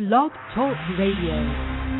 Blog Talk Radio.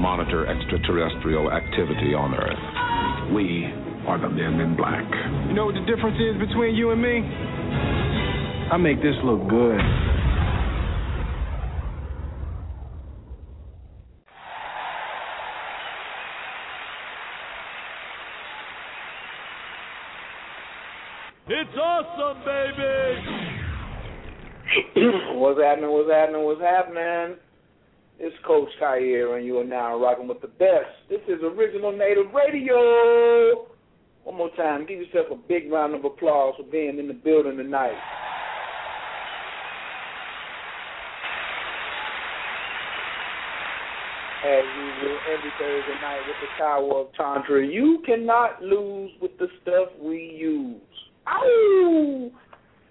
monitor extraterrestrial activity on Earth. We are the men in black. You know what the difference is between you and me? I make this look good. It's awesome, baby! what's happening? What's happening? What's happening? It's Coach here, and you are now rocking with the best. This is Original Native Radio. One more time, give yourself a big round of applause for being in the building tonight. As usual, every Thursday night with the Tower of Tantra, you cannot lose with the stuff we use. Ow!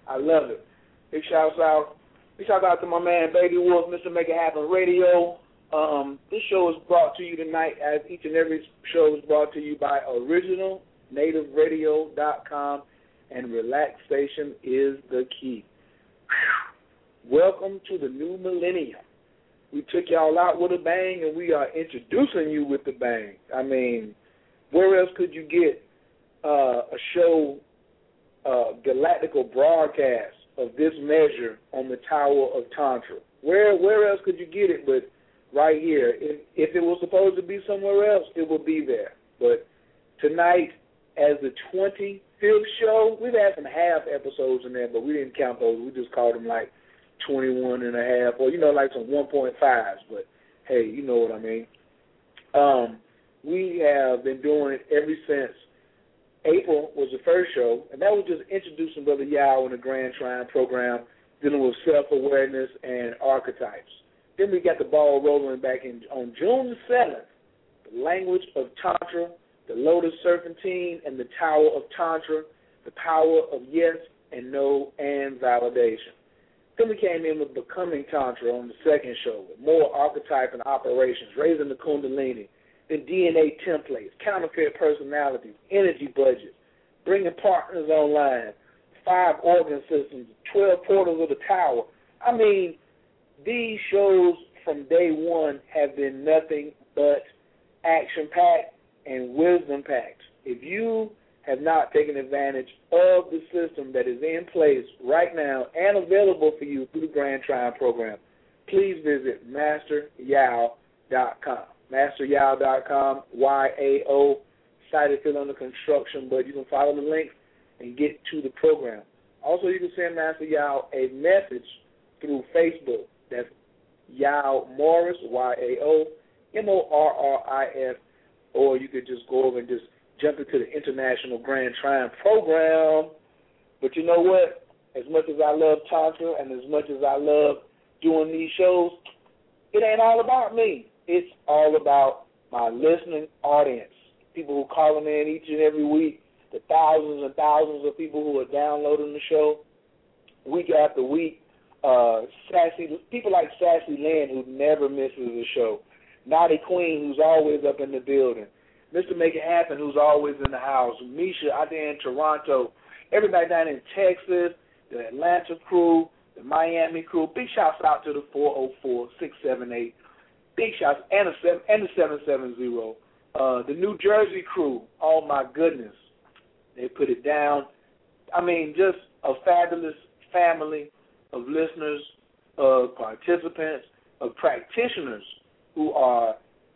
I love it. Big shouts out. Shout out to my man Baby Wolf, Mr. Make It Happen Radio. Um, this show is brought to you tonight, as each and every show is brought to you by OriginalNativeRadio.com, and relaxation is the key. Welcome to the new millennium. We took y'all out with a bang, and we are introducing you with the bang. I mean, where else could you get uh, a show, uh, galactical broadcast of this measure on the Tower of Tantra? Where where else could you get it but right here? If, if it was supposed to be somewhere else, it would be there. But tonight, as the 25th show, we've had some half episodes in there, but we didn't count those. We just called them like 21 and a half, or you know, like some 1.5s. But hey, you know what I mean. Um, we have been doing it ever since April was the first show, and that was just introducing Brother Yao in the Grand Trine program, dealing with self awareness and archetypes. Then we got the ball rolling back in on June seventh, the language of Tantra, the Lotus Serpentine, and the Tower of Tantra, the power of yes and no and validation. Then we came in with Becoming Tantra on the second show, with more archetype and operations, raising the Kundalini, then DNA templates, counterfeit personalities, energy budgets, bringing partners online, five organ systems, 12 portals of the tower. I mean, these shows from day one have been nothing but action packed and wisdom packed. If you have not taken advantage of the system that is in place right now and available for you through the Grand Trine program, please visit masteryao.com. Masteryao.com, Y-A-O, site is still under construction, but you can follow the link and get to the program. Also, you can send Master Yao a message through Facebook. That's Yao Morris, Y-A-O, M-O-R-R-I-S, or you could just go over and just jump into the International Grand Trine program. But you know what? As much as I love Tantra and as much as I love doing these shows, it ain't all about me. It's all about my listening audience, people who calling in each and every week, the thousands and thousands of people who are downloading the show week after week. Uh, sassy people like Sassy Lynn who never misses a show, Naughty Queen who's always up in the building, Mr. Make It Happen who's always in the house, Misha out there in Toronto, everybody down in Texas, the Atlanta crew, the Miami crew. Big shouts out to the 404 678 big shots and a seven and a seven seven zero. Uh, the New Jersey crew, oh my goodness, they put it down. I mean, just a fabulous family of listeners, of participants, of practitioners who are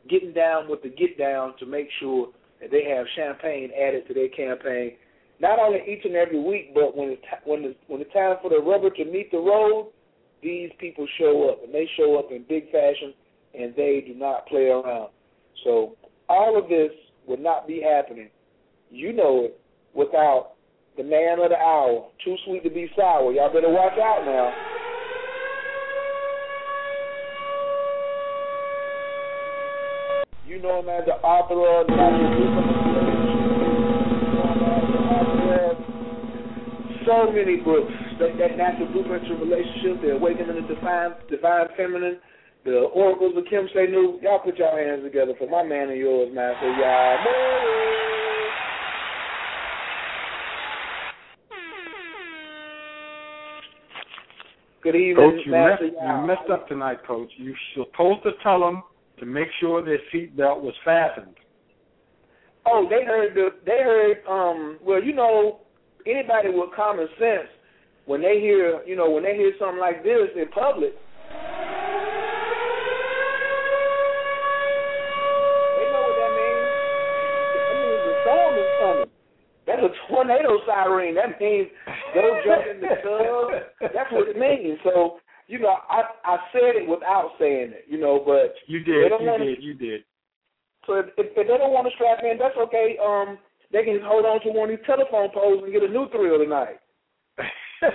getting down with the get down to make sure that they have champagne added to their campaign. Not only each and every week, but when it's when the when it's time for the rubber to meet the road, these people show up and they show up in big fashion and they do not play around. So all of this would not be happening, you know it, without the man of the hour. Too sweet to be sour. Y'all better watch out now. You know him as the author of so many books. That, that natural blueprint to relationship, the awakening of the divine, divine feminine, the oracles of Kim Say New, y'all put y'all hands together for my man and yours, Master So y'all. Good evening, Coach. You, Master messed, you messed up tonight, Coach. You supposed to tell them to make sure their seatbelt was fastened. Oh, they heard the. They heard. Um. Well, you know, anybody with common sense, when they hear, you know, when they hear something like this in public, tornado siren. That means go jump in the tub. That's what it means. So, you know, I I said it without saying it, you know, but You did. You wanna- did. You did. so if, if they don't want to strap in, that's okay. Um, they can just hold on to one of these telephone poles and get a new thrill tonight.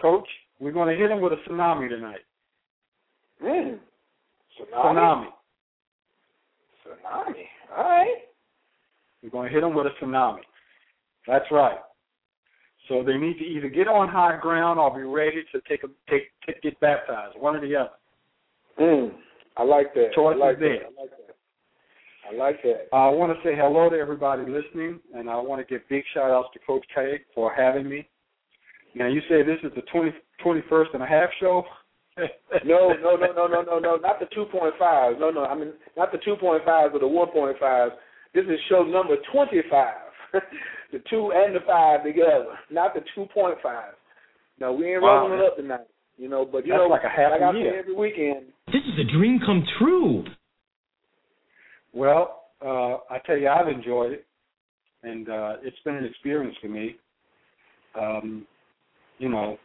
Coach, we're going to hit him with a tsunami tonight. Mm. Tsunami. Tsunami. All right. We're going to hit them with a tsunami. That's right. So they need to either get on high ground or be ready to take a take, take get baptized. One or the other. Mm. I like that. Choice I like is there. that. I like that. I like that. I want to say hello to everybody listening, and I want to give big shout outs to Coach K for having me. Now you say this is the 20, 21st and a half show. No, no, no, no, no, no, no. Not the two point five. No, no. I mean, not the two point five, but the one point five. This is show number twenty five. the two and the five together, not the two point five. No, we ain't Wow. rolling it up tonight. You know, but you That's know, like a half like a I year. say every weekend, This is a dream come true. Well, uh, I tell you, I've enjoyed it, and uh, it's been an experience for me. Um, you know,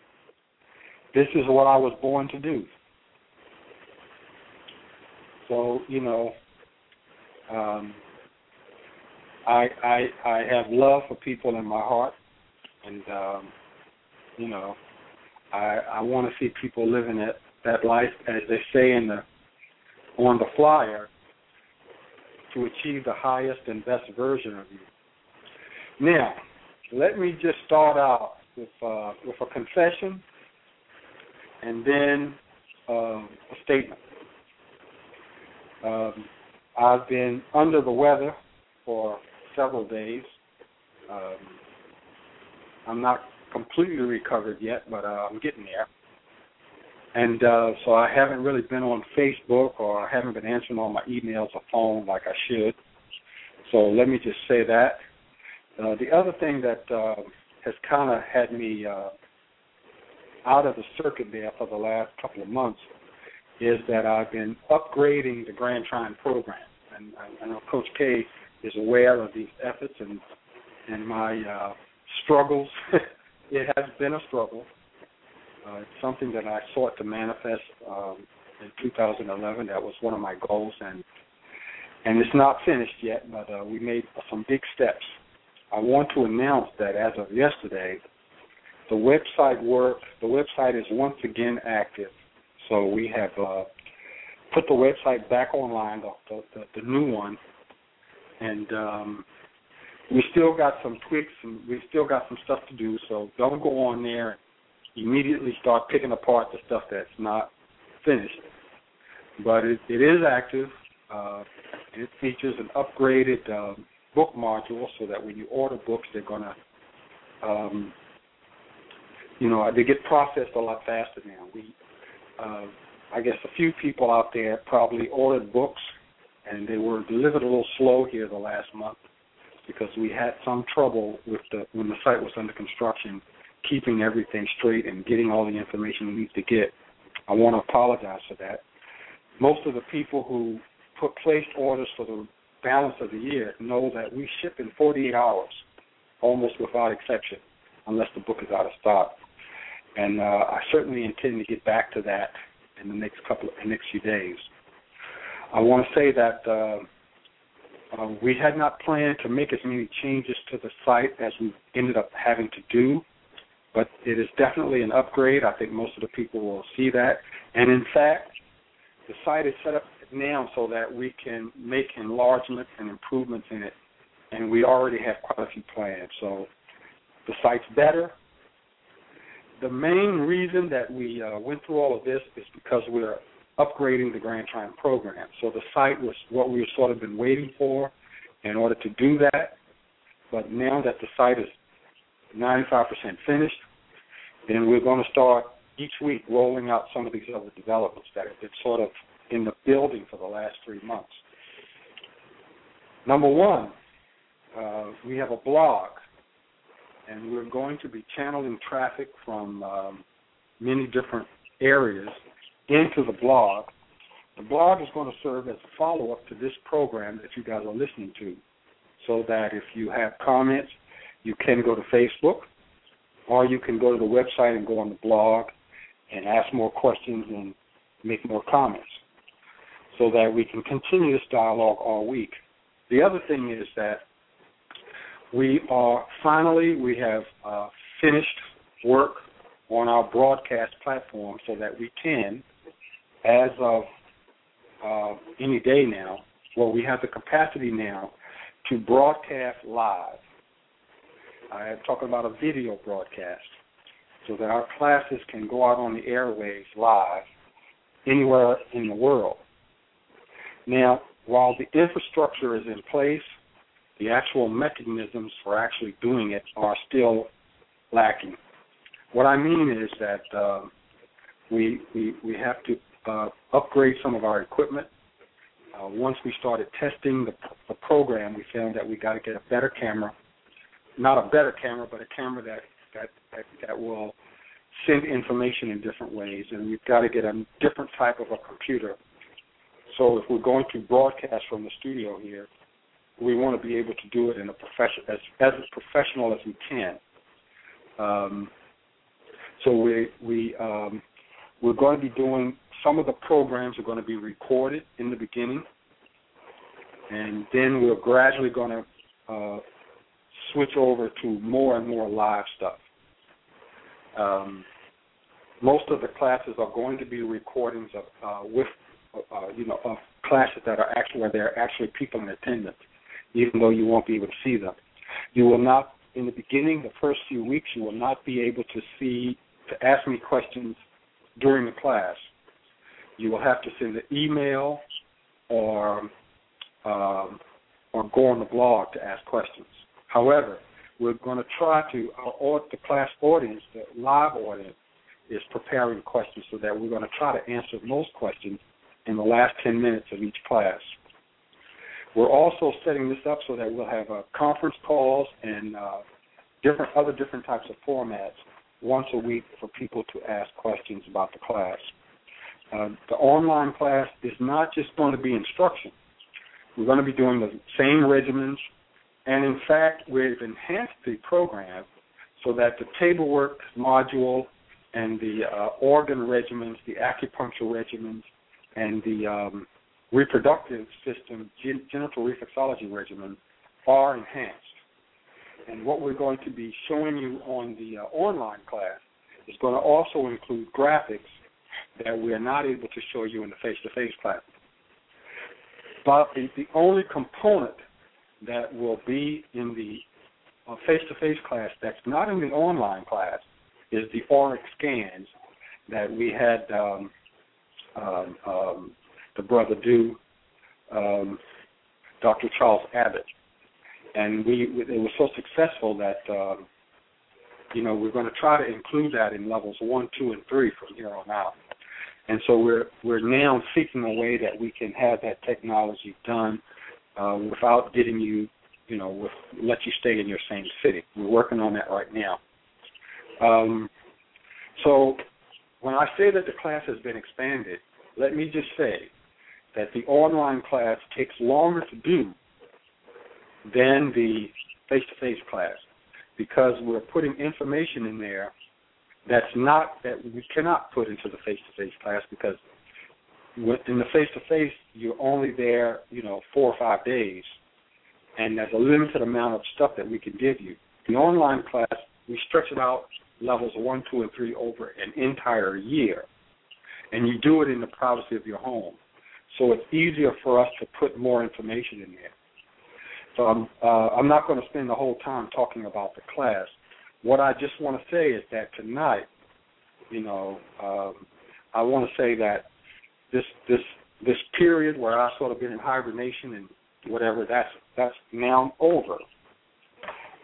this is what I was born to do. So, you know, um, I I I have love for people in my heart, and um, you know, I I want to see people living that that life, as they say in the on the flyer, to achieve the highest and best version of you. Now, let me just start out with uh, with a confession, and then um, a statement. Um, I've been under the weather for several days. Um, I'm not completely recovered yet, but uh, I'm getting there. And uh, so I haven't really been on Facebook or I haven't been answering all my emails or phone like I should. So let me just say that. Uh, the other thing that uh, has kind of had me uh, out of the circuit there for the last couple of months is that I've been upgrading the Grand Trine program. And I, I know Coach K is aware of these efforts and and my uh, struggles. it has been a struggle. Uh, it's something that I sought to manifest um, in 2011. That was one of my goals, and and it's not finished yet, but uh, we made some big steps. I want to announce that as of yesterday, the website work. The website is once again active, so we have uh, put the website back online, the the, the, the new one, and um, we still got some tweaks and we still got some stuff to do. So don't go on there and immediately start picking apart the stuff that's not finished. But it, it is active. Uh, it features an upgraded um, book module so that when you order books, they're going to, um, you know, they get processed a lot faster now. We, uh, I guess, a few people out there probably ordered books and they were delivered a little slow here the last month because we had some trouble with the when the site was under construction keeping everything straight and getting all the information we need to get. I want to apologize for that. Most of the people who put placed orders for the balance of the year know that we ship in 48 hours, almost without exception, unless the book is out of stock. And uh, I certainly intend to get back to that in the next couple of the next few days. I want to say that uh, uh, we had not planned to make as many changes to the site as we ended up having to do but it is definitely an upgrade. I think most of the people will see that. And in fact, the site is set up now so that we can make enlargements and improvements in it, and we already have quite a few plans. So the site's better. The main reason that we uh, went through all of this is because we're upgrading the Grand Trine program. So the site was what we sort of been waiting for in order to do that. But now that the site is 95% finished, then we're going to start each week rolling out some of these other developments that have been sort of in the building for the last three months. Number one, uh, we have a blog, and we're going to be channeling traffic from um, many different areas into the blog. The blog is going to serve as a follow up to this program that you guys are listening to, so that if you have comments, you can go to Facebook, or you can go to the website and go on the blog and ask more questions and make more comments, so that we can continue this dialogue all week. The other thing is that we are finally we have uh, finished work on our broadcast platform so that we can, as of uh, any day now, well, we have the capacity now to broadcast live. I am talking about a video broadcast so that our classes can go out on the airwaves live anywhere in the world. Now, while the infrastructure is in place, the actual mechanisms for actually doing it are still lacking. What I mean is that uh, we, we we have to uh, upgrade some of our equipment. Uh, once we started testing the, the program, we found that we got to get a better camera, not a better camera, but a camera that that that, that will send information in different ways, and we've got to get a different type of a computer. So if we're going to broadcast from the studio here, we want to be able to do it in a profession as as professional as we can. Um, so we we um, we're going to be doing some of the programs are going to be recorded in the beginning, and then we're gradually going to uh, switch over to more and more live stuff. Um, most of the classes are going to be recordings of uh, with uh, you know of classes that are actually where there are actually people in attendance, even though you won't be able to see them. You will not in the beginning, the first few weeks, you will not be able to see to ask me questions during the class. You will have to send an email or um, or go on the blog to ask questions. However, we're going to try to our the class audience, the live audience, is preparing questions so that we're going to try to answer most questions in the last 10 minutes of each class. We're also setting this up so that we'll have uh, conference calls and uh, different other different types of formats once a week for people to ask questions about the class. Uh, the online class is not just going to be instruction. We're going to be doing the same regimens, and in fact, we've enhanced the program so that the table work module and the uh, organ regimens, the acupuncture regimens, and the um, reproductive system gen- genital reflexology regimen are enhanced. And what we're going to be showing you on the uh, online class is going to also include graphics that we are not able to show you in the face-to-face class. But the, only component that will be in the uh, face-to-face class that's not in the online class is the auric scans that we had um, um, um, the brother do, um, Dr. Charles Abbott and we it was so successful that um, you know we're going to try to include that in levels one, two, and three from here on out. And so we're we're now seeking a way that we can have that technology done uh, without getting you, you know, with let you stay in your same city. We're working on that right now. Um, so when I say that the class has been expanded, let me just say that the online class takes longer to do than the face-to-face class because we're putting information in there that's not that we cannot put into the face-to-face class because in the face-to-face you're only there, you know, four or five days, and there's a limited amount of stuff that we can give you. The online class we stretch it out levels one, two, and three over an entire year, and you do it in the privacy of your home. So it's easier for us to put more information in there. So I'm uh, I'm not going to spend the whole time talking about the class. What I just want to say is that tonight, you know, um, I want to say that this this this period where I sort of been in hibernation and whatever that's that's now over,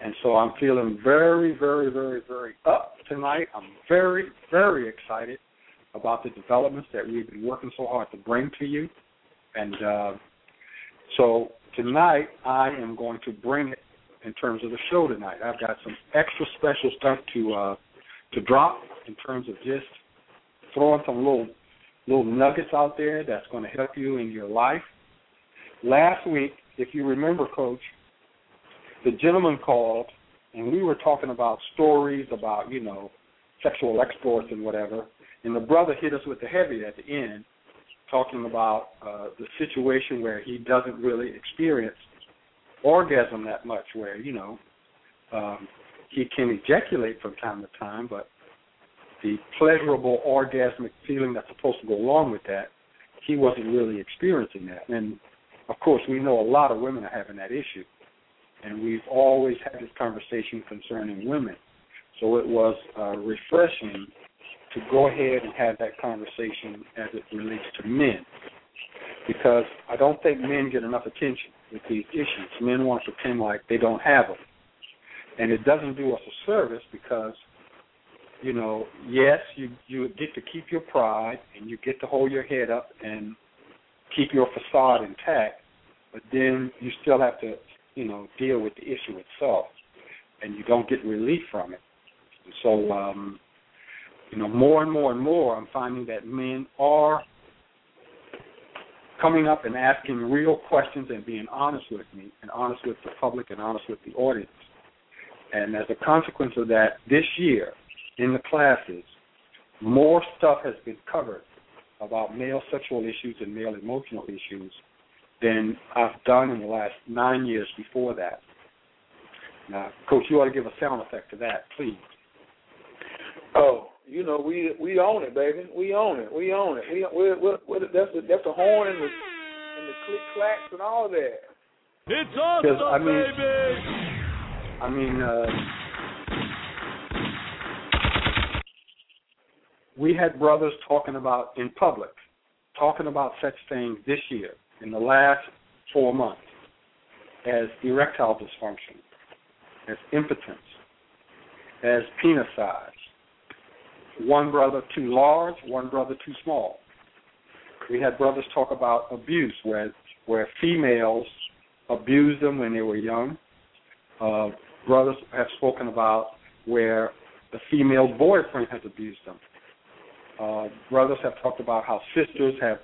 and so I'm feeling very very very very up tonight. I'm very, very excited about the developments that we've been working so hard to bring to you. And uh, so tonight, I am going to bring it in terms of the show tonight. I've got some extra special stuff to uh, to drop in terms of just throwing some little little nuggets out there that's going to help you in your life. Last week, if you remember, Coach, the gentleman called and we were talking about stories about you know sexual exploits and whatever, and the brother hit us with the heavy at the end, talking about uh, the situation where he doesn't really experience orgasm that much, where you know um, he can ejaculate from time to time, but the pleasurable orgasmic feeling that's supposed to go along with that, he wasn't really experiencing that. And of course, we know a lot of women are having that issue, and we've always had this conversation concerning women. So it was uh, refreshing to go ahead and have that conversation as it relates to men. Because I don't think men get enough attention with these issues. Men want to pretend like they don't have them. And it doesn't do us a service because, you know, yes, you, you get to keep your pride and you get to hold your head up and keep your facade intact, but then you still have to, you know, deal with the issue itself and you don't get relief from it. So um, you know, more and more and more, I'm finding that men are coming up and asking real questions and being honest with me, and honest with the public, and honest with the audience. And as a consequence of that, this year in the classes, more stuff has been covered about male sexual issues and male emotional issues than I've done in the last nine years before that. Now, Coach, you ought to give a sound effect to that, please. Oh, you know, we we own it, baby. We own it. We own it. We we we we that's the that's the horn and the and the click clacks and all that. It's awesome, I mean, baby. I mean, uh, we had brothers talking about in public, talking about such things this year in the last four months as erectile dysfunction, as impotence, as penis size, one brother too large, one brother too small. We had brothers talk about abuse, where where females abused them when they were young. Uh, brothers have spoken about where the female boyfriend has abused them. Uh, brothers have talked about how sisters have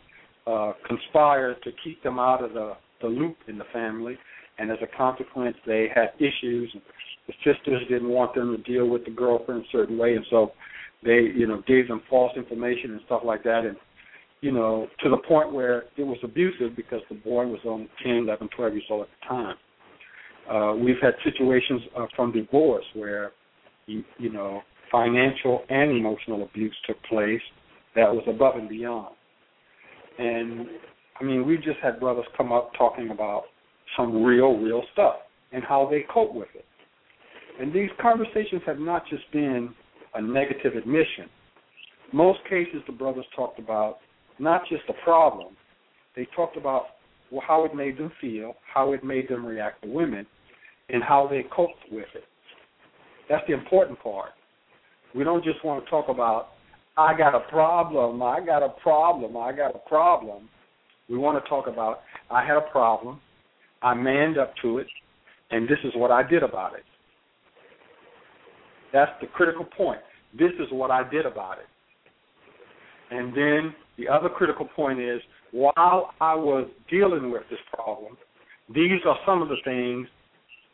uh, conspired to keep them out of the, the loop in the family, and as a consequence, they had issues. The sisters didn't want them to deal with the girlfriend a certain way, and so they you know gave them false information and stuff like that. And you know to the point where it was abusive because the boy was on 10 11 12 years old at the time. Uh we've had situations uh, from divorce where you, you know financial and emotional abuse took place that was above and beyond. And i mean we just had brothers come up talking about some real real stuff and how they cope with it. And these conversations have not just been a negative admission. Most cases, the brothers talked about not just the problem, they talked about well, how it made them feel, how it made them react to women, and how they coped with it. That's the important part. We don't just want to talk about, I got a problem, I got a problem, I got a problem. We want to talk about, I had a problem, I manned up to it, and this is what I did about it. That's the critical point. This is what I did about it. And then the other critical point is while I was dealing with this problem, these are some of the things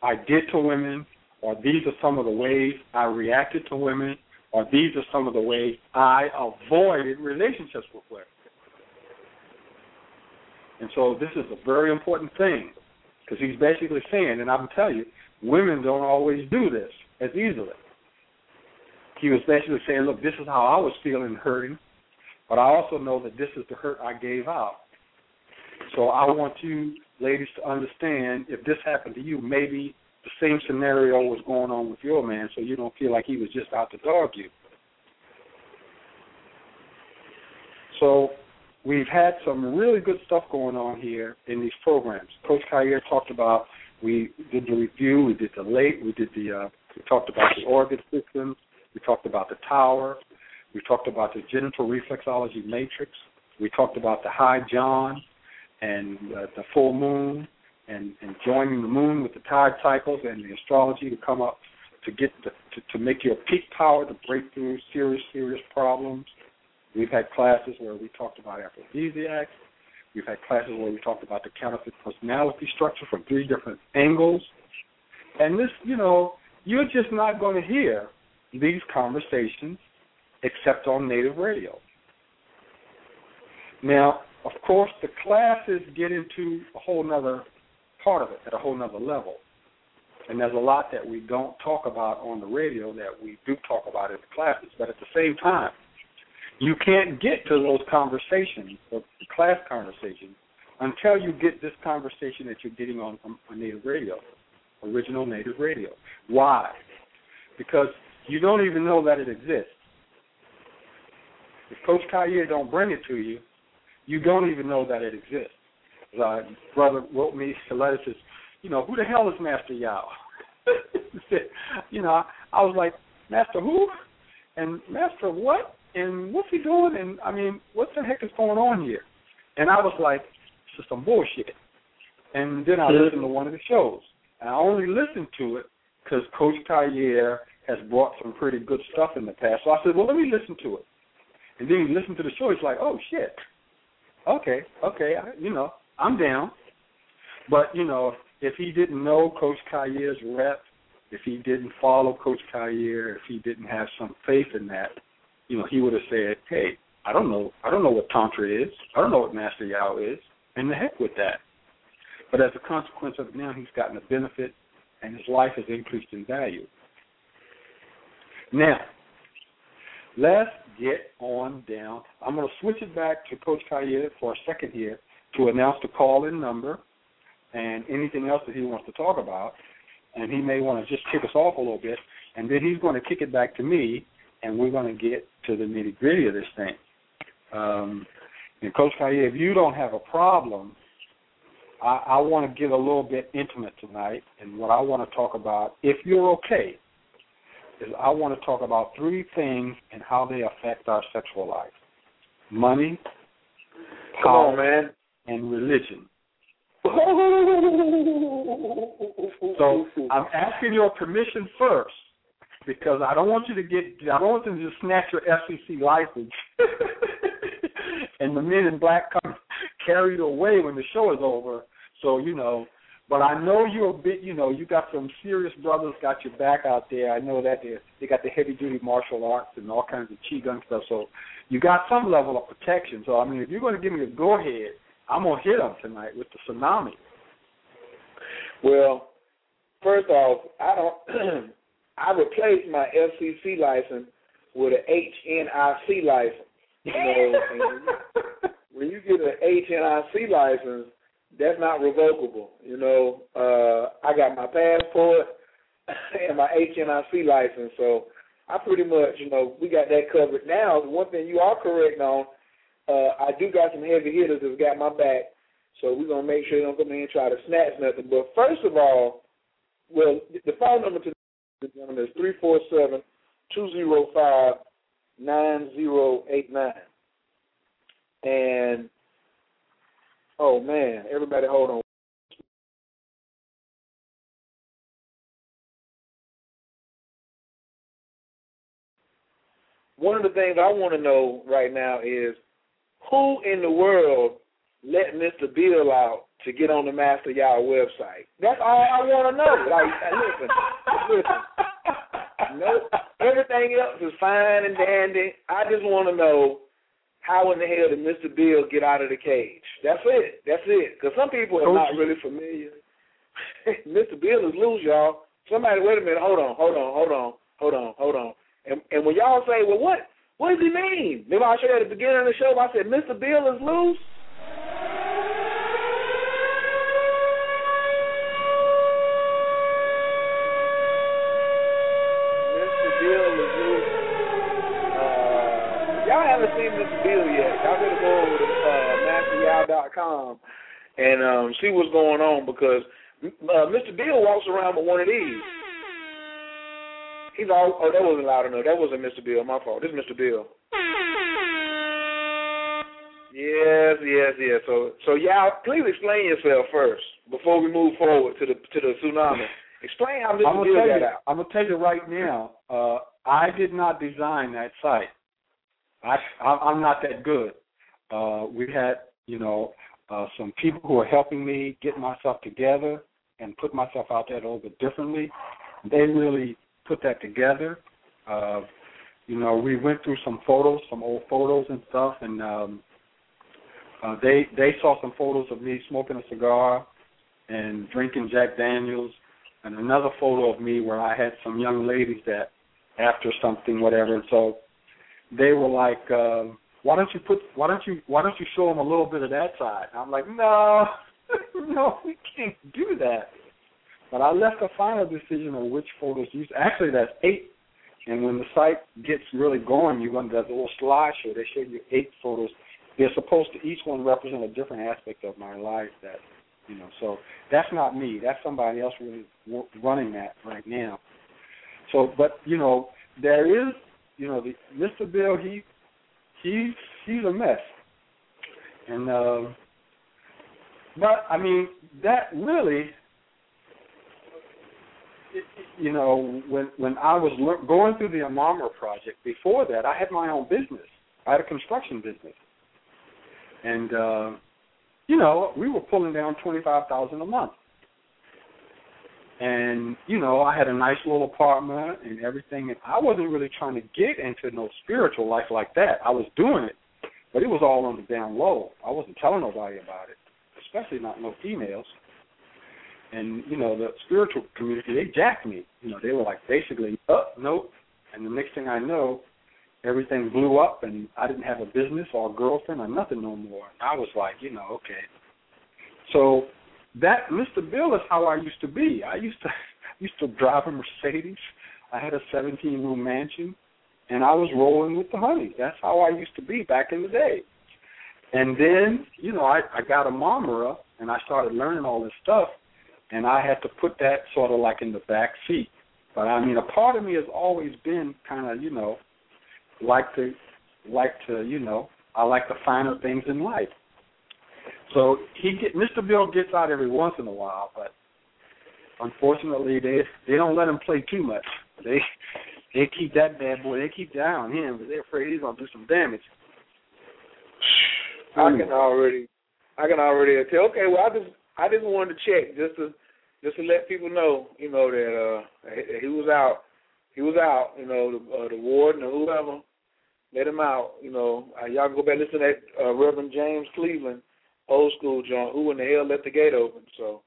I did to women, or these are some of the ways I reacted to women, or these are some of the ways I avoided relationships with women. And so this is a very important thing because he's basically saying, and I'm telling you, women don't always do this as easily he was basically saying, look, this is how I was feeling hurting, but I also know that this is the hurt I gave out. So I want you ladies to understand if this happened to you, maybe the same scenario was going on with your man, so you don't feel like he was just out to dog you. So we've had some really good stuff going on here in these programs. Coach Khayr talked about we did the review, we did the late, we did the uh, we talked about the organ systems, We talked about the tower. We talked about the genital reflexology matrix. We talked about the high John and uh, the full moon and, and joining the moon with the tide cycles and the astrology to come up to get the, to, to make your peak power to break through serious, serious problems. We've had classes where we talked about aphrodisiacs. We've had classes where we talked about the counterfeit personality structure from three different angles. And this, you know, you're just not going to hear these conversations except on native radio. Now, of course, the classes get into a whole nother part of it at a whole nother level. And there's a lot that we don't talk about on the radio that we do talk about in the classes. But at the same time, you can't get to those conversations, or class conversations, until you get this conversation that you're getting on, on native radio, original native radio. Why? Because you don't even know that it exists. If Coach Khayr don't bring it to you, you don't even know that it exists. Uh, brother wrote me a letter says, you know, who the hell is Master Yao? you know, I was like, Master who? And Master what? And what's he doing? And I mean, what the heck is going on here? And I was like, this is some bullshit. And then I listened to one of the shows. And I only listened to it because Coach Khayr has brought some pretty good stuff in the past. So I said, well, let me listen to it. And then he listened to the show. He's like, oh shit. Okay, okay, I, you know, I'm down. But you know, if he didn't know Coach Khayr's rep, if he didn't follow Coach Khayr, if he didn't have some faith in that, you know, he would have said, "Hey, I don't know, I don't know what tantra is. I don't know what Master Yao is, and the heck with that." But as a consequence of it, now he's gotten a benefit, and his life has increased in value. Now, let's get on down. I'm going to switch it back to Coach Khayr for a second here to announce the call-in number and anything else that he wants to talk about. And he may want to just kick us off a little bit, and then he's going to kick it back to me, and we're going to get to the nitty gritty of this thing. Um, and Coach Khayr, if you don't have a problem, I, I want to get a little bit intimate tonight, and what I want to talk about, if you're okay, is I want to talk about three things and how they affect our sexual life: money, power, on, man. and religion. so I'm asking your permission first because I don't want you to get I don't want them to just snatch your FCC license and the men in black come carry you away when the show is over. So you know, but I know you're a bit you know you got some serious brothers got your back out there. I know that they they got the heavy duty martial arts and all kinds of chi gun stuff. So you got some level of protection. So I mean, if you're going to give me a go ahead, I'm gonna hit them tonight with the tsunami. Well, first off, I don't. I replaced my FCC license with an HNIC license. You know, when you get an HNIC license, that's not revocable. You know, uh, I got my passport and my HNIC license, so I pretty much, you know, we got that covered. Now, The one thing you are correct on, uh, I do got some heavy hitters that's got my back, so we're gonna make sure they don't come in and try to snatch nothing. But first of all, well, the phone number to the gentleman is three four seven two zero five nine zero eight nine. And oh man, everybody hold on. One of the things I want to know right now is who in the world let Mr. Bill out to get on the Master Yao website? That's all I want to know. Like, listen, listen. No, everything else is fine and dandy. I just want to know how in the hell did Mr. Bill get out of the cage? That's it. That's it. Because some people are not really familiar. Mr. Bill is loose, y'all. Somebody, wait a minute. Hold on. Hold on. Hold on. Hold on. Hold on. And, and when y'all say, well, what what does he mean? Remember I showed you at the beginning of the show, I said, Mr. Bill is loose? Mr. Bill is loose. Uh, y'all haven't seen Mr. Bill yet. Y'all better go over to uh, masteryao.com and um, see what's going on because uh, Mr. Bill walks around with one of these. He's all. Oh, that wasn't loud enough. That wasn't Mr. Bill. My fault. This is Mr. Bill. Yes, yes, yes. So, so y'all, please explain yourself first before we move forward to the to the tsunami. Explain how Mr. I'm Bill got you. out. I'm gonna tell you right now. Uh, I did not design that site. I, I I'm not that good. Uh, we had, you know, uh, some people who are helping me get myself together and put myself out there a little bit differently. They really put that together. Uh, you know, we went through some photos, some old photos and stuff, and um, uh, they they saw some photos of me smoking a cigar and drinking Jack Daniels, and another photo of me where I had some young ladies that after something, whatever. And so they were like, um, "Why don't you put? Why don't you? Why don't you show them a little bit of that side?" I'm like, "No, no, we can't do that." But I left the final decision on which photos to use. Actually, that's eight. And when the site gets really going, you're going to that little slideshow. They show you eight photos. They're supposed to each one represent a different aspect of my life. That you know, so that's not me. That's somebody else really running that right now. So, but you know, there is, you know, the Mr. Bill. He he's she's a mess. And um but I mean that really you know, when when I was lear- going through the Amamra project, before that, I had my own business. I had a construction business, and uh, you know, we were pulling down twenty five thousand a month. And you know, I had a nice little apartment and everything, and I wasn't really trying to get into no spiritual life like that. I was doing it, but it was all on the down low. I wasn't telling nobody about it, especially not no females. And you know the spiritual community they jacked me. You know they were like basically oh nope. And the next thing i know everything blew up and i didn't have a business or a girlfriend or nothing no more. And i was like you know okay. So that mr bill is how i used to be i used to used to drive a mercedes i had a seventeen room mansion and i was rolling with the honey that's how i used to be back in the day and then you know i i got a mamara and i started learning all this stuff and I had to put that sort of like in the back seat. But I mean, a part of me has always been kind of, you know, like to, like to, you know, I like the finer things in life. So he get Mr. Bill gets out every once in a while, but unfortunately they they don't let him play too much. They they keep that bad boy. They keep that on him, but they're afraid he's gonna do some damage. I can already, I can already tell. Okay, well, I just, I just wanted to check just to, just to let people know, you know, that uh he was out, he was out. You know, the, uh, the warden or whoever let him out. You know, uh, y'all can go back and listen to that uh, Reverend James Cleveland, old school John. Who in the hell let the gate open? So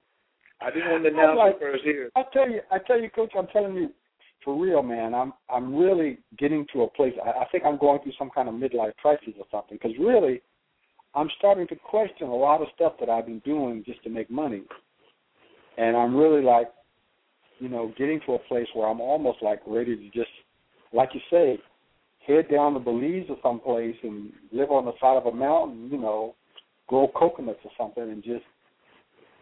I just wanted to announce like, it first here. I tell you, I tell you, Coach, I'm telling you, for real, man. I'm I'm really getting to a place. I, I think I'm going through some kind of midlife crisis or something. Because really, I'm starting to question a lot of stuff that I've been doing just to make money, and I'm really like, you know, getting to a place where I'm almost like ready to just, like you say, head down to Belize or someplace and live on the side of a mountain, you know, grow coconuts or something, and just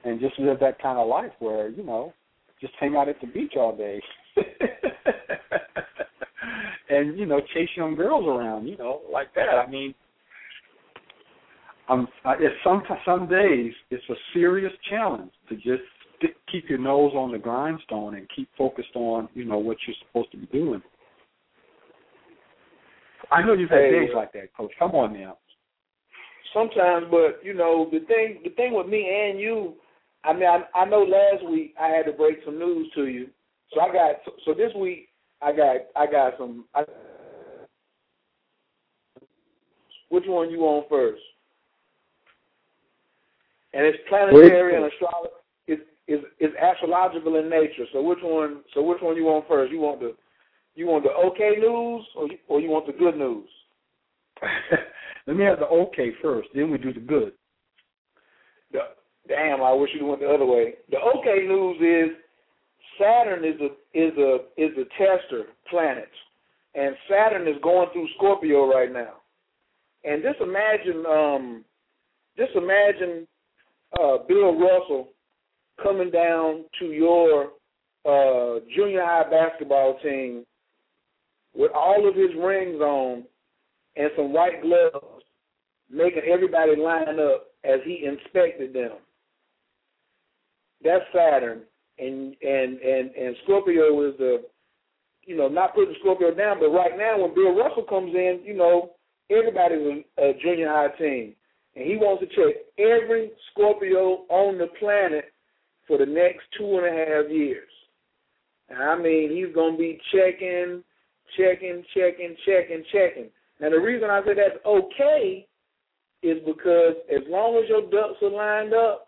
and just live that kind of life where you know, just hang out at the beach all day. and you know, chase young girls around, you know, like that. I mean, um, it's some some days it's a serious challenge to just stick, keep your nose on the grindstone and keep focused on you know what you're supposed to be doing. I know you've had Hey. days like that, Coach. Come on now. Sometimes, but you know, the thing, the thing with me and you, I mean, I, I know last week I had to break some news to you, so I got, so, this week I got, I got some. I, which one you on first? And it's planetary and astrology. Is is is astrological in nature. So which one? So which one you want first? You want the, you want the okay news or you, or you want the good news? Let me have the okay first, then we do the good. The, damn, I wish you went the other way. The okay news is Saturn is a is a is a tester planet, and Saturn is going through Scorpio right now. And just imagine, um, just imagine uh, Bill Russell coming down to your uh, junior high basketball team with all of his rings on and some white gloves, making everybody line up as he inspected them. That's Saturn, and and and and Scorpio is the, you know, not putting Scorpio down, but right now when Bill Russell comes in, you know, everybody's a, a junior high team, and he wants to check every Scorpio on the planet for the next two and a half years. And I mean, he's gonna be checking, checking, checking, checking, checking. Now the reason I say that's okay is because as long as your ducks are lined up,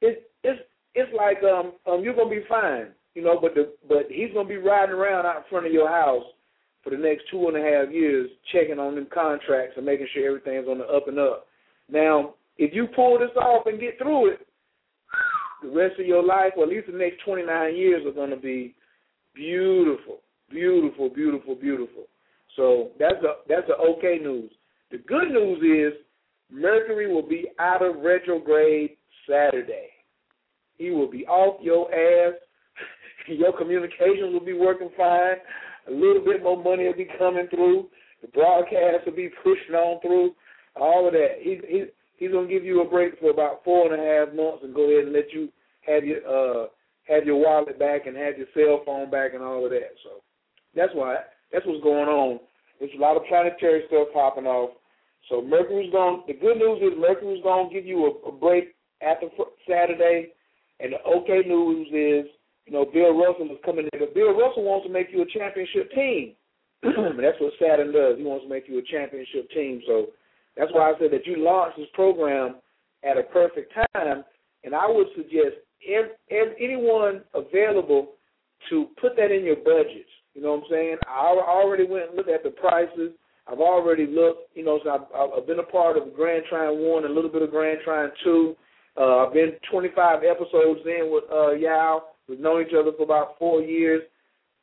it's it's it's like um um you're gonna be fine, you know. But the but he's gonna be riding around out in front of your house for the next two and a half years, checking on them contracts and making sure everything's on the up and up. Now, if you pull this off and get through it, the rest of your life, or at least the next 29 years, are going to be beautiful, beautiful, beautiful, beautiful. So that's the that's the okay news. The good news is Mercury will be out of retrograde Saturday. He will be off your ass. your communications will be working fine. A little bit more money will be coming through. The broadcast will be pushing on through. All of that. He's he's he's gonna give you a break for about four and a half months and go ahead and let you have your uh have your wallet back and have your cell phone back and all of that. So that's why that's what's going on. There's a lot of planetary stuff popping off. So Mercury's going. The good news is Mercury's going to give you a, a break after Saturday, and the okay news is you know Bill Russell is coming in. But Bill Russell wants to make you a championship team. that's what Saturn does. He wants to make you a championship team. So that's why I said that you launched this program at a perfect time, and I would suggest if, if anyone available to put that in your budget. You know what I'm saying? I already went and looked at the prices. I've already looked, you know, so I've, I've been a part of Grand Trine 1 a little bit of Grand Trine 2. Uh, I've been 25 episodes in with uh, Yao. We've known each other for about four years.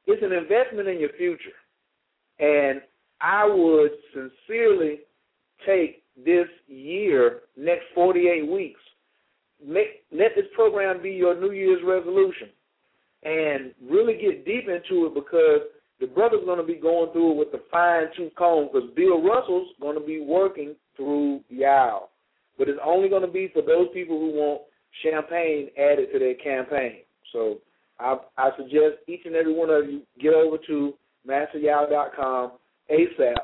It's an investment in your future. And I would sincerely take this year, next 48 weeks, make, let this program be your New Year's resolution and really get deep into it because the brother's going to be going through it with the fine tooth comb because Bill Russell's going to be working through Yao. But it's only going to be for those people who want champagne added to their campaign. So I, I suggest each and every one of you get over to masteryao.com ASAP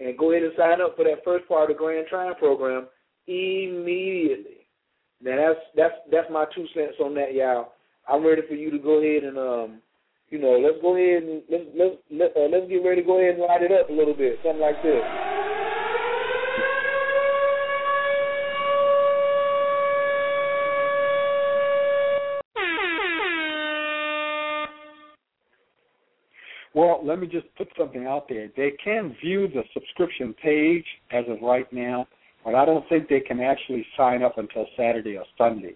and go ahead and sign up for that first part of the Grand Trine program immediately. Now that's that's that's my two cents on that, y'all. I'm ready for you to go ahead and um, you know, let's go ahead and let's let's let, uh, let's get ready to go ahead and light it up a little bit, something like this. Well, let me just put something out there. They can view the subscription page as of right now, but I don't think they can actually sign up until Saturday or Sunday.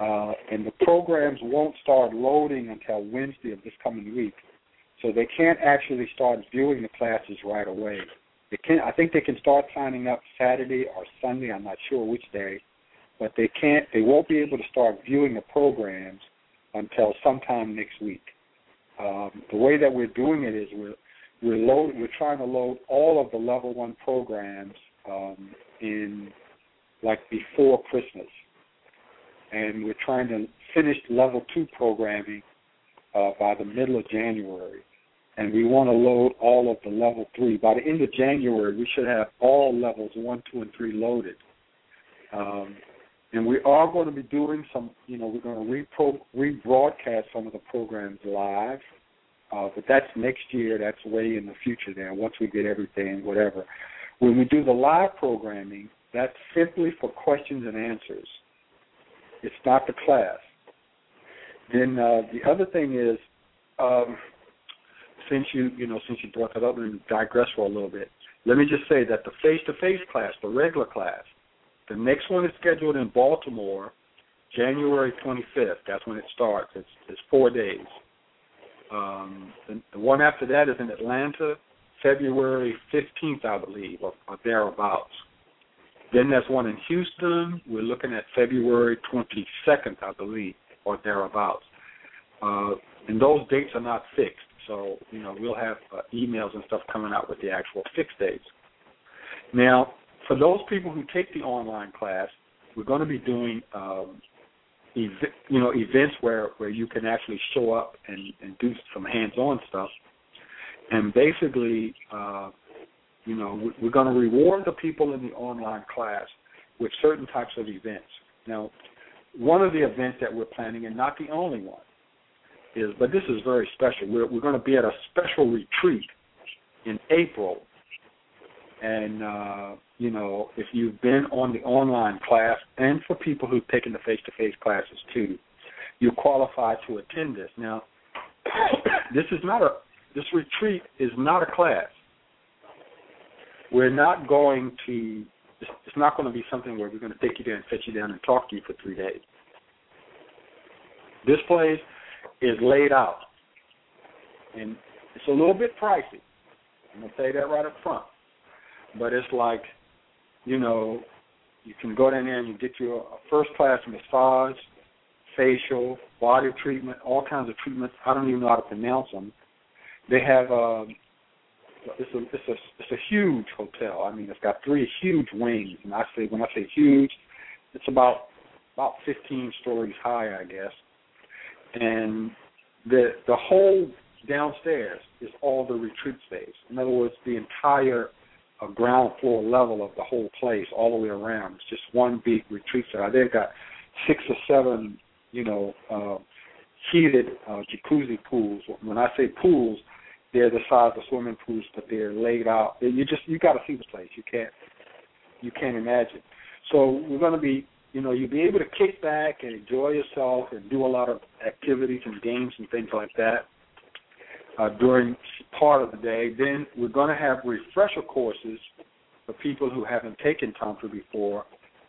Uh, and the programs won't start loading until Wednesday of this coming week. So they can't actually start viewing the classes right away. They can I think they can start signing up Saturday or Sunday, I'm not sure which day, but they can't they won't be able to start viewing the programs until sometime next week. Um, the way that we're doing it is we're we're load, we're trying to load all of the level one programs um, in like before Christmas, and we're trying to finish level two programming uh, by the middle of January, and we want to load all of the level three by the end of January. We should have all levels one, two, and three loaded. Um, and we are going to be doing some, you know, we're going to repro- rebroadcast some of the programs live, uh, but that's next year. That's way in the future there, once we get everything, whatever. When we do the live programming, that's simply for questions and answers. It's not the class. Then uh, the other thing is, um, since you you know since you brought that up and digress for a little bit, let me just say that the face-to-face class, the regular class, the next one is scheduled in Baltimore, January 25th. That's when it starts. It's it's four days. Um, the, the one after that is in Atlanta, February 15th, I believe, or, or thereabouts. Then there's one in Houston. We're looking at February 22nd, I believe, or thereabouts. Uh, and those dates are not fixed. So you know we'll have uh, emails and stuff coming out with the actual fixed dates. Now, for those people who take the online class, we're going to be doing um, ev- you know events where where you can actually show up and, and do some hands-on stuff, and basically, uh, you know, we're going to reward the people in the online class with certain types of events. Now, one of the events that we're planning, and not the only one, is but this is very special. We're we're going to be at a special retreat in April, and uh, you know if you've been on the online class, and for people who've taken the face-to-face classes too, you qualify to attend this. Now, this is not a this retreat is not a class. We're not going to. It's not going to be something where we're going to take you there and sit you down and talk to you for three days. This place is laid out, and it's a little bit pricey. I'm gonna say that right up front. But it's like, you know, you can go down there and you get your first class massage, facial, body treatment, all kinds of treatments. I don't even know how to pronounce them. They have um, it's a it's a it's a huge hotel. I mean, it's got three huge wings, and I say when I say huge, it's about about 15 stories high, I guess. And the the whole downstairs is all the retreat space. In other words, the entire uh, ground floor level of the whole place, all the way around, it's just one big retreat center. They've got six or seven, you know, uh, heated uh, jacuzzi pools. When I say pools, they're the size of swimming pools, but they're laid out. You just you got to see the place. You can't you can't imagine. So we're going to be, you know, you'll be able to kick back and enjoy yourself and do a lot of activities and games and things like that uh, during part of the day. Then we're going to have refresher courses for people who haven't taken tantra before,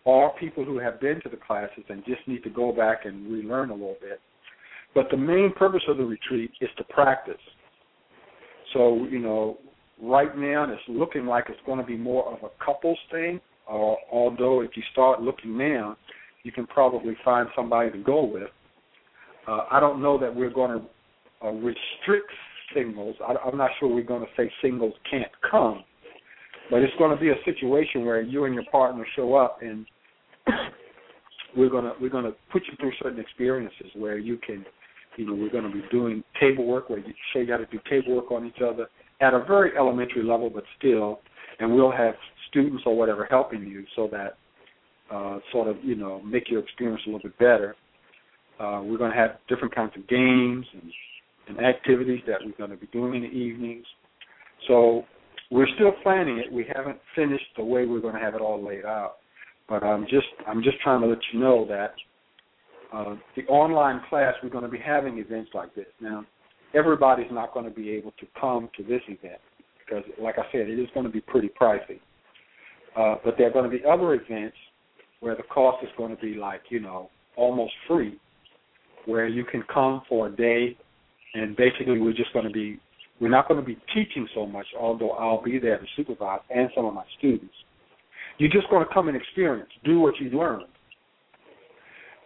or people who have been to the classes and just need to go back and relearn a little bit. But the main purpose of the retreat is to practice. So, you know, right now it's looking like it's going to be more of a couples thing. Uh, although if you start looking now, you can probably find somebody to go with. Uh, I don't know that we're going to uh, restrict singles. I, I'm not sure we're going to say singles can't come, but it's going to be a situation where you and your partner show up and we're to we're to put you through certain experiences where you can you know, we're going to be doing table work where you show you how to do table work on each other at a very elementary level, but still, and we'll have students or whatever helping you so that uh, sort of, you know, make your experience a little bit better. Uh, we're going to have different kinds of games and, and activities that we're going to be doing in the evenings. So we're still planning it. We haven't finished the way we're going to have it all laid out. But I'm just I'm just trying to let you know that uh, the online class, we're going to be having events like this. Now, everybody's not going to be able to come to this event because, like I said, it is going to be pretty pricey. Uh, but there are going to be other events where the cost is going to be like, you know, almost free, where you can come for a day and basically we're just going to be, we're not going to be teaching so much, although I'll be there to supervise and some of my students. You're just going to come and experience, do what you learned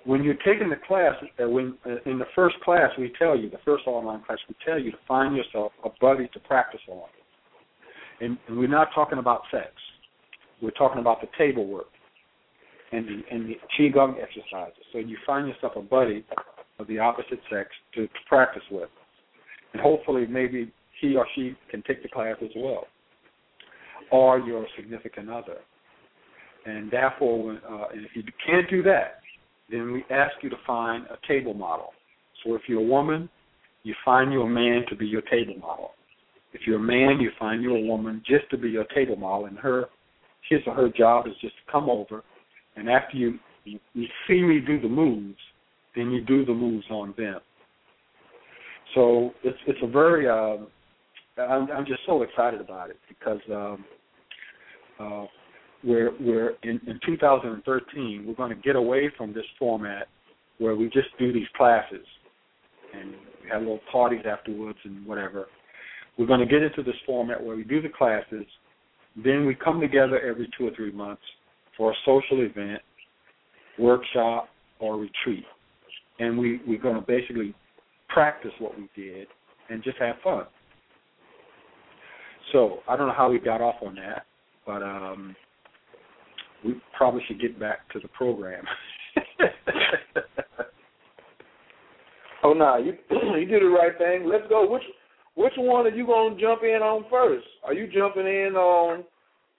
when you're taking the class, uh, when uh, in the first class we tell you, the first online class we tell you to find yourself a buddy to practice on. And, and we're not talking about sex. We're talking about the table work and the and the qigong exercises. So you find yourself a buddy of the opposite sex to, to practice with, and hopefully maybe he or she can take the class as well, or your significant other. And therefore, when, uh, if you can't do that, then we ask you to find a table model. So if you're a woman, you find you a man to be your table model. If you're a man, you find you a woman just to be your table model, and her, his or her job is just to come over, and after you you, you see me do the moves, then you do the moves on them. So it's it's a very uh, I'm I'm just so excited about it because um, uh, we're we're in, in 2013 we're going to get away from this format where we just do these classes and have little parties afterwards and whatever. We're going to get into this format where we do the classes, then we come together every two or three months for a social event, workshop, or retreat, and we we're going to basically practice what we did and just have fun. So I don't know how we got off on that, but um, we probably should get back to the program. oh no, you you did the right thing. Let's go. Which which one are you gonna jump in on first? Are you jumping in on?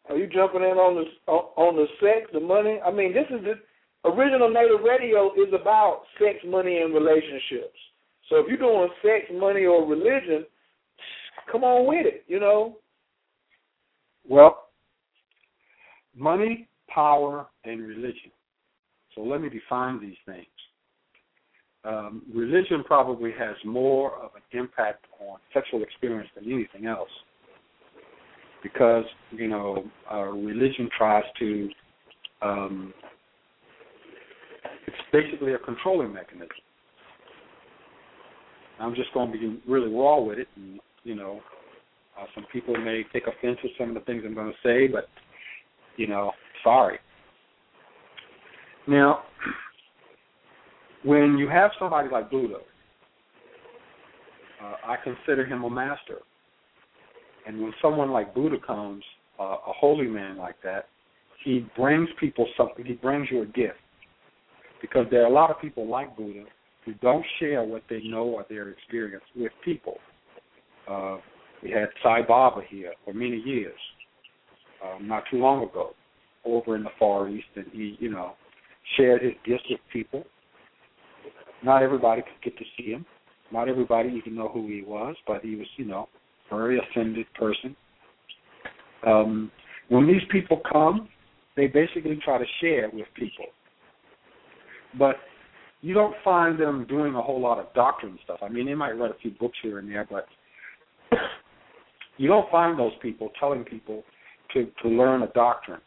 Are you jumping in on the on the sex, the money? I mean, this is the original Native Radio is about sex, money, and relationships. So if you're doing sex, money, or religion, come on with it. You know. Well, money, power, and religion. So let me define these things. Um, religion probably has more of an impact on sexual experience than anything else, because you know religion tries to. Um, it's basically a controlling mechanism. I'm just going to be really raw with it, and you know, uh, some people may take offense with some of the things I'm going to say, but you know, sorry. Now, when you have somebody like Buddha, uh, I consider him a master. And when someone like Buddha comes, uh, a holy man like that, he brings people something. He brings you a gift. Because there are a lot of people like Buddha who don't share what they know or their experience with people. Uh, we had Sai Baba here for many years, um, not too long ago, over in the Far East, and he, you know, shared his gifts with people. Not everybody could get to see him. Not everybody even know who he was, but he was, you know, a very ascended person. Um, when these people come, they basically try to share with people. But you don't find them doing a whole lot of doctrine stuff. I mean, they might write a few books here and there, but you don't find those people telling people to, to learn a doctrine.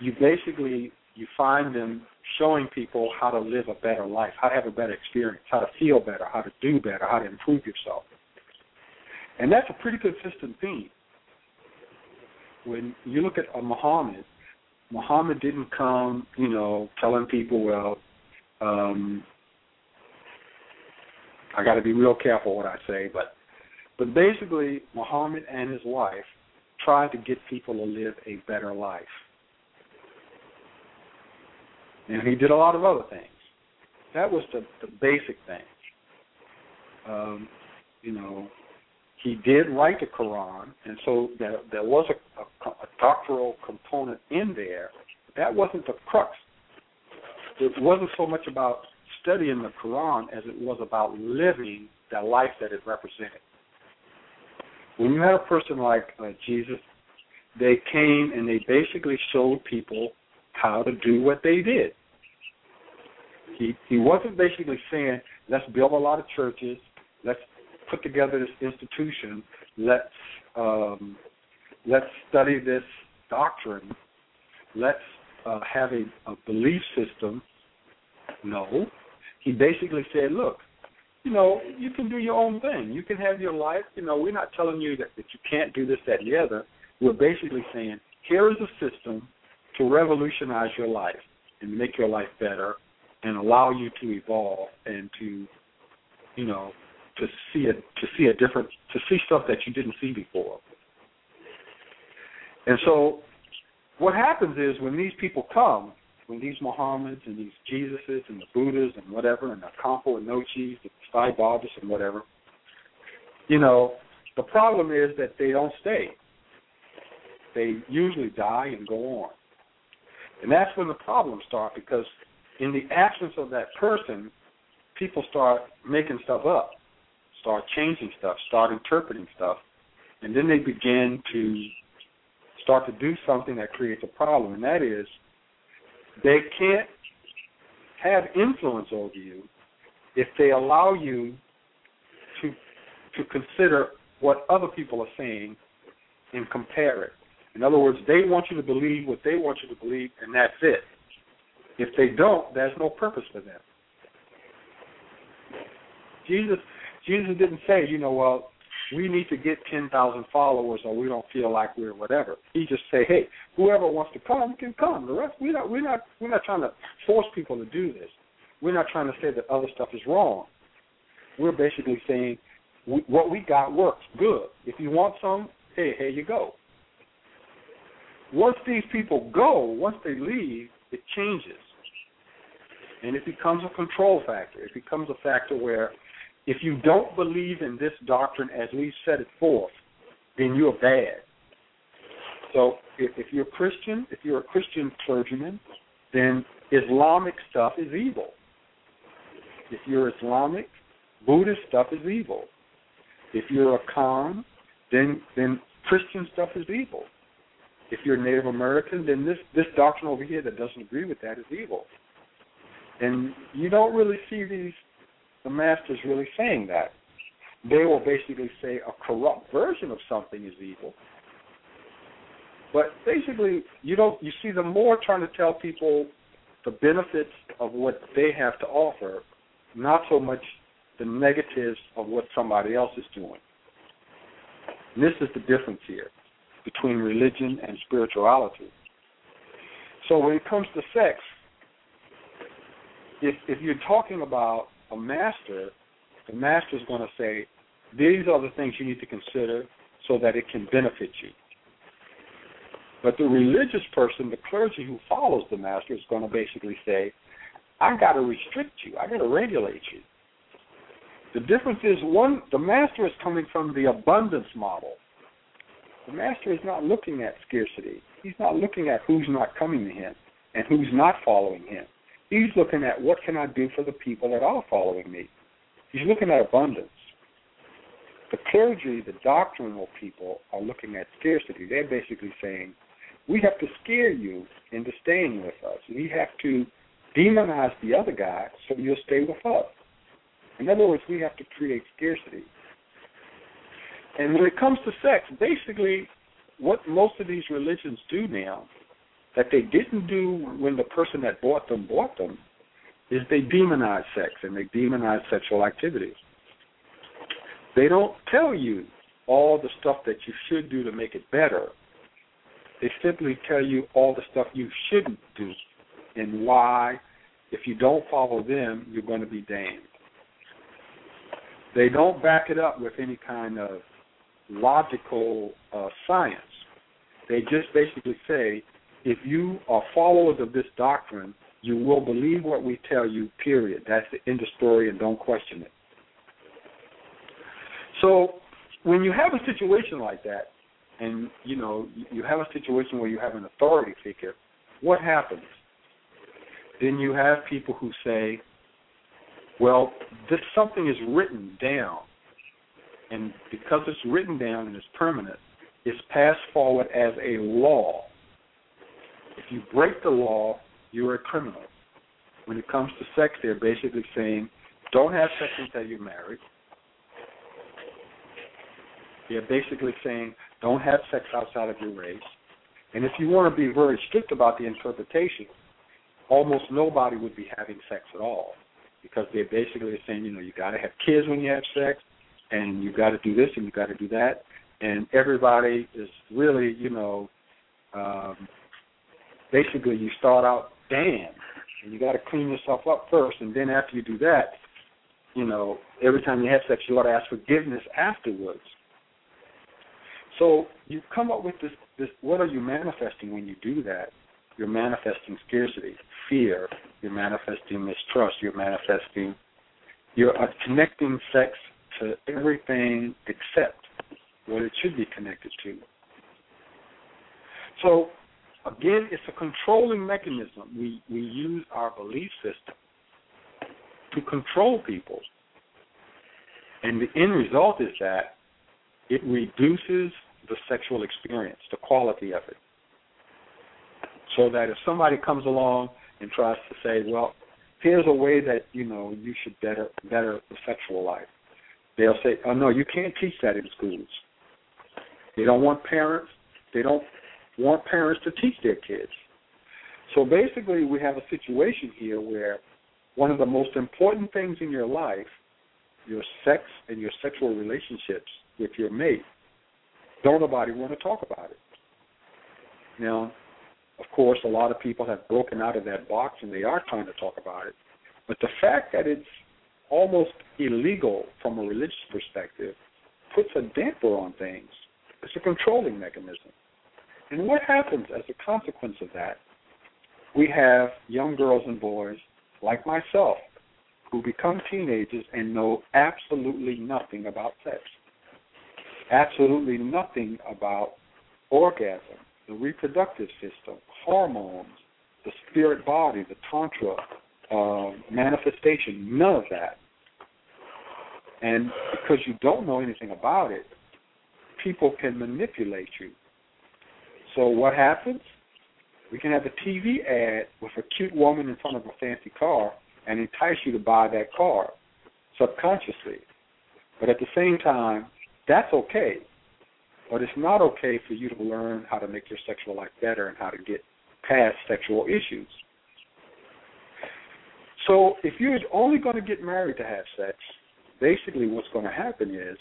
You basically you find them showing people how to live a better life, how to have a better experience, how to feel better, how to do better, how to improve yourself. And that's a pretty consistent theme. When you look at a Muhammad, Muhammad didn't come, you know, telling people, well, um, I got to be real careful what I say, but but basically, Muhammad and his wife tried to get people to live a better life. And he did a lot of other things. That was the, the basic thing. Um, you know, he did write the Quran, and so there, there was a, a, a doctoral component in there. But that wasn't the crux. It wasn't so much about studying the Quran as it was about living the life that it represented. When you had a person like uh, Jesus, they came and they basically showed people how to do what they did. He he wasn't basically saying, let's build a lot of churches, let's put together this institution, let's um, let's study this doctrine, let's uh, have a, a belief system. No, he basically said, look, you know, you can do your own thing. You can have your life. You know, we're not telling you that, that you can't do this, that, the other. We're basically saying, here is a system to revolutionize your life and make your life better and allow you to evolve and to, you know, to see a to see a different to see stuff that you didn't see before. And so, what happens is when these people come, when these Muhammads and these Jesuses and the Buddhas and whatever, and the Kampo and Nochis, the Sai Babas and whatever, you know, the problem is that they don't stay. They usually die and go on. And that's when the problems start because in the absence of that person, people start making stuff up, start changing stuff, start interpreting stuff, and then they begin to start to do something that creates a problem, and that is they can't have influence over you if they allow you to to consider what other people are saying and compare it. In other words, they want you to believe what they want you to believe, and that's it. If they don't, there's no purpose for them. Jesus Jesus didn't say, you know, well, we need to get 10,000 followers or we don't feel like we're whatever. He just say, hey, whoever wants to come can come. The rest, we're not, we're not, we're not trying to force people to do this. We're not trying to say that other stuff is wrong. We're basically saying we, what we got works good. If you want some, hey, here you go. Once these people go, once they leave, it changes. And it becomes a control factor. It becomes a factor where if you don't believe in this doctrine as we set it forth, then you're bad. So if, if you're a Christian, if you're a Christian clergyman, then Islamic stuff is evil. If you're Islamic, Buddhist stuff is evil. If you're a Khan, then then Christian stuff is evil. If you're Native American, then this this doctrine over here that doesn't agree with that is evil. And you don't really see these the masters really saying that. They will basically say a corrupt version of something is evil. But basically, you don't you see them more trying to tell people the benefits of what they have to offer, not so much the negatives of what somebody else is doing. And this is the difference here between religion and spirituality. So when it comes to sex, if if you're talking about a master, the master is going to say, these are the things you need to consider so that it can benefit you. But the religious person, the clergy who follows the master, is going to basically say, I got to restrict you. I got to regulate you. The difference is one, the master is coming from the abundance model. The master is not looking at scarcity. He's not looking at who's not coming to him and who's not following him. He's looking at what can I do for the people that are following me. He's looking at abundance. The clergy, the doctrinal people, are looking at scarcity. They're basically saying, we have to scare you into staying with us. We have to demonize the other guy so you'll stay with us. In other words, we have to create scarcity. And when it comes to sex, basically, what most of these religions do now that they didn't do when the person that bought them bought them is they demonize sex and they demonize sexual activities. They don't tell you all the stuff that you should do to make it better. They simply tell you all the stuff you shouldn't do and why, if you don't follow them, you're going to be damned. They don't back it up with any kind of logical uh, science. They just basically say, if you are followers of this doctrine, you will believe what we tell you, period. That's the end of story, and don't question it. So, when you have a situation like that, and you know you have a situation where you have an authority figure, what happens? Then you have people who say, well, this something is written down, and because it's written down and it's permanent, it's passed forward as a law. If you break the law, you're a criminal. When it comes to sex, they're basically saying, don't have sex until you're married. They're basically saying, don't have sex outside of your race. And if you want to be very strict about the interpretation, almost nobody would be having sex at all because they're basically saying, you know, you got to have kids when you have sex, and you've got to do this and you've got to do that, and everybody is really, you know, um, basically you start out damn, and you got to clean yourself up first, and then after you do that, you know, every time you have sex, you ought to ask forgiveness afterwards. So you come up with this. This what are you manifesting when you do that? You're manifesting scarcity, fear. You're manifesting mistrust. You're manifesting. You're uh, connecting sex to everything except what it should be connected to. So again, it's a controlling mechanism. We we use our belief system to control people, and the end result is that it reduces the sexual experience, the quality of it. So that if somebody comes along and tries to say, well, here's a way that, you know, you should better better the sexual life, they'll say, oh, no, you can't teach that in schools. They don't want parents, they don't want parents to teach their kids. So basically, we have a situation here where one of the most important things in your life, your sex and your sexual relationships with your mate, don't nobody want to talk about it. Now, of course, a lot of people have broken out of that box and they are trying to talk about it. But the fact that it's almost illegal from a religious perspective puts a damper on things. It's a controlling mechanism. And what happens as a consequence of that? We have young girls and boys like myself who become teenagers and know absolutely nothing about sex, absolutely nothing about orgasm, the reproductive system, hormones, the spirit body, the tantra, uh, manifestation, none of that. And because you don't know anything about it, people can manipulate you. So what happens? We can have a TV ad with a cute woman in front of a fancy car and entice you to buy that car subconsciously. But at the same time, that's okay. But it's not okay for you to learn how to make your sexual life better and how to get past sexual issues. So if you're only going to get married to have sex, basically what's going to happen is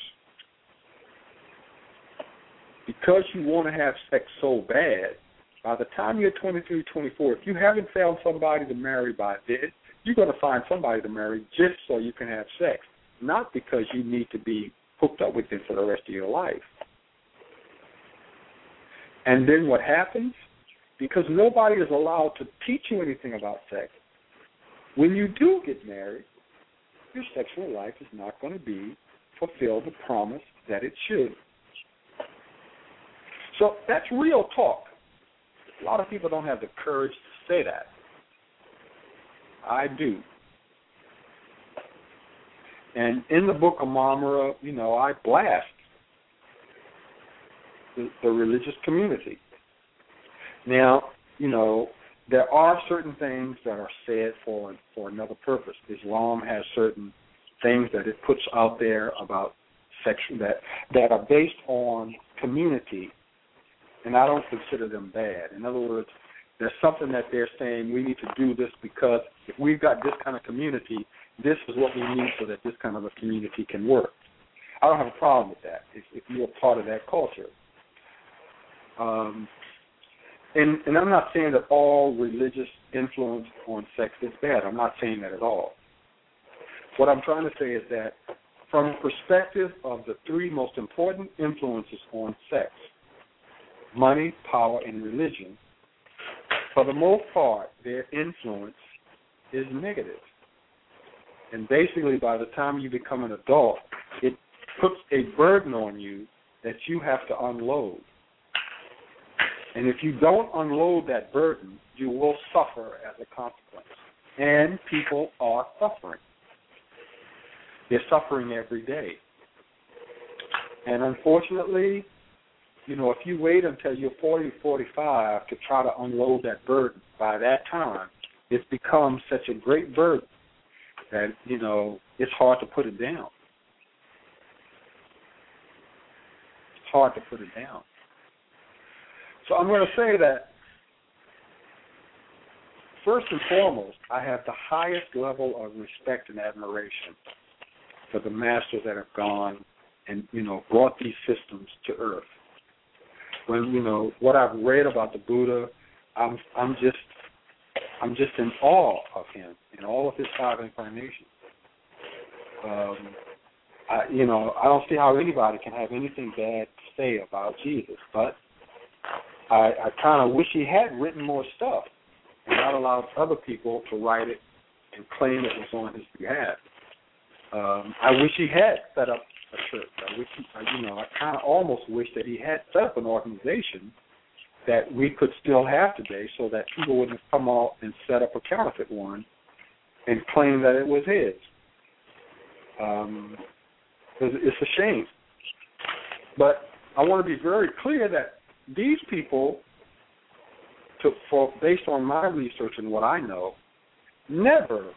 because you want to have sex so bad, by the time you're 23, 24, if you haven't found somebody to marry by then, you're going to find somebody to marry just so you can have sex, not because you need to be hooked up with them for the rest of your life. And then what happens? Because nobody is allowed to teach you anything about sex, when you do get married, your sexual life is not going to be fulfill the promise that it should. So that's real talk. A lot of people don't have the courage to say that. I do. And in the book of Marmara, you know, I blast the, the religious community. Now, you know, there are certain things that are said for for another purpose. Islam has certain things that it puts out there about sexual that that are based on community, and I don't consider them bad. In other words, there's something that they're saying we need to do this because if we've got this kind of community, this is what we need so that this kind of a community can work. I don't have a problem with that if, if you're part of that culture. Um, and and I'm not saying that all religious influence on sex is bad. I'm not saying that at all. What I'm trying to say is that from the perspective of the three most important influences on sex, money, power, and religion, for the most part, their influence is negative. And basically, by the time you become an adult, it puts a burden on you that you have to unload. And if you don't unload that burden, you will suffer as a consequence. And people are suffering. They're suffering every day. And unfortunately, you know, if you wait until you're 40, 45 to try to unload that burden, by that time, it's become such a great burden that, you know, it's hard to put it down. It's hard to put it down. So I'm going to say that first and foremost, I have the highest level of respect and admiration for the masters that have gone and you know brought these systems to earth. When you know what I've read about the Buddha, I'm I'm just I'm just in awe of him and all of his five incarnations. Um, I, you know, I don't see how anybody can have anything bad to say about Jesus, but I, I kind of wish he had written more stuff and not allowed other people to write it and claim it was on his behalf. Um, I wish he had set up a church. I wish, he, you know, I kind of almost wish that he had set up an organization that we could still have today, so that people wouldn't come out and set up a counterfeit one and claim that it was his. Um, it's a shame. But I want to be very clear that these people, to, for based on my research and what I know, never,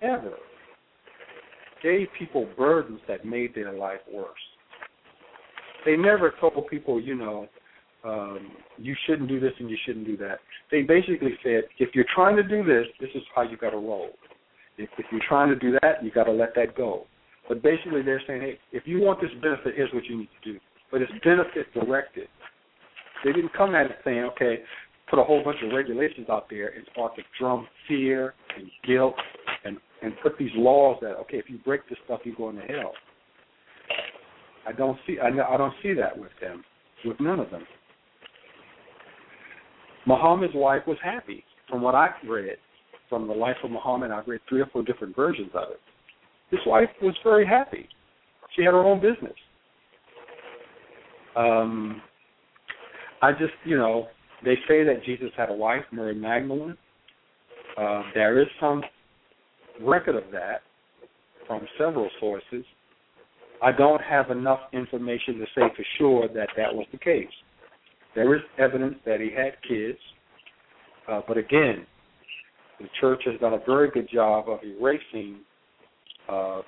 ever gave people burdens that made their life worse. They never told people, you know, um, you shouldn't do this and you shouldn't do that. They basically said, if you're trying to do this, this is how you got to roll. If, if you're trying to do that, you got to let that go. But basically, they're saying, hey, if you want this benefit, here's what you need to do. But it's benefit directed. They didn't come at it saying, okay, put a whole bunch of regulations out there and start to drum fear and guilt and and put these laws that okay, if you break this stuff, you're going to hell. I don't see I, I don't see that with them, with none of them. Muhammad's wife was happy, from what I've read, from the life of Muhammad. I've read three or four different versions of it. His wife was very happy. She had her own business. Um, I just, you know, they say that Jesus had a wife, Mary Magdalene. Uh, there is some record of that from several sources. I don't have enough information to say for sure that that was the case. There is evidence that he had kids, uh, but again, the church has done a very good job of erasing uh,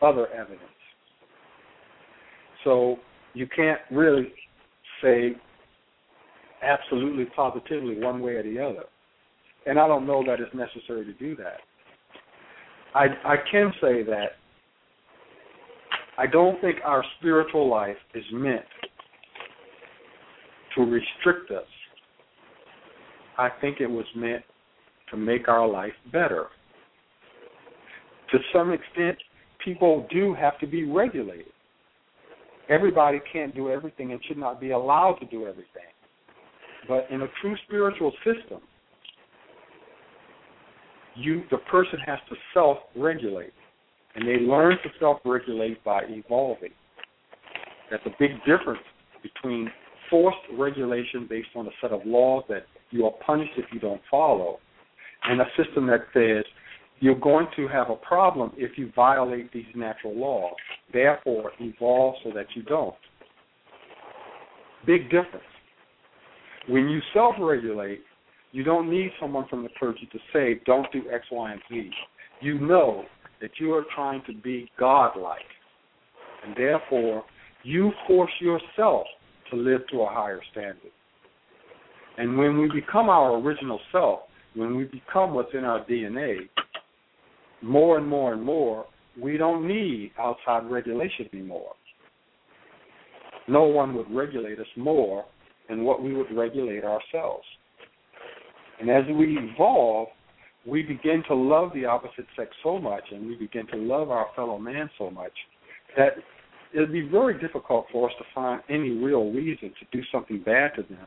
other evidence. So you can't really say absolutely positively one way or the other. And I don't know that it's necessary to do that. I I can say that I don't think our spiritual life is meant to restrict us. I think it was meant to make our life better. To some extent, people do have to be regulated. Everybody can't do everything and should not be allowed to do everything. But in a true spiritual system, you the person has to self-regulate, and they learn to self-regulate by evolving. That's a big difference between forced regulation based on a set of laws that you are punished if you don't follow, and a system that says you're going to have a problem if you violate these natural laws. Therefore, evolve so that you don't. Big difference. When you self regulate, you don't need someone from the clergy to say, don't do X, Y, and Z. You know that you are trying to be godlike. And therefore, you force yourself to live to a higher standard. And when we become our original self, when we become what's in our DNA, more and more and more, we don't need outside regulation anymore. No one would regulate us more than what we would regulate ourselves. And as we evolve, we begin to love the opposite sex so much and we begin to love our fellow man so much that it'd be very difficult for us to find any real reason to do something bad to them.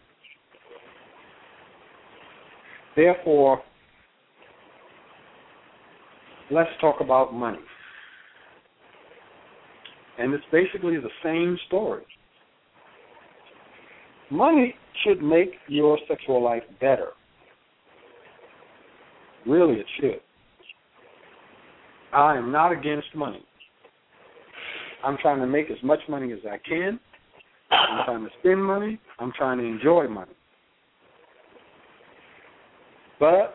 Therefore, let's talk about money. And it's basically the same story. Money should make your sexual life better. Really, it should. I am not against money. I'm trying to make as much money as I can. I'm trying to spend money. I'm trying to enjoy money. But,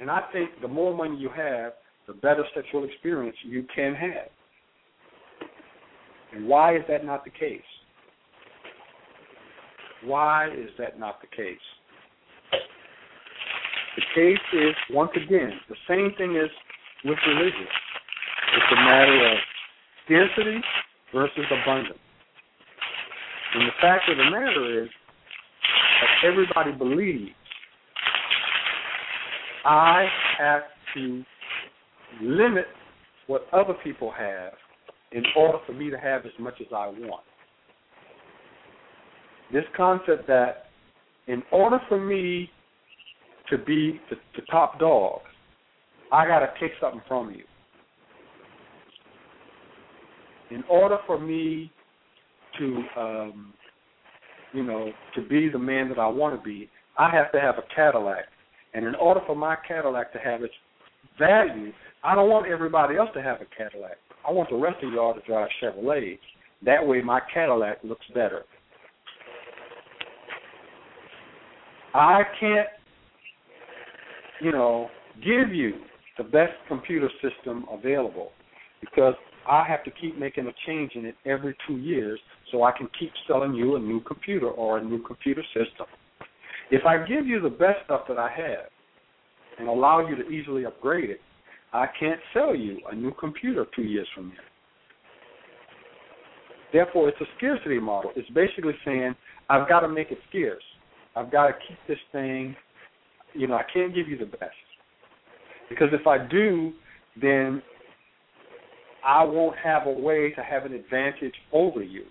and I think the more money you have, the better sexual experience you can have. And why is that not the case? Why is that not the case? The case is, once again, the same thing as with religion. It's a matter of scarcity versus abundance. And the fact of the matter is that everybody believes I have to limit what other people have in order for me to have as much as I want. This concept that in order for me to be the, the top dog, I got to take something from you. In order for me to, um, you know, to be the man that I want to be, I have to have a Cadillac. And in order for my Cadillac to have its value, I don't want everybody else to have a Cadillac. I want the rest of y'all to drive Chevrolet. That way my Cadillac looks better. I can't, you know, give you the best computer system available because I have to keep making a change in it every two years so I can keep selling you a new computer or a new computer system. If I give you the best stuff that I have and allow you to easily upgrade it, I can't sell you a new computer two years from now. Therefore, it's a scarcity model. It's basically saying, I've got to make it scarce. I've got to keep this thing, you know, I can't give you the best. Because if I do, then I won't have a way to have an advantage over you.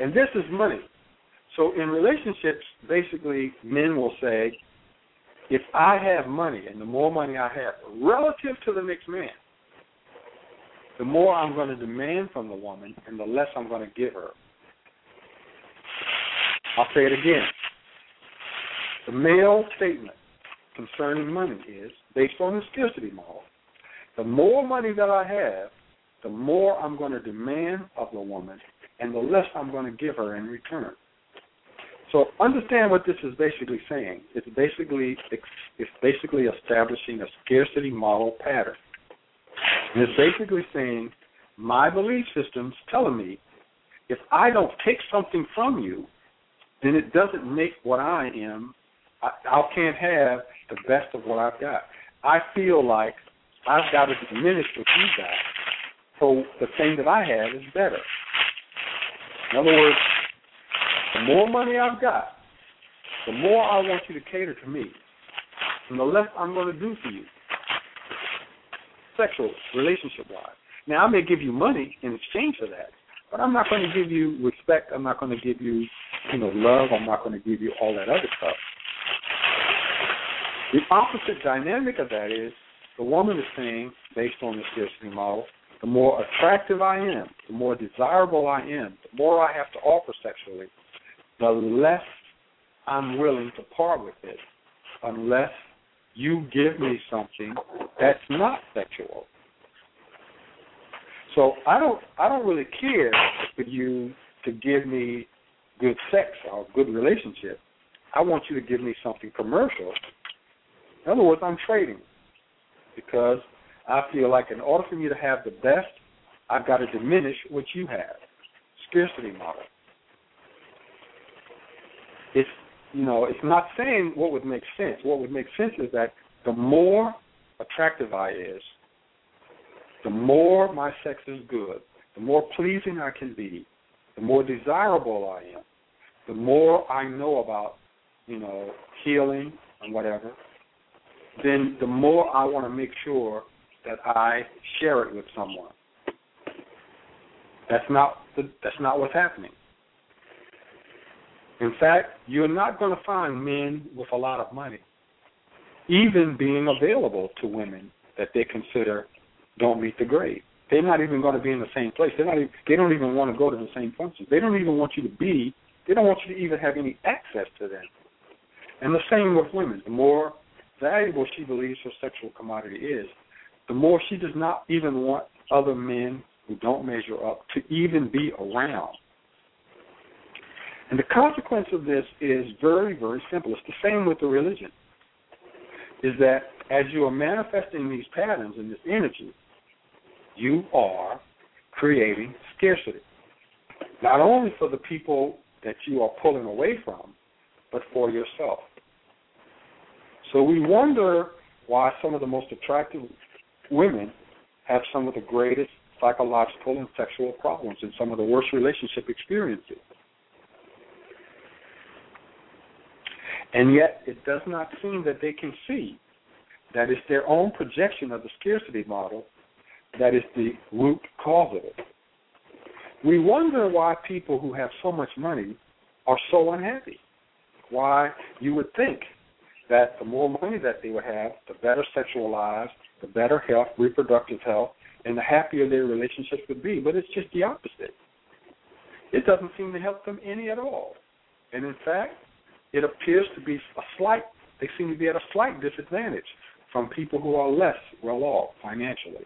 And this is money. So in relationships, basically, men will say, if I have money, and the more money I have, relative to the next man, the more I'm going to demand from the woman and the less I'm going to give her. I'll say it again. The male statement concerning money is based on the scarcity model. The more money that I have, the more I'm going to demand of the woman and the less I'm going to give her in return. So understand what this is basically saying. It's basically it's basically establishing a scarcity model pattern. And it's basically saying my belief system's telling me if I don't take something from you, then it doesn't make what I am. I, I can't have the best of what I've got. I feel like I've got to diminish what you got, so the thing that I have is better. In other words, the more money I've got, the more I want you to cater to me, and the less I'm going to do for you, sexual, relationship wise. Now, I may give you money in exchange for that, but I'm not going to give you respect. I'm not going to give you, you know, love. I'm not going to give you all that other stuff. The opposite dynamic of that is the woman is saying, based on the scarcity model, the more attractive I am, the more desirable I am, the more I have to offer sexually, the less I'm willing to part with it unless you give me something that's not sexual. So I don't I don't really care for you to give me good sex or good relationship. I want you to give me something commercial. In other words, I'm trading because I feel like in order for me to have the best, I've got to diminish what you have. Scarcity model. It's you know, it's not saying what would make sense. What would make sense is that the more attractive I is, the more my sex is good, the more pleasing I can be, the more desirable I am, the more I know about, you know, healing and whatever, then the more I want to make sure that I share it with someone. That's not the, that's not what's happening. In fact, you're not going to find men with a lot of money even being available to women that they consider don't meet the grade. They're not even going to be in the same place. They're not. Even, they don't even want to go to the same functions. They don't even want you to be. They don't want you to even have any access to them. And the same with women. The more valuable she believes her sexual commodity is, the more she does not even want other men who don't measure up to even be around. And the consequence of this is very, very simple. It's the same with the religion. Is that as you are manifesting these patterns and this energy, you are creating scarcity. Not only for the people that you are pulling away from, but for yourself. So we wonder why some of the most attractive women have some of the greatest psychological and sexual problems and some of the worst relationship experiences. And yet, it does not seem that they can see that it's their own projection of the scarcity model that is the root cause of it. We wonder why people who have so much money are so unhappy. Why you would think that the more money that they would have, the better sexual lives, the better health, reproductive health, and the happier their relationships would be. But it's just the opposite. It doesn't seem to help them any at all. And in fact, it appears to be a slight, they seem to be at a slight disadvantage from people who are less well off financially.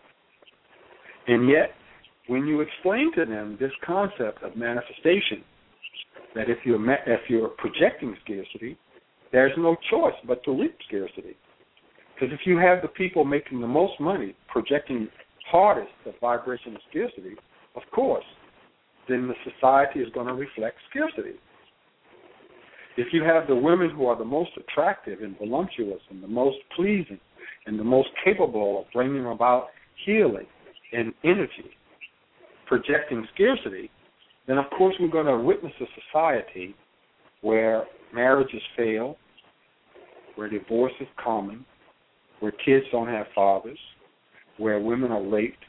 And yet, when you explain to them this concept of manifestation, that if you're if you're projecting scarcity, there's no choice but to reap scarcity. Because if you have the people making the most money projecting hardest the vibration of scarcity, of course, then the society is going to reflect scarcity. If you have the women who are the most attractive and voluptuous and the most pleasing and the most capable of bringing about healing and energy, projecting scarcity, then of course we're going to witness a society where marriages fail, where divorce is common, where kids don't have fathers, where women are raped,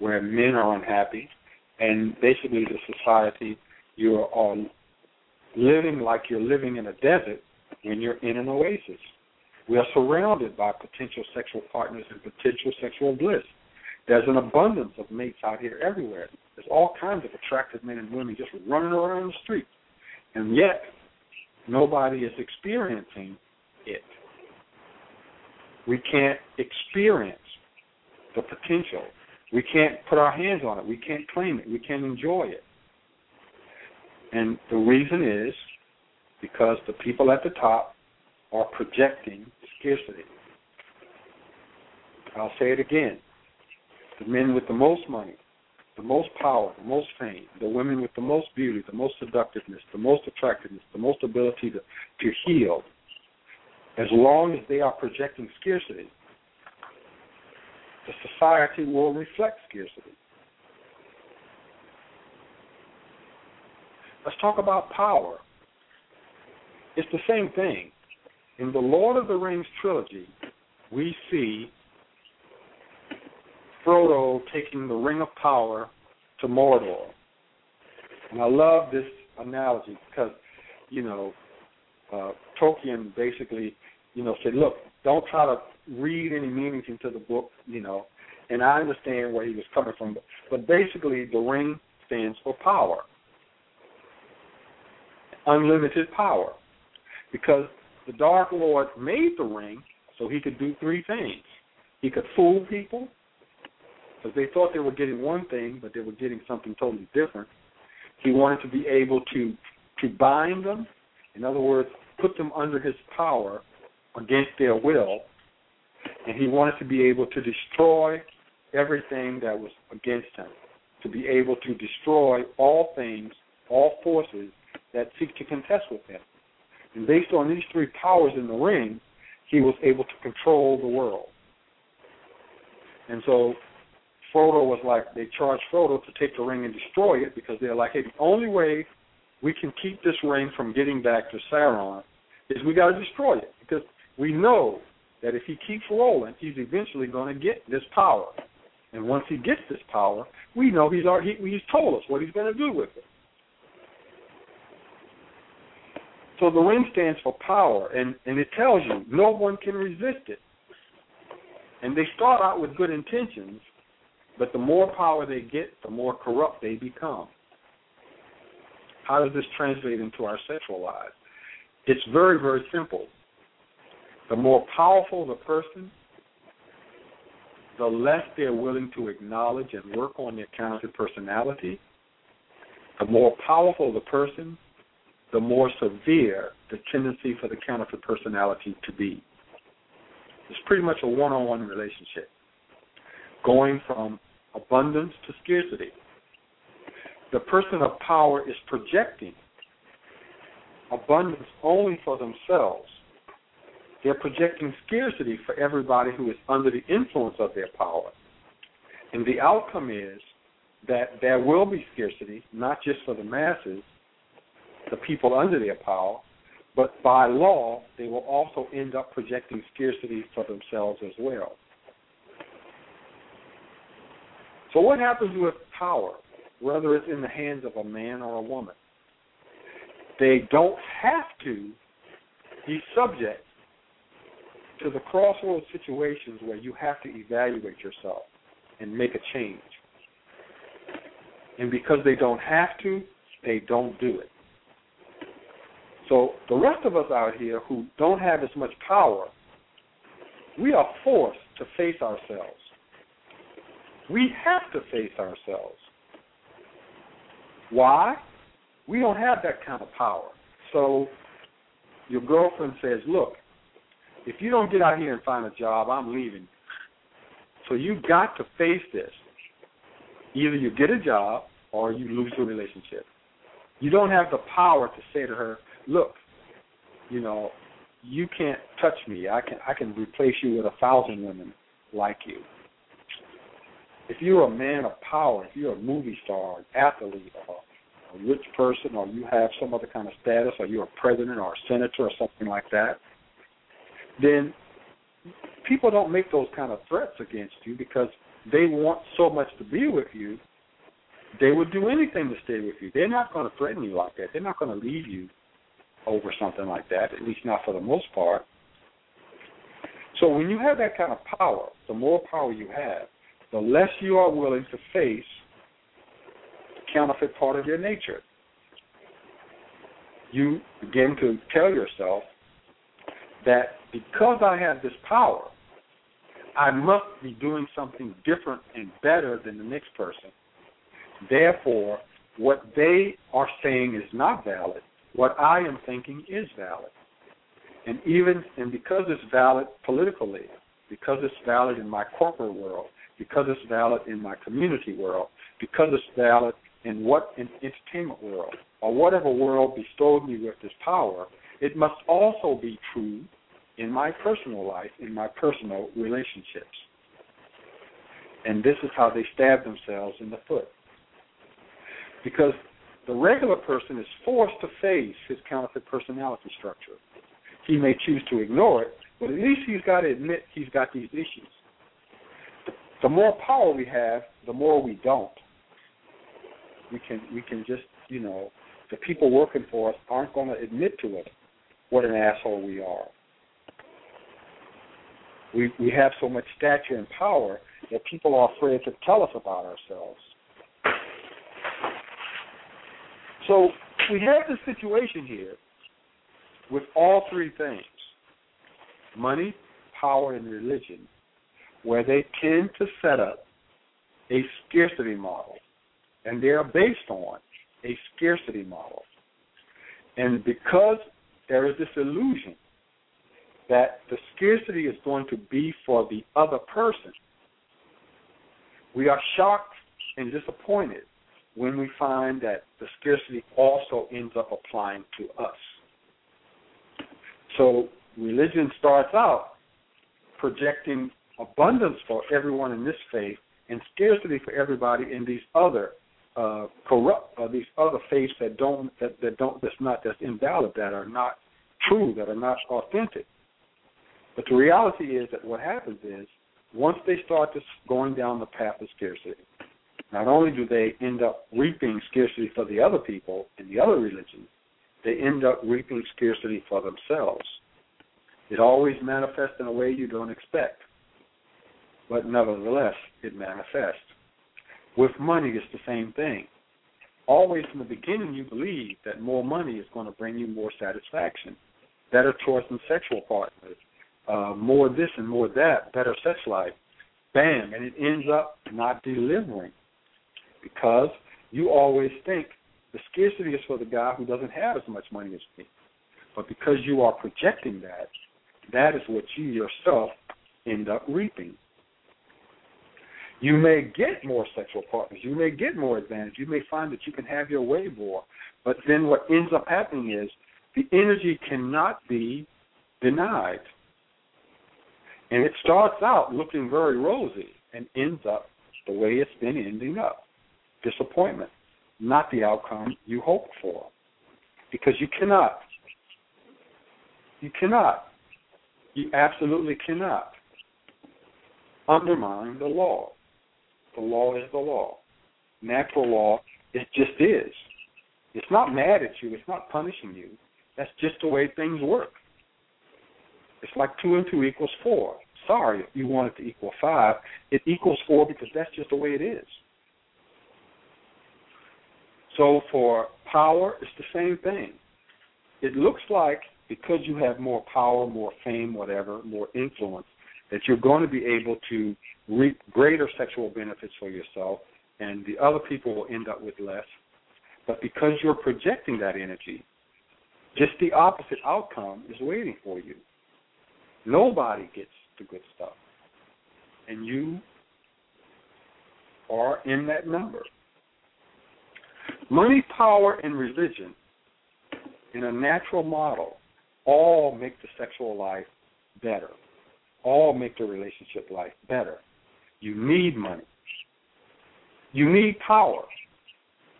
where men are unhappy, and basically the society you're on living like you're living in a desert when you're in an oasis. We are surrounded by potential sexual partners and potential sexual bliss. There's an abundance of mates out here everywhere. There's all kinds of attractive men and women just running around the street. And yet, nobody is experiencing it. We can't experience the potential. We can't put our hands on it. We can't claim it. We can't enjoy it. And the reason is because the people at the top are projecting scarcity. I'll say it again. The men with the most money, the most power, the most fame, the women with the most beauty, the most seductiveness, the most attractiveness, the most ability to, to heal, as long as they are projecting scarcity, the society will reflect scarcity. Let's talk about power. It's the same thing. In the Lord of the Rings trilogy, we see Frodo taking the Ring of Power to Mordor. And I love this analogy because, you know, uh, Tolkien basically, you know, said, look, don't try to read any meanings into the book, you know, and I understand where he was coming from. But, but basically, the ring stands for power, unlimited power, because the Dark Lord made the ring so he could do three things. He could fool people because they thought they were getting one thing, but they were getting something totally different. He wanted to be able to to bind them, in other words, put them under his power against their will, and he wanted to be able to destroy everything that was against him, to be able to destroy all things, all forces that seek to contest with him. And based on these three powers in the ring, he was able to control the world. And so Frodo was like, they charged Frodo to take the ring and destroy it because they're like, hey, the only way we can keep this ring from getting back to Sauron is we got to destroy it because we know that if he keeps rolling, he's eventually going to get this power. And once he gets this power, we know he's already, he, he's told us what he's going to do with it. So the ring stands for power, and, and it tells you no one can resist it. And they start out with good intentions, but the more power they get, the more corrupt they become. How does this translate into our sexual lives? It's very, very simple. The more powerful the person, the less they're willing to acknowledge and work on their counterfeit personality. The more powerful the person, the more severe the tendency for the counterfeit personality to be. It's pretty much a one on one relationship, going from abundance to scarcity. The person of power is projecting abundance only for themselves. They're projecting scarcity for everybody who is under the influence of their power. And the outcome is that there will be scarcity, not just for the masses, the people under their power, but by law, they will also end up projecting scarcity for themselves as well. So, what happens with power, whether it's in the hands of a man or a woman? They don't have to be subject to the crossroads situations where you have to evaluate yourself and make a change. And because they don't have to, they don't do it. So the rest of us out here who don't have as much power, we are forced to face ourselves. We have to face ourselves. Why? We don't have that kind of power. So your girlfriend says, Look, if you don't get out here and find a job, I'm leaving. So you've got to face this. Either you get a job or you lose your relationship. You don't have the power to say to her, look, you know, you can't touch me. I can I can replace you with a thousand women like you. If you're a man of power, if you're a movie star, an athlete, or a rich person, or you have some other kind of status, or you're a president or a senator or something like that, then people don't make those kind of threats against you because they want so much to be with you, they would do anything to stay with you. They're not going to threaten you like that. They're not going to leave you over something like that, at least not for the most part. So when you have that kind of power, the more power you have, the less you are willing to face the counterfeit part of your nature. You begin to tell yourself that because I have this power, I must be doing something different and better than the next person. Therefore, what they are saying is not valid. What I am thinking is valid. And even and because it's valid politically, because it's valid in my corporate world, because it's valid in my community world, because it's valid in what in entertainment world or whatever world bestowed me with this power, it must also be true in my personal life, in my personal relationships. And this is how they stab themselves in the foot. Because the regular person is forced to face his counterfeit personality structure. He may choose to ignore it, but at least he's got to admit he's got these issues. The more power we have, the more we don't. We can we can just you know the people working for us aren't going to admit to us what an asshole we are. We we have so much stature and power that people are afraid to tell us about ourselves. So we have this situation here with all three things money, power, and religion, where they tend to set up a scarcity model. And they are based on a scarcity model. And because there is this illusion that the scarcity is going to be for the other person, we are shocked and disappointed when we find that the scarcity also ends up applying to us. So religion starts out projecting abundance for everyone in this faith and scarcity for everybody in these other uh, corrupt uh, these other faiths that don't that, that don't that's not that's invalid that are not true that are not authentic. But the reality is that what happens is once they start this going down the path of scarcity, not only do they end up reaping scarcity for the other people in the other religions, they end up reaping scarcity for themselves. It always manifests in a way you don't expect, but nevertheless, it manifests. With money, it's the same thing. Always from the beginning, you believe that more money is going to bring you more satisfaction, better choice in sexual partners, uh, more this and more that, better sex life. Bam, and it ends up not delivering because you always think the scarcity is for the guy who doesn't have as much money as me. But because you are projecting that, that is what you yourself end up reaping. You may get more sexual partners. You may get more advantage. You may find that you can have your way more. But then what ends up happening is the energy cannot be denied. And it starts out looking very rosy and ends up the way it's been ending up disappointment, not the outcome you hoped for. Because you cannot. You cannot. You absolutely cannot undermine the law. The law is the law. Natural law, it just is. It's not mad at you, it's not punishing you. That's just the way things work. It's like two and two equals four. Sorry, if you want it to equal five, it equals four because that's just the way it is. So for power, it's the same thing. It looks like because you have more power, more fame, whatever, more influence, that you're going to be able to reap greater sexual benefits for yourself, and the other people will end up with less. But because you're projecting that energy, just the opposite outcome is waiting for you. Nobody gets the good stuff. And you are in that number. Money, power, and religion in a natural model all make the sexual life better, all make the relationship life better. You need money, you need power,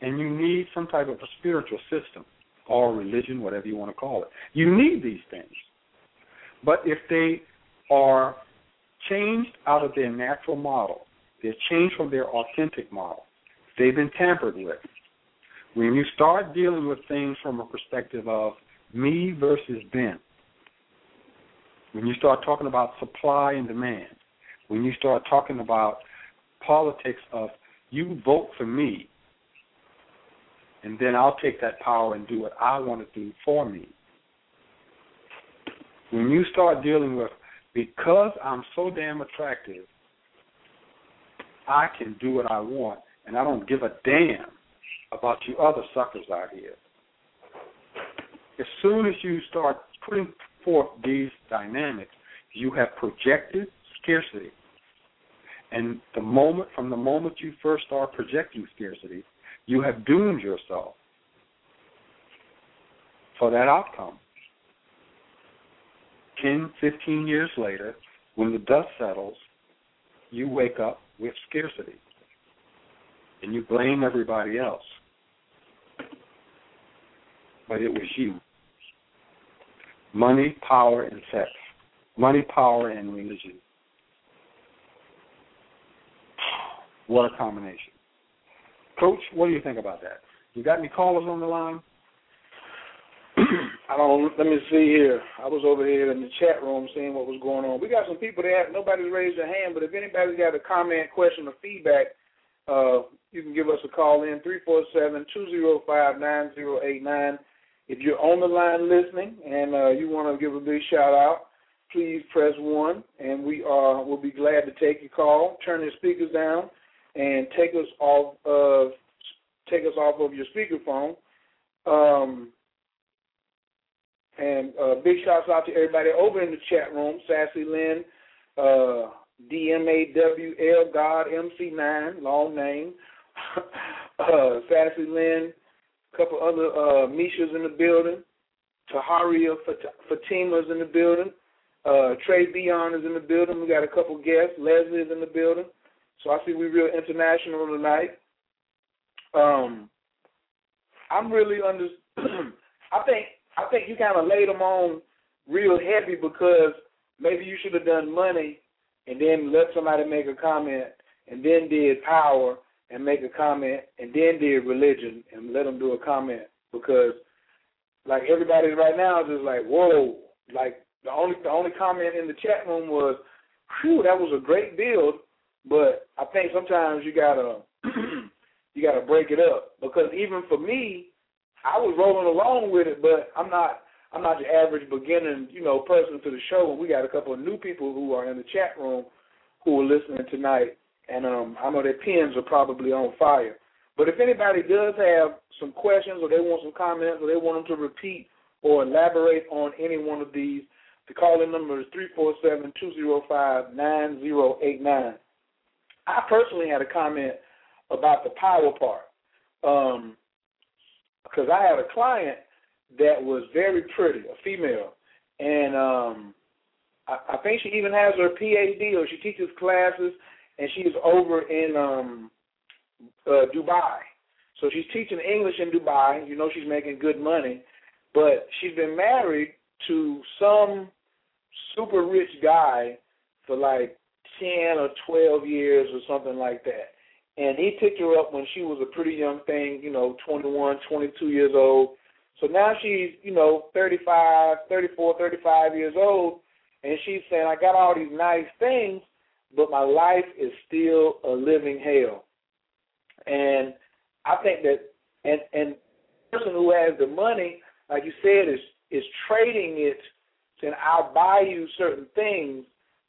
and you need some type of a spiritual system or religion, whatever you want to call it. You need these things. But if they are changed out of their natural model. They're changed from their authentic model. They've been tampered with. When you start dealing with things from a perspective of me versus them, when you start talking about supply and demand, when you start talking about politics of you vote for me, and then I'll take that power and do what I want to do for me. When you start dealing with because I'm so damn attractive, I can do what I want, and I don't give a damn about you other suckers out here. As soon as you start putting forth these dynamics, you have projected scarcity. And the moment from the moment you first start projecting scarcity, you have doomed yourself for that outcome. 10, 15 years later, when the dust settles, you wake up with scarcity. And you blame everybody else. But it was you. Money, power, and sex. Money, power, and religion. What a combination. Coach, what do you think about that? You got any callers on the line? I don't. Let me see here. I was over here in the chat room seeing what was going on. We got some people there. Nobody's raised their hand, but if anybody's got a comment, question, or feedback, uh, you can give us a call in three four seven two zero five nine zero eight nine. If you're on the line listening and uh, you want to give a big shout out, please press one, and we are will be glad to take your call. Turn your speakers down and take us off of take us off of your speakerphone. Um, and uh, big shouts out to everybody over in the chat room. Sassy Lynn, uh, DMAWL God MC9, long name. uh, Sassy Lynn, couple other uh, Mishas in the building. Taharia Fatima's in the building. Uh, Trey Dion is in the building. We got a couple guests. Leslie is in the building. So I see we real international tonight. Um, I'm really under. I think I think you kind of laid them on real heavy because maybe you should have done money and then let somebody make a comment and then did power and make a comment and then did religion and let them do a comment because like everybody right now is just like whoa like the only the only comment in the chat room was whew that was a great build but I think sometimes you gotta you gotta break it up because even for me I was rolling along with it, but I'm not I'm not your average beginning, you know, person to the show. And we got a couple of new people who are in the chat room who are listening tonight, and um, I know their pens are probably on fire. But if anybody does have some questions, or they want some comments, or they want them to repeat or elaborate on any one of these, the calling number is three four seven two zero five nine zero eight nine. I personally had a comment about the power part. Um, because I had a client that was very pretty, a female, and um, I, I think she even has her PhD or she teaches classes, and she's over in um, uh, Dubai. So she's teaching English in Dubai. You know she's making good money, but she's been married to some super rich guy for like ten or twelve years or something like that and he picked her up when she was a pretty young thing, you know, 21, 22 years old. So now she's, you know, 35, 34, 35 years old, and she's saying, I got all these nice things, but my life is still a living hell. And I think that, and and person who has the money, like you said, is is trading it, saying I'll buy you certain things,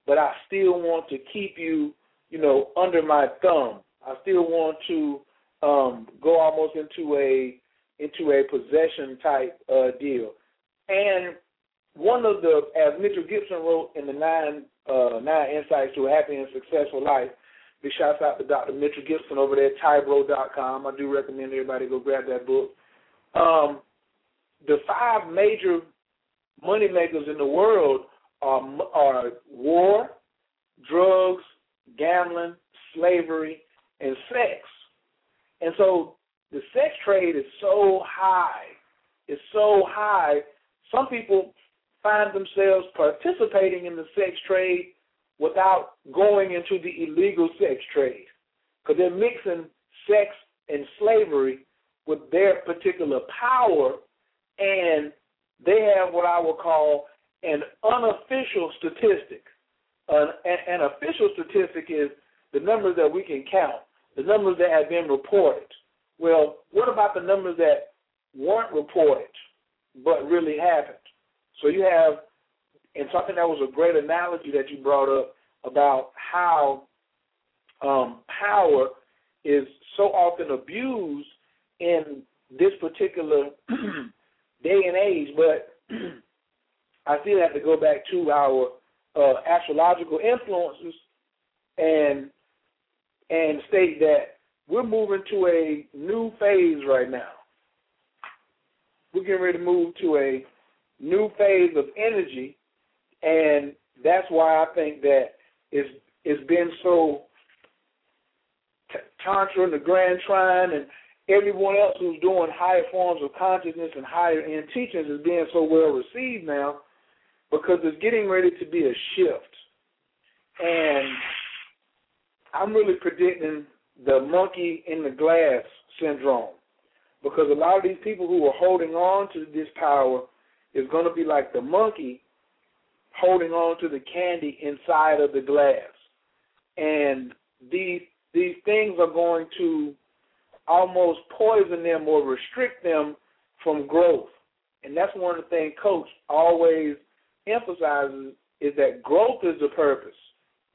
but I still want to keep you, you know, under my thumb. I still want to um, go almost into a into a possession type uh, deal. And one of the, as Mitchell Gibson wrote in the nine uh, nine insights to a happy and successful life. Big shouts out to Dr. Mitchell Gibson over there at Tybro.com. I do recommend everybody go grab that book. Um, the five major money makers in the world are, are war, drugs, gambling, slavery, and sex. And so the sex trade is so high. It's so high. Some people find themselves participating in the sex trade without going into the illegal sex trade. Because they're mixing sex and slavery with their particular power, and they have what I would call an unofficial statistic. An, an official statistic is the numbers that we can count, the numbers that have been reported. Well, what about the numbers that weren't reported but really happened? So you have, and something that was a great analogy that you brought up about how um, power is so often abused in this particular day and age, but I still have to go back to our uh, astrological influences and and state that we're moving to a new phase right now. We're getting ready to move to a new phase of energy, and that's why I think that it's it's been so t- tantra and the grand trine and everyone else who's doing higher forms of consciousness and higher end teachings is being so well received now because it's getting ready to be a shift. And I'm really predicting the monkey in the glass syndrome because a lot of these people who are holding on to this power is going to be like the monkey holding on to the candy inside of the glass. And these these things are going to almost poison them or restrict them from growth. And that's one of the things Coach always emphasizes is that growth is the purpose.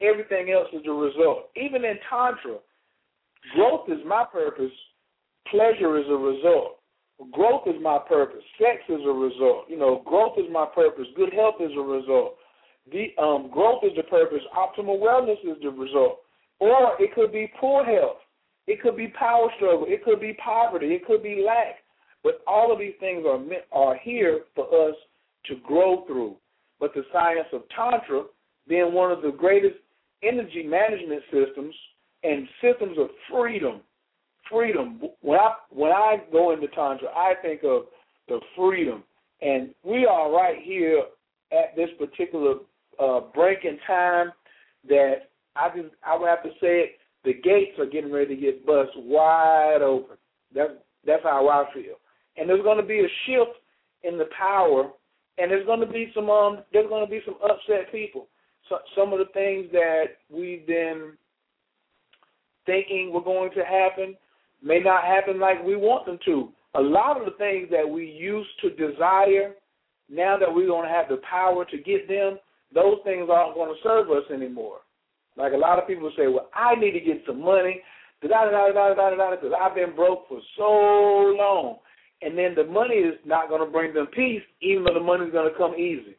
Everything else is the result. Even in Tantra, growth is my purpose, pleasure is a result. Growth is my purpose. Sex is a result. You know, growth is my purpose. Good health is a result. The um, growth is the purpose. Optimal wellness is the result. Or it could be poor health. It could be power struggle. It could be poverty. It could be lack. But all of these things are meant, are here for us to grow through. But the science of Tantra, being one of the greatest energy management systems and systems of freedom, freedom. When I when I go into Tantra, I think of the freedom, and we are right here at this particular uh, break in time that I just I would have to say it. The gates are getting ready to get bust wide open. That's that's how I feel. And there's going to be a shift in the power, and there's going to be some um there's going to be some upset people. So, some of the things that we've been thinking were going to happen may not happen like we want them to. A lot of the things that we used to desire, now that we're going to have the power to get them, those things aren't going to serve us anymore. Like a lot of people say, well, I need to get some money, da da da da da da because I've been broke for so long. And then the money is not going to bring them peace, even though the money is going to come easy.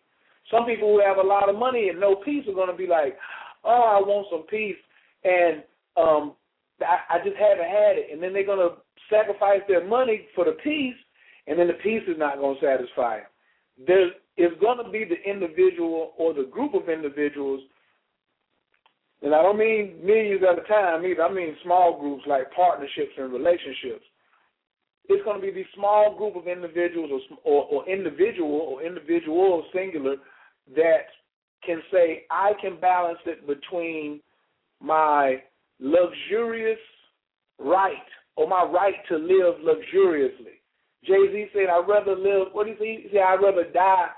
Some people who have a lot of money and no peace are going to be like, oh, I want some peace, and um, I, just haven't had it. And then they're going to sacrifice their money for the peace, and then the peace is not going to satisfy them. There is going to be the individual or the group of individuals and I don't mean millions at a time either. I mean small groups like partnerships and relationships. It's going to be these small group of individuals or, or, or individual or individual singular that can say, I can balance it between my luxurious right or my right to live luxuriously. Jay Z said, I'd rather live, what did he say? He said, I'd rather die.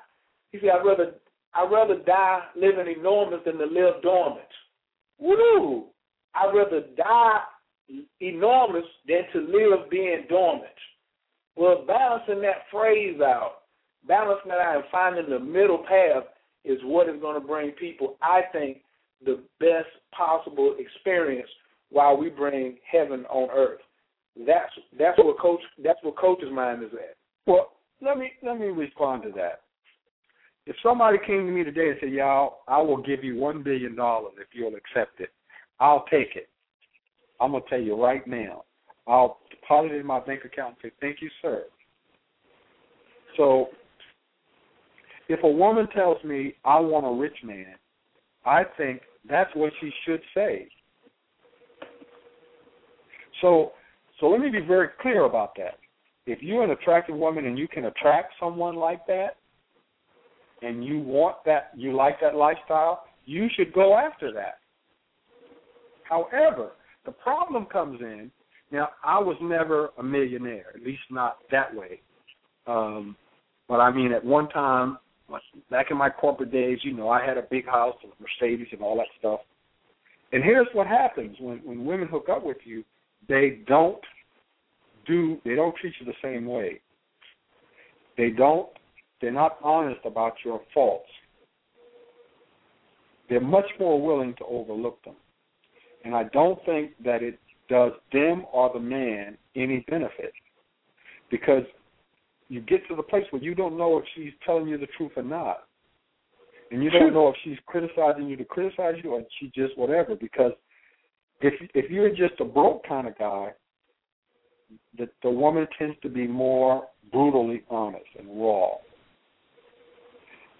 He said, I'd rather, I'd rather die living enormous than to live dormant. Woo! I'd rather die enormous than to live being dormant. Well, balancing that phrase out, balancing that out and finding the middle path is what is going to bring people, I think, the best possible experience while we bring heaven on earth. That's that's what coach that's what coach's mind is at. Well, let me let me respond to that. If somebody came to me today and said, "Y'all, I will give you one billion dollars if you'll accept it," I'll take it. I'm gonna tell you right now. I'll deposit it in my bank account and say, "Thank you, sir." So, if a woman tells me, "I want a rich man," I think that's what she should say. So, so let me be very clear about that. If you're an attractive woman and you can attract someone like that, and you want that, you like that lifestyle, you should go after that. However, the problem comes in. Now, I was never a millionaire, at least not that way. Um, but I mean, at one time, back in my corporate days, you know, I had a big house and Mercedes and all that stuff. And here's what happens when when women hook up with you, they don't do they don't treat you the same way. They don't they're not honest about your faults. They're much more willing to overlook them. And I don't think that it does them or the man any benefit. Because you get to the place where you don't know if she's telling you the truth or not. And you don't know if she's criticizing you to criticize you or she just whatever. Because if if you're just a broke kind of guy, the the woman tends to be more brutally honest and raw.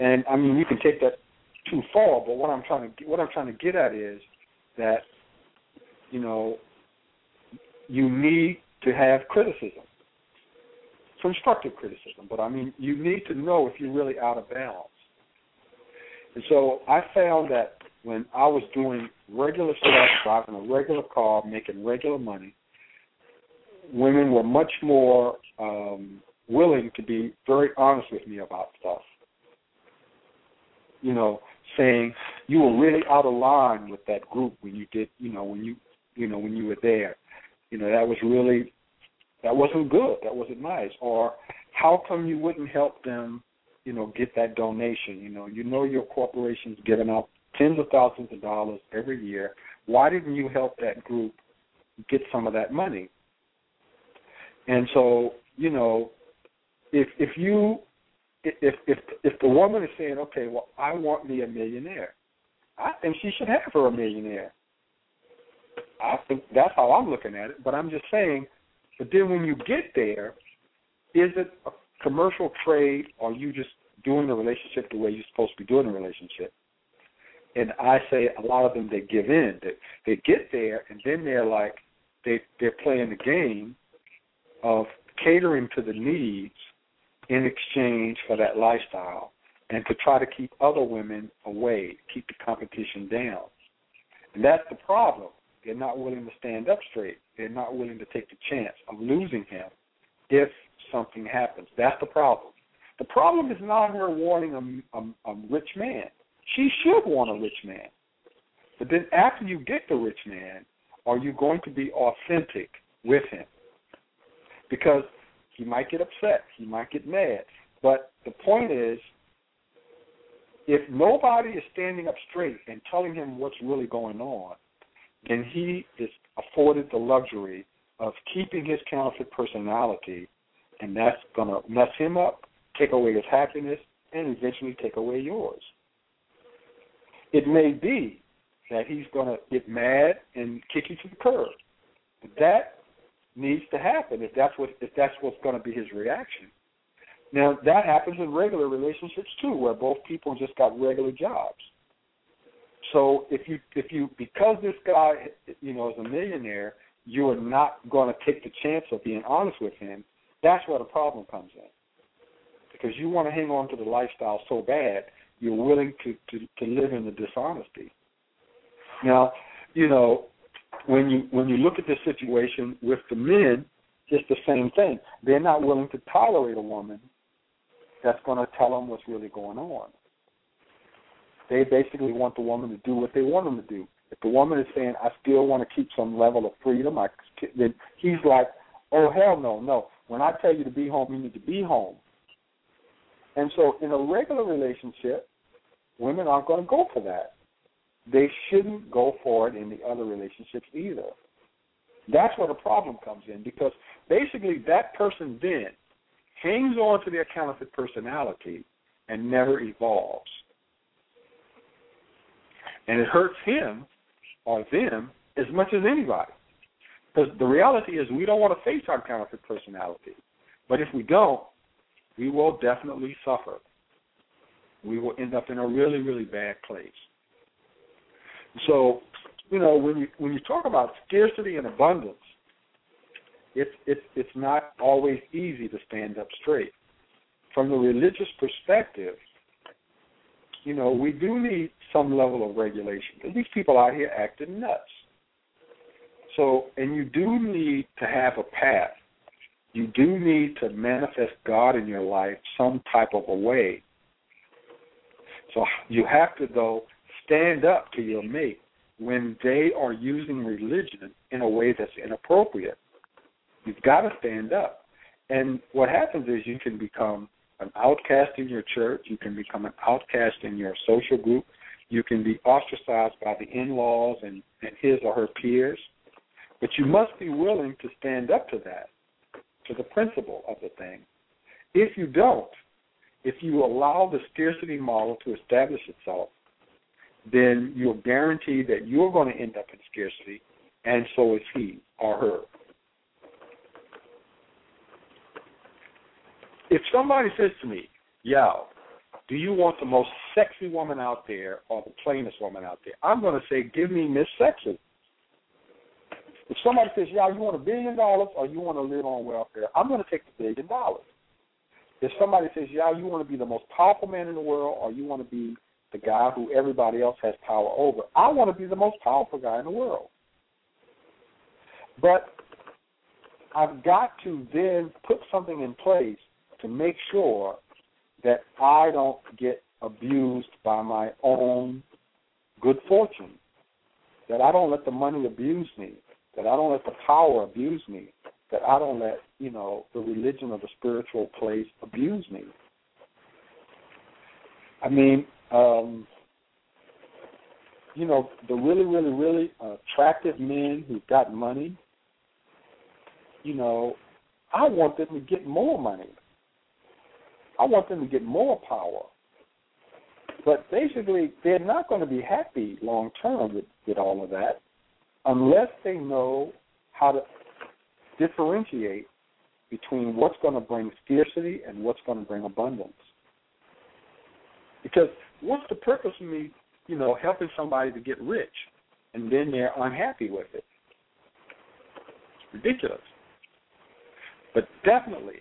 And I mean, you can take that too far, but what I'm trying to what I'm trying to get at is that you know you need to have criticism, constructive criticism. But I mean, you need to know if you're really out of balance. And so I found that when I was doing regular stuff, driving a regular car, making regular money, women were much more um, willing to be very honest with me about stuff. You know, saying you were really out of line with that group when you did, you know, when you, you know, when you were there. You know, that was really, that wasn't good. That wasn't nice. Or how come you wouldn't help them, you know, get that donation? You know, you know your corporation's giving out tens of thousands of dollars every year. Why didn't you help that group get some of that money? And so, you know, if if you if if if the woman is saying, okay, well, I want me a millionaire, I think she should have her a millionaire. I think that's how I'm looking at it. But I'm just saying. But then when you get there, is it a commercial trade, or you just doing the relationship the way you're supposed to be doing the relationship? And I say a lot of them they give in. They they get there and then they're like they they're playing the game of catering to the needs in exchange for that lifestyle and to try to keep other women away, keep the competition down. And that's the problem. They're not willing to stand up straight. They're not willing to take the chance of losing him if something happens. That's the problem. The problem is not her wanting a, a, a rich man. She should want a rich man. But then after you get the rich man, are you going to be authentic with him? Because he might get upset. He might get mad. But the point is, if nobody is standing up straight and telling him what's really going on, then he is afforded the luxury of keeping his counterfeit personality, and that's going to mess him up, take away his happiness, and eventually take away yours. It may be that he's going to get mad and kick you to the curb. That needs to happen if that's what if that's what's going to be his reaction. Now that happens in regular relationships too, where both people just got regular jobs. So if you if you because this guy you know is a millionaire, you are not going to take the chance of being honest with him. That's where the problem comes in, because you want to hang on to the lifestyle so bad, you're willing to to, to live in the dishonesty. Now, you know, when you when you look at this situation with the men, it's the same thing. They're not willing to tolerate a woman that's going to tell them what's really going on. They basically want the woman to do what they want them to do. If the woman is saying, "I still want to keep some level of freedom," I, then he's like, "Oh hell no, no! When I tell you to be home, you need to be home." And so, in a regular relationship, women aren't going to go for that they shouldn't go for it in the other relationships either. That's where the problem comes in because basically that person then hangs on to their counterfeit personality and never evolves. And it hurts him or them as much as anybody. Because the reality is we don't want to face our counterfeit personality. But if we don't, we will definitely suffer. We will end up in a really, really bad place. So, you know, when you when you talk about scarcity and abundance, it's it's it's not always easy to stand up straight. From the religious perspective, you know, we do need some level of regulation because these people out here acting nuts. So, and you do need to have a path. You do need to manifest God in your life some type of a way. So you have to, though, stand up to your mate when they are using religion in a way that's inappropriate. You've got to stand up. And what happens is you can become an outcast in your church. You can become an outcast in your social group. You can be ostracized by the in laws and, and his or her peers. But you must be willing to stand up to that, to the principle of the thing. If you don't, if you allow the scarcity model to establish itself, then you're guaranteed that you're going to end up in scarcity, and so is he or her. If somebody says to me, "Yo, do you want the most sexy woman out there or the plainest woman out there?" I'm going to say, "Give me Miss Sexy." If somebody says, "Yo, you want a billion dollars or you want to live on welfare?" I'm going to take the billion dollars. If somebody says, "Yo, you want to be the most powerful man in the world or you want to be the guy who everybody else has power over," I want to be the most powerful guy in the world. But I've got to then put something in place to make sure that I don't get abused by my own good fortune, that I don't let the money abuse me, that I don't let the power abuse me, that I don't let, you know, the religion or the spiritual place abuse me. I mean, um, you know, the really, really, really attractive men who've got money, you know, I want them to get more money. I want them to get more power. But basically, they're not going to be happy long term with, with all of that unless they know how to differentiate between what's going to bring scarcity and what's going to bring abundance. Because what's the purpose of me, you know, helping somebody to get rich and then they're unhappy with it? It's ridiculous. But definitely,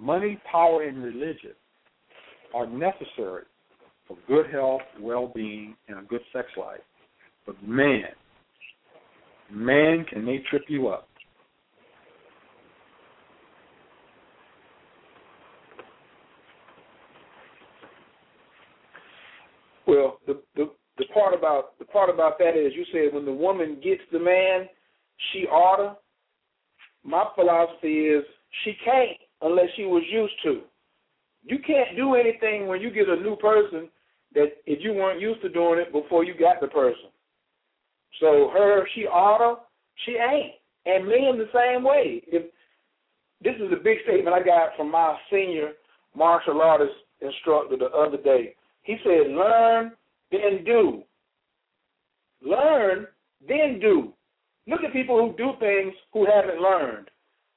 money, power, and religion are necessary for good health, well being, and a good sex life. But man, man, can they trip you up. Well, the the the part about the part about that is you said when the woman gets the man, she oughta. My philosophy is she can't unless she was used to. You can't do anything when you get a new person that if you weren't used to doing it before you got the person. So her, she oughta, she ain't. And men the same way. If this is a big statement I got from my senior martial artist instructor the other day. He said, Learn, then do. Learn, then do. Look at people who do things who haven't learned.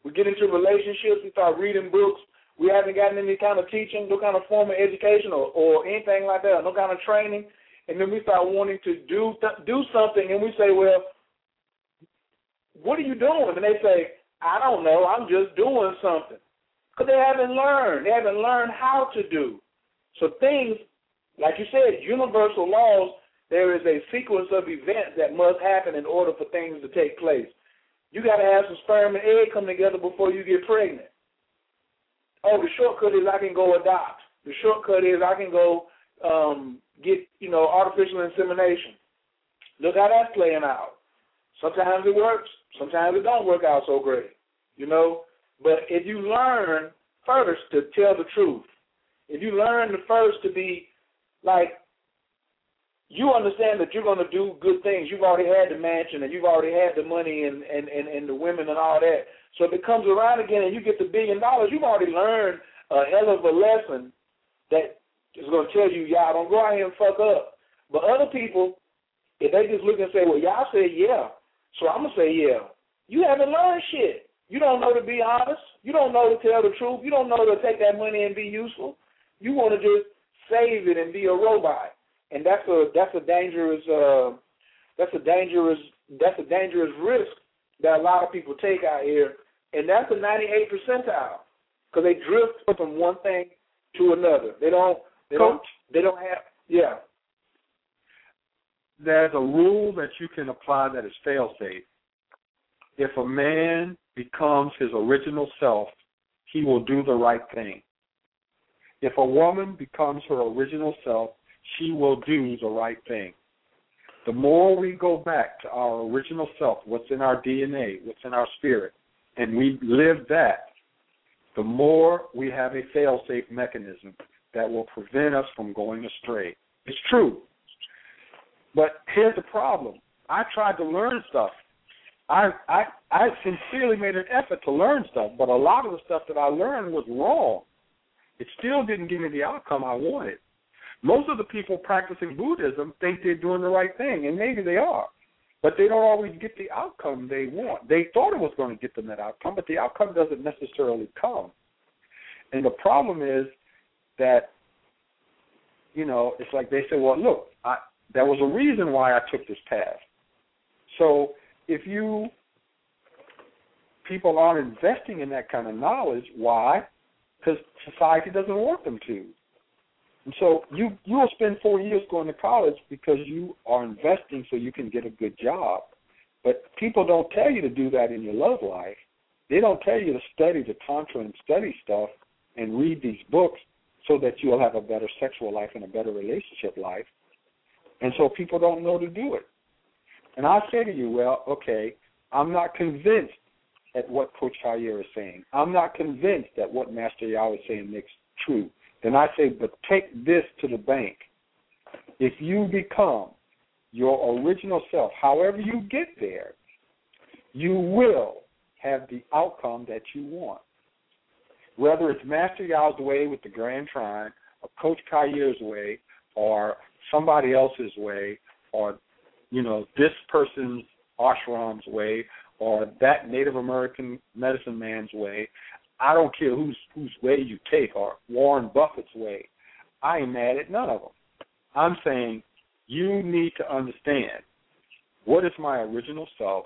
We get into relationships, we start reading books, we haven't gotten any kind of teaching, no kind of formal education or, or anything like that, no kind of training, and then we start wanting to do th- do something, and we say, well, what are you doing? And they say, I don't know, I'm just doing something. Because they haven't learned. They haven't learned how to do. So things, like you said, universal laws, there is a sequence of events that must happen in order for things to take place. You got to have some sperm and egg come together before you get pregnant. Oh, the shortcut is I can go adopt. The shortcut is I can go um, get, you know, artificial insemination. Look how that's playing out. Sometimes it works. Sometimes it don't work out so great. You know, but if you learn first to tell the truth, if you learn the first to be like you understand that you're going to do good things. You've already had the mansion and you've already had the money and, and, and, and the women and all that. So if it comes around again and you get the billion dollars, you've already learned a hell of a lesson that is going to tell you, y'all don't go out here and fuck up. But other people, if they just look and say, well, y'all said yeah, so I'm going to say yeah. You haven't learned shit. You don't know to be honest. You don't know to tell the truth. You don't know to take that money and be useful. You want to just save it and be a robot and that's a that's a dangerous uh, that's a dangerous that's a dangerous risk that a lot of people take out here, and that's a 98 percentile because they drift from one thing to another. They don't they Coach, don't they don't have Yeah. There's a rule that you can apply that is fail safe. If a man becomes his original self, he will do the right thing. If a woman becomes her original self, she will do the right thing. The more we go back to our original self, what's in our DNA, what's in our spirit, and we live that, the more we have a fail safe mechanism that will prevent us from going astray. It's true. But here's the problem. I tried to learn stuff. I I I sincerely made an effort to learn stuff, but a lot of the stuff that I learned was wrong. It still didn't give me the outcome I wanted. Most of the people practicing Buddhism think they're doing the right thing, and maybe they are, but they don't always get the outcome they want. They thought it was going to get them that outcome, but the outcome doesn't necessarily come. And the problem is that, you know, it's like they say, well, look, I, there was a reason why I took this path. So if you people aren't investing in that kind of knowledge, why? Because society doesn't want them to. And so you you will spend four years going to college because you are investing so you can get a good job. But people don't tell you to do that in your love life. They don't tell you to study the tantra and study stuff and read these books so that you'll have a better sexual life and a better relationship life. And so people don't know to do it. And I say to you, well, okay, I'm not convinced at what Coach Khayr is saying. I'm not convinced that what Master Yao is saying makes true. Then I say, but take this to the bank. If you become your original self, however you get there, you will have the outcome that you want. Whether it's Master Yao's way with the Grand Trine, or Coach Khayr's way, or somebody else's way, or you know this person's ashram's way, or that Native American medicine man's way. I don't care whose whose way you take, or Warren Buffett's way. I ain't mad at none of them. I'm saying you need to understand what is my original self,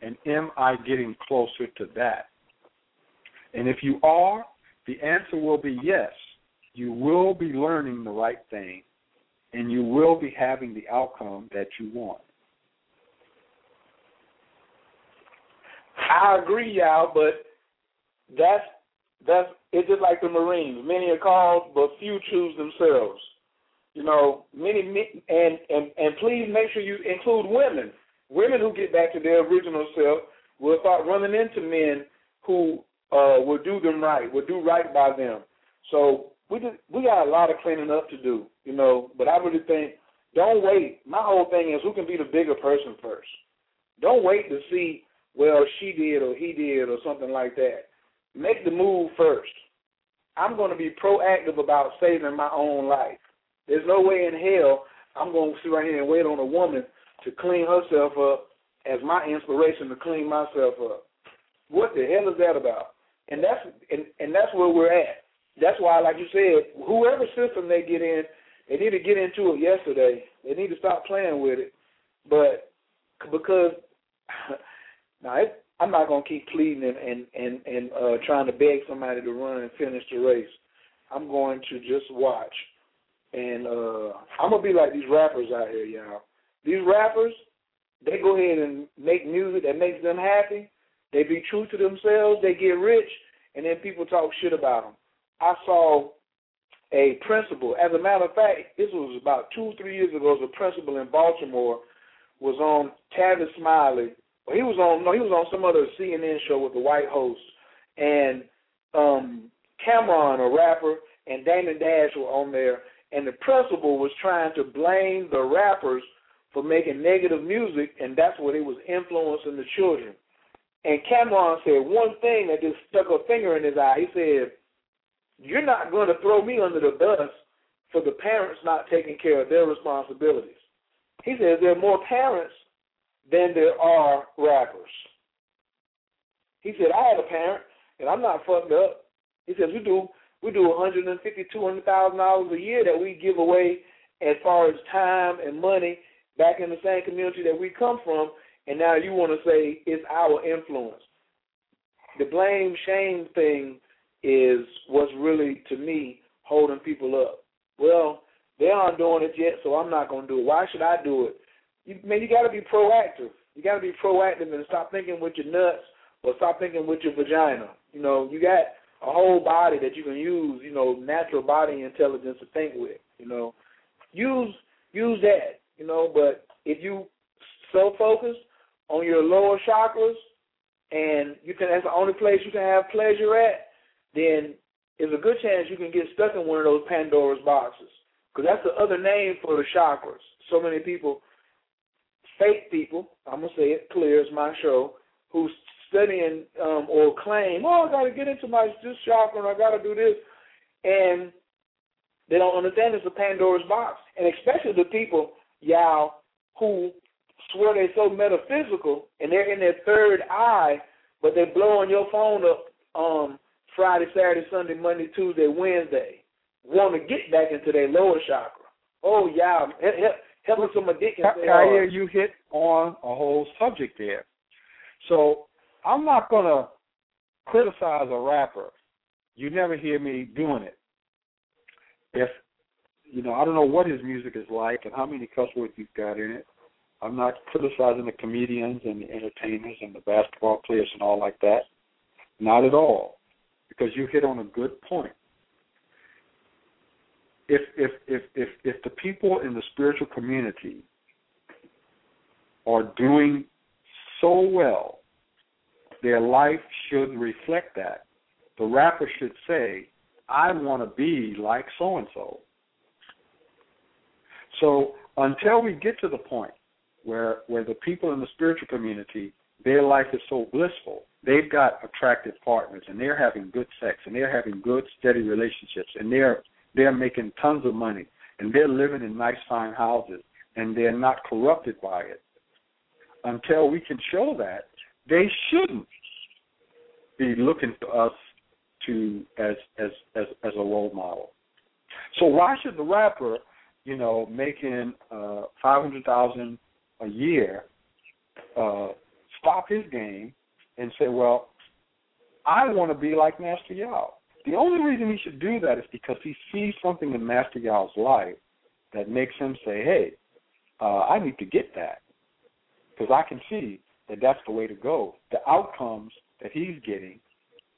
and am I getting closer to that? And if you are, the answer will be yes. You will be learning the right thing, and you will be having the outcome that you want. I agree, y'all, but that's that's it's just like the Marines. Many are called, but few choose themselves. You know, many and and and please make sure you include women. Women who get back to their original self will start running into men who uh, will do them right, will do right by them. So we just, we got a lot of cleaning up to do, you know. But I really think don't wait. My whole thing is who can be the bigger person first. Don't wait to see well she did or he did or something like that. Make the move first. I'm going to be proactive about saving my own life. There's no way in hell I'm going to sit right here and wait on a woman to clean herself up as my inspiration to clean myself up. What the hell is that about? And that's and, and that's where we're at. That's why, like you said, whoever system they get in, they need to get into it yesterday. They need to stop playing with it. But because now it, I'm not gonna keep pleading and and and, uh, trying to beg somebody to run and finish the race. I'm going to just watch, and uh, I'm gonna be like these rappers out here, y'all. These rappers, they go ahead and make music that makes them happy. They be true to themselves. They get rich, and then people talk shit about them. I saw a principal. As a matter of fact, this was about two, three years ago. The principal in Baltimore was on Tavis Smiley. Well, he was on no, he was on some other CNN show with the white host, and um Cam'ron, a rapper, and Damon Dash were on there, and the principal was trying to blame the rappers for making negative music, and that's what it was influencing the children. And Cam'ron said one thing that just stuck a finger in his eye. He said, "You're not going to throw me under the bus for the parents not taking care of their responsibilities." He says there are more parents than there are rappers. He said, "I had a parent, and I'm not fucked up." He says, "We do we do 150, 200 thousand dollars a year that we give away as far as time and money back in the same community that we come from, and now you want to say it's our influence. The blame shame thing is what's really to me holding people up. Well, They aren't doing it yet, so I'm not going to do it. Why should I do it? You, man, you got to be proactive. You got to be proactive and stop thinking with your nuts or stop thinking with your vagina. You know, you got a whole body that you can use. You know, natural body intelligence to think with. You know, use use that. You know, but if you so focused on your lower chakras and you can that's the only place you can have pleasure at, then there's a good chance you can get stuck in one of those Pandora's boxes. Because that's the other name for the chakras. So many people, fake people, I'm going to say it clear, it's my show, who's studying um, or claim, oh, I got to get into my this chakra and I got to do this. And they don't understand it's a Pandora's box. And especially the people, y'all, who swear they're so metaphysical and they're in their third eye, but they're blowing your phone up um, Friday, Saturday, Sunday, Monday, Tuesday, Wednesday. Want to get back into their lower chakra. Oh, help me some addictions. I hear you hit on a whole subject there. So I'm not going to criticize a rapper. You never hear me doing it. If you know, I don't know what his music is like and how many cuss words he's got in it. I'm not criticizing the comedians and the entertainers and the basketball players and all like that. Not at all, because you hit on a good point. If if if if if the people in the spiritual community are doing so well, their life should reflect that. The rapper should say, "I want to be like so and so." So until we get to the point where where the people in the spiritual community their life is so blissful they've got attractive partners and they're having good sex and they're having good steady relationships and they're they're making tons of money and they're living in nice fine houses and they're not corrupted by it until we can show that they shouldn't be looking to us to as as as as a role model so why should the rapper you know making uh five hundred thousand a year uh, stop his game and say, well, I want to be like Master Yao. The only reason he should do that is because he sees something in Master Yao's life that makes him say, hey, uh, I need to get that because I can see that that's the way to go. The outcomes that he's getting,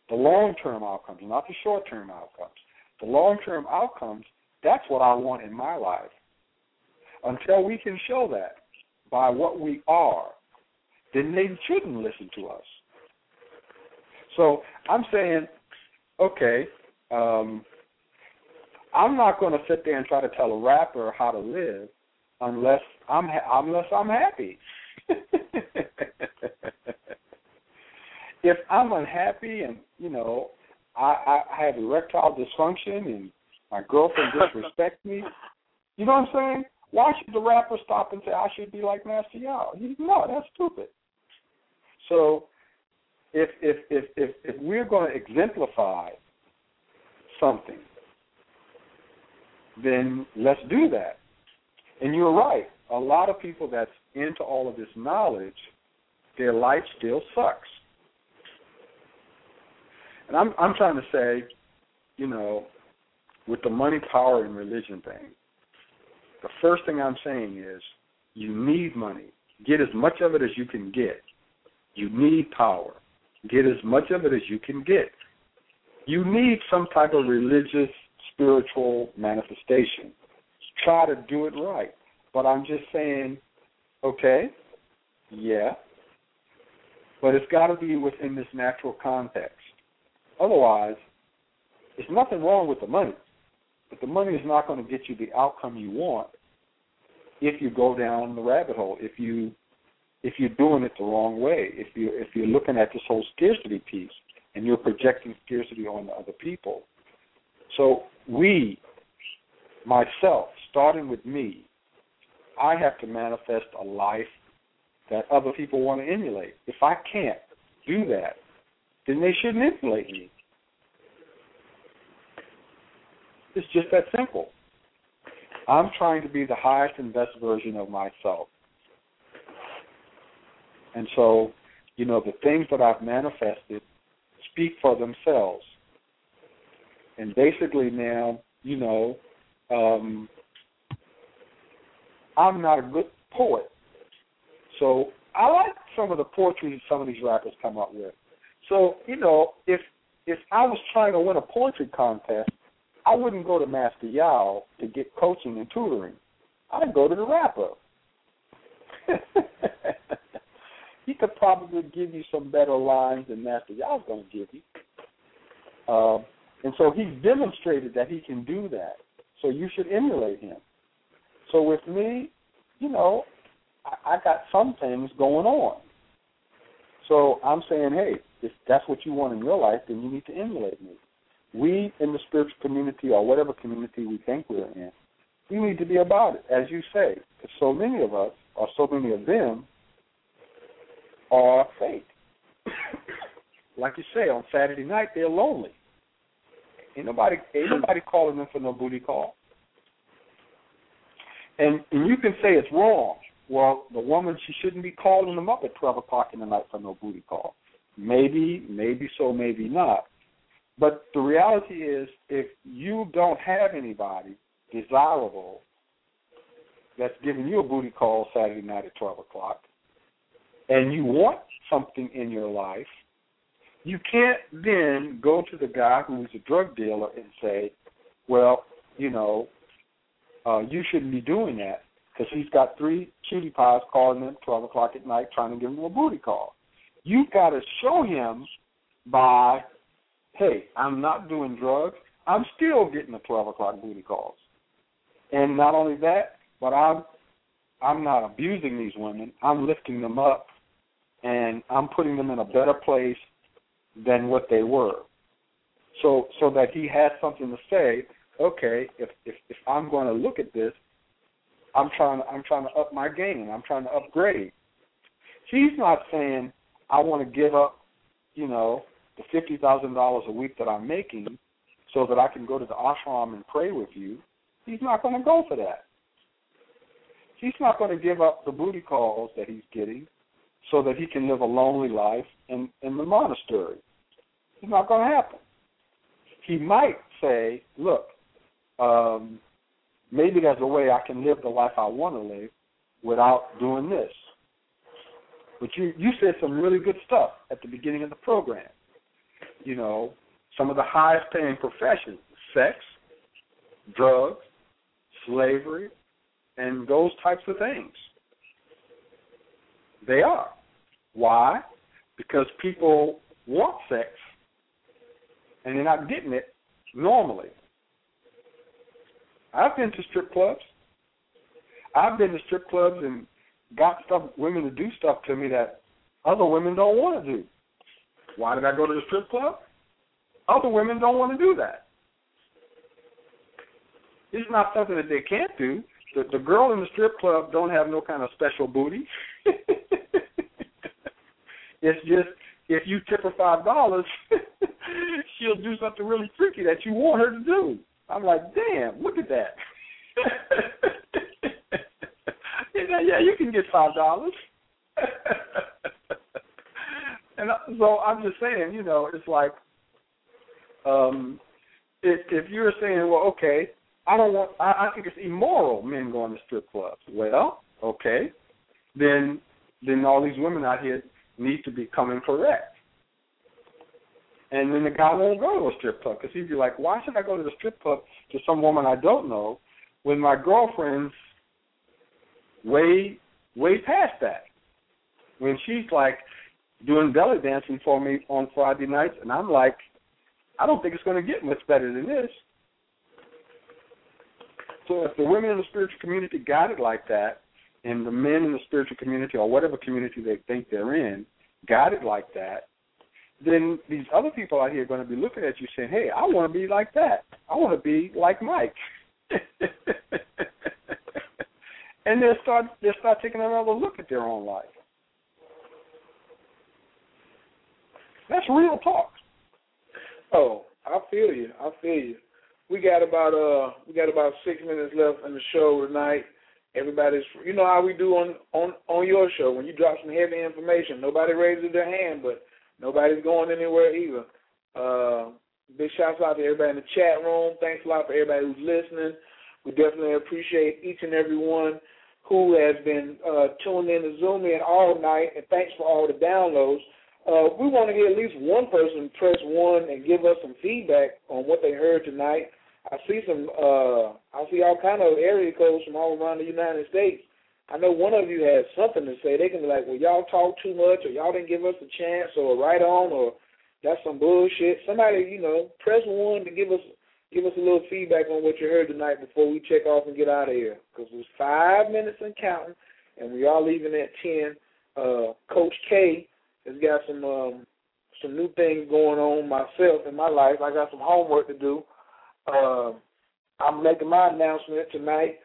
the long-term outcomes, not the short-term outcomes. The long-term outcomes, that's what I want in my life. Until we can show that, by what we are, then they shouldn't listen to us. So I'm saying, okay, um, I'm not going to sit there and try to tell a rapper how to live unless I'm ha- unless I'm happy. if I'm unhappy and you know I, I I have erectile dysfunction and my girlfriend disrespects me, you know what I'm saying? Why should the rapper stop and say I should be like Master Yao? He, no, that's stupid. So if if if if, if we're going to exemplify something, then let's do that. And you're right. A lot of people that's into all of this knowledge, their life still sucks. And I'm I'm trying to say, you know, with the money, power, and religion thing, the first thing I'm saying is you need money. Get as much of it as you can get. You need power. Get as much of it as you can get. You need some type of religious, spiritual manifestation. Try to do it right. But I'm just saying, okay, yeah, but it's got to be within this natural context. Otherwise, there's nothing wrong with the money. But the money is not going to get you the outcome you want if you go down the rabbit hole. If you if you're doing it the wrong way. If you if you're looking at this whole scarcity piece and you're projecting scarcity on other people. So we, myself, starting with me, I have to manifest a life that other people want to emulate. If I can't do that, then they shouldn't emulate me. It's just that simple. I'm trying to be the highest and best version of myself. And so, you know, the things that I've manifested speak for themselves. And basically now, you know, um, I'm not a good poet. So I like some of the poetry that some of these rappers come up with. So, you know, if if I was trying to win a poetry contest, I wouldn't go to Master Yao to get coaching and tutoring. I'd go to the rapper. he could probably give you some better lines than Master Yao's going to give you. Uh, and so he's demonstrated that he can do that. So you should emulate him. So with me, you know, I, I got some things going on. So I'm saying, hey, if that's what you want in your life, then you need to emulate me. We in the spiritual community or whatever community we think we're in, we need to be about it, as you say, because so many of us, or so many of them, are fake. like you say, on Saturday night they're lonely. Ain't nobody ain't hmm. nobody calling them for no booty call. And and you can say it's wrong. Well, the woman she shouldn't be calling them up at twelve o'clock in the night for no booty call. Maybe, maybe so, maybe not. But the reality is, if you don't have anybody desirable that's giving you a booty call Saturday night at 12 o'clock, and you want something in your life, you can't then go to the guy who's a drug dealer and say, well, you know, uh, you shouldn't be doing that because he's got three cutie pies calling him at 12 o'clock at night trying to give him a booty call. You've got to show him by, hey, I'm not doing drugs. I'm still getting the 12 o'clock booty calls. And not only that, but I'm I'm not abusing these women. I'm lifting them up and I'm putting them in a better place than what they were. So so that he has something to say, okay, if if, if I'm going to look at this, I'm trying to I'm trying to up my game. I'm trying to upgrade. He's not saying I want to give up, you know, the fifty thousand dollars a week that I'm making so that I can go to the ashram and pray with you. He's not going to go for that. He's not going to give up the booty calls that he's getting so that he can live a lonely life in, in the monastery. It's not going to happen. He might say, look, um, maybe there's a way I can live the life I want to live without doing this. But you, you said some really good stuff at the beginning of the program. You know, some of the highest paying professions sex, drugs, slavery, and those types of things. They are. Why? Because people want sex and they're not getting it normally. I've been to strip clubs. I've been to strip clubs and got stuff women to do stuff to me that other women don't want to do. Why did I go to the strip club? Other women don't want to do that. It's not something that they can't do. The, the girl in the strip club don't have no kind of special booty. it's just if you tip her five dollars, she'll do something really freaky that you want her to do. I'm like, damn, look at that. yeah, yeah, you can get five dollars. and so I'm just saying, you know, it's like, um, if if you're saying, well, okay, I don't want, I, I think it's immoral men going to strip clubs. Well, okay, then then all these women out here need to be coming correct. And then the guy won't go to a strip club because he'd be like, why should I go to the strip club to some woman I don't know when my girlfriend's way way past that? When she's like doing belly dancing for me on Friday nights, and I'm like, I don't think it's going to get much better than this. So if the women in the spiritual community got it like that, and the men in the spiritual community or whatever community they think they're in got it like that, then these other people out here are going to be looking at you saying, "Hey, I want to be like that. I want to be like Mike." and they'll start they'll start taking another look at their own life. That's real talk. Oh, I feel you. I feel you. We got about uh we got about six minutes left in the show tonight. Everybody's you know how we do on on on your show when you drop some heavy information. Nobody raises their hand, but nobody's going anywhere either. Uh, big shouts out to everybody in the chat room. Thanks a lot for everybody who's listening. We definitely appreciate each and every one who has been uh, tuned in to Zoom in all night, and thanks for all the downloads. Uh, we want to hear at least one person press one and give us some feedback on what they heard tonight. I see some, uh, I see all kind of area codes from all around the United States. I know one of you has something to say. They can be like, well, y'all talk too much, or y'all didn't give us a chance, or right on, or that's some bullshit. Somebody, you know, press one to give us give us a little feedback on what you heard tonight before we check off and get out of here. Because it's five minutes and counting, and we all leaving at ten. Uh, Coach K has got some um, some new things going on myself in my life. I got some homework to do. Uh, I'm making my announcement tonight.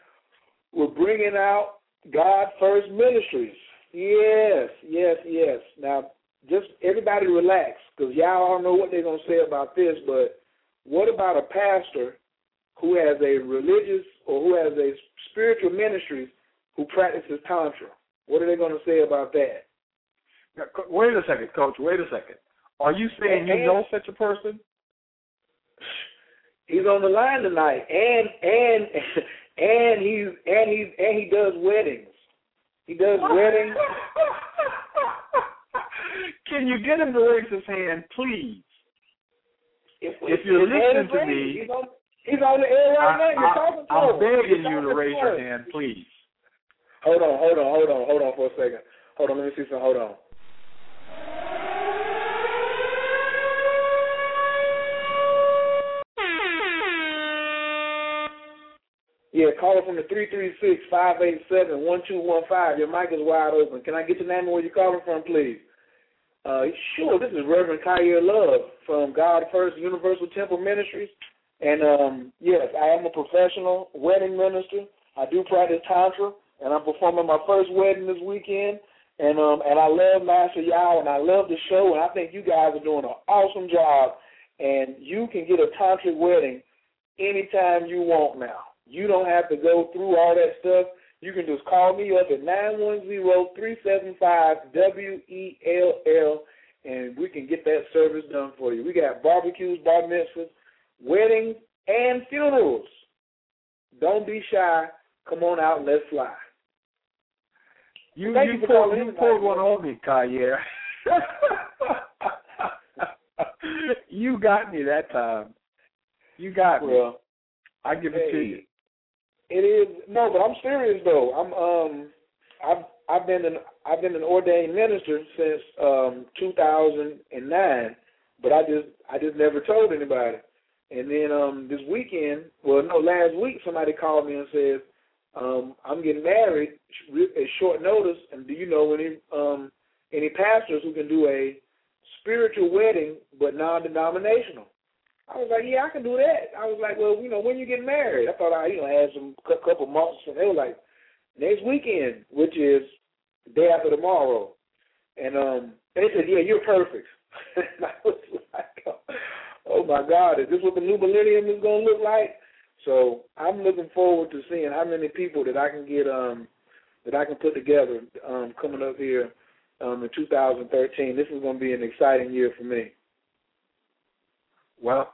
We're bringing out God First Ministries. Yes, yes, yes. Now, just everybody relax, because y'all don't know what they're going to say about this, but what about a pastor who has a religious or who has a spiritual ministry who practices Tantra? What are they going to say about that? Now, wait a second, Coach. Wait a second. Are you saying you know such a person? He's on the line tonight, and and and he's and he's and he does weddings. He does weddings. Can you get him to raise his hand, please? If, if you're listening to me, he's on, he's on the air right I, now. You're talking to I'm him. begging You're you to raise your hand, please. Hold on, hold on, hold on, hold on for a second. Hold on, let me see some. Hold on. Yeah, caller from the three three six five eight seven one two one five. Your mic is wide open. Can I get your name and where you're calling from, please? Uh, sure. This is Reverend Khayr Love from God First Universal Temple Ministries, and um, yes, I am a professional wedding minister. I do practice tantra, and I'm performing my first wedding this weekend. And um, and I love Master Yao, and I love the show, and I think you guys are doing an awesome job. And you can get a tantric wedding anytime you want now. You don't have to go through all that stuff. You can just call me up at nine one zero three seven five WELL, and we can get that service done for you. We got barbecues, bar mitzvahs, weddings, and funerals. Don't be shy. Come on out let's fly. You Thank you you pulled you pulled one on me, Khayr. you got me that time. You got me. I give it to you. It is no, but I'm serious though. I'm um I've I've been an I've been an ordained minister since um 2009, but I just I just never told anybody. And then um this weekend, well no, last week somebody called me and said, um I'm getting married at short notice, and do you know any um any pastors who can do a spiritual wedding but non-denominational? I was like, yeah, I can do that. I was like, well, you know, when you get married? I thought I, you know, had some cou- couple months, and they were like, next weekend, which is the day after tomorrow. And um, they said, yeah, you're perfect. and I was like, oh my God, is this what the new millennium is going to look like? So I'm looking forward to seeing how many people that I can get, um, that I can put together um, coming up here um, in 2013. This is going to be an exciting year for me. Well,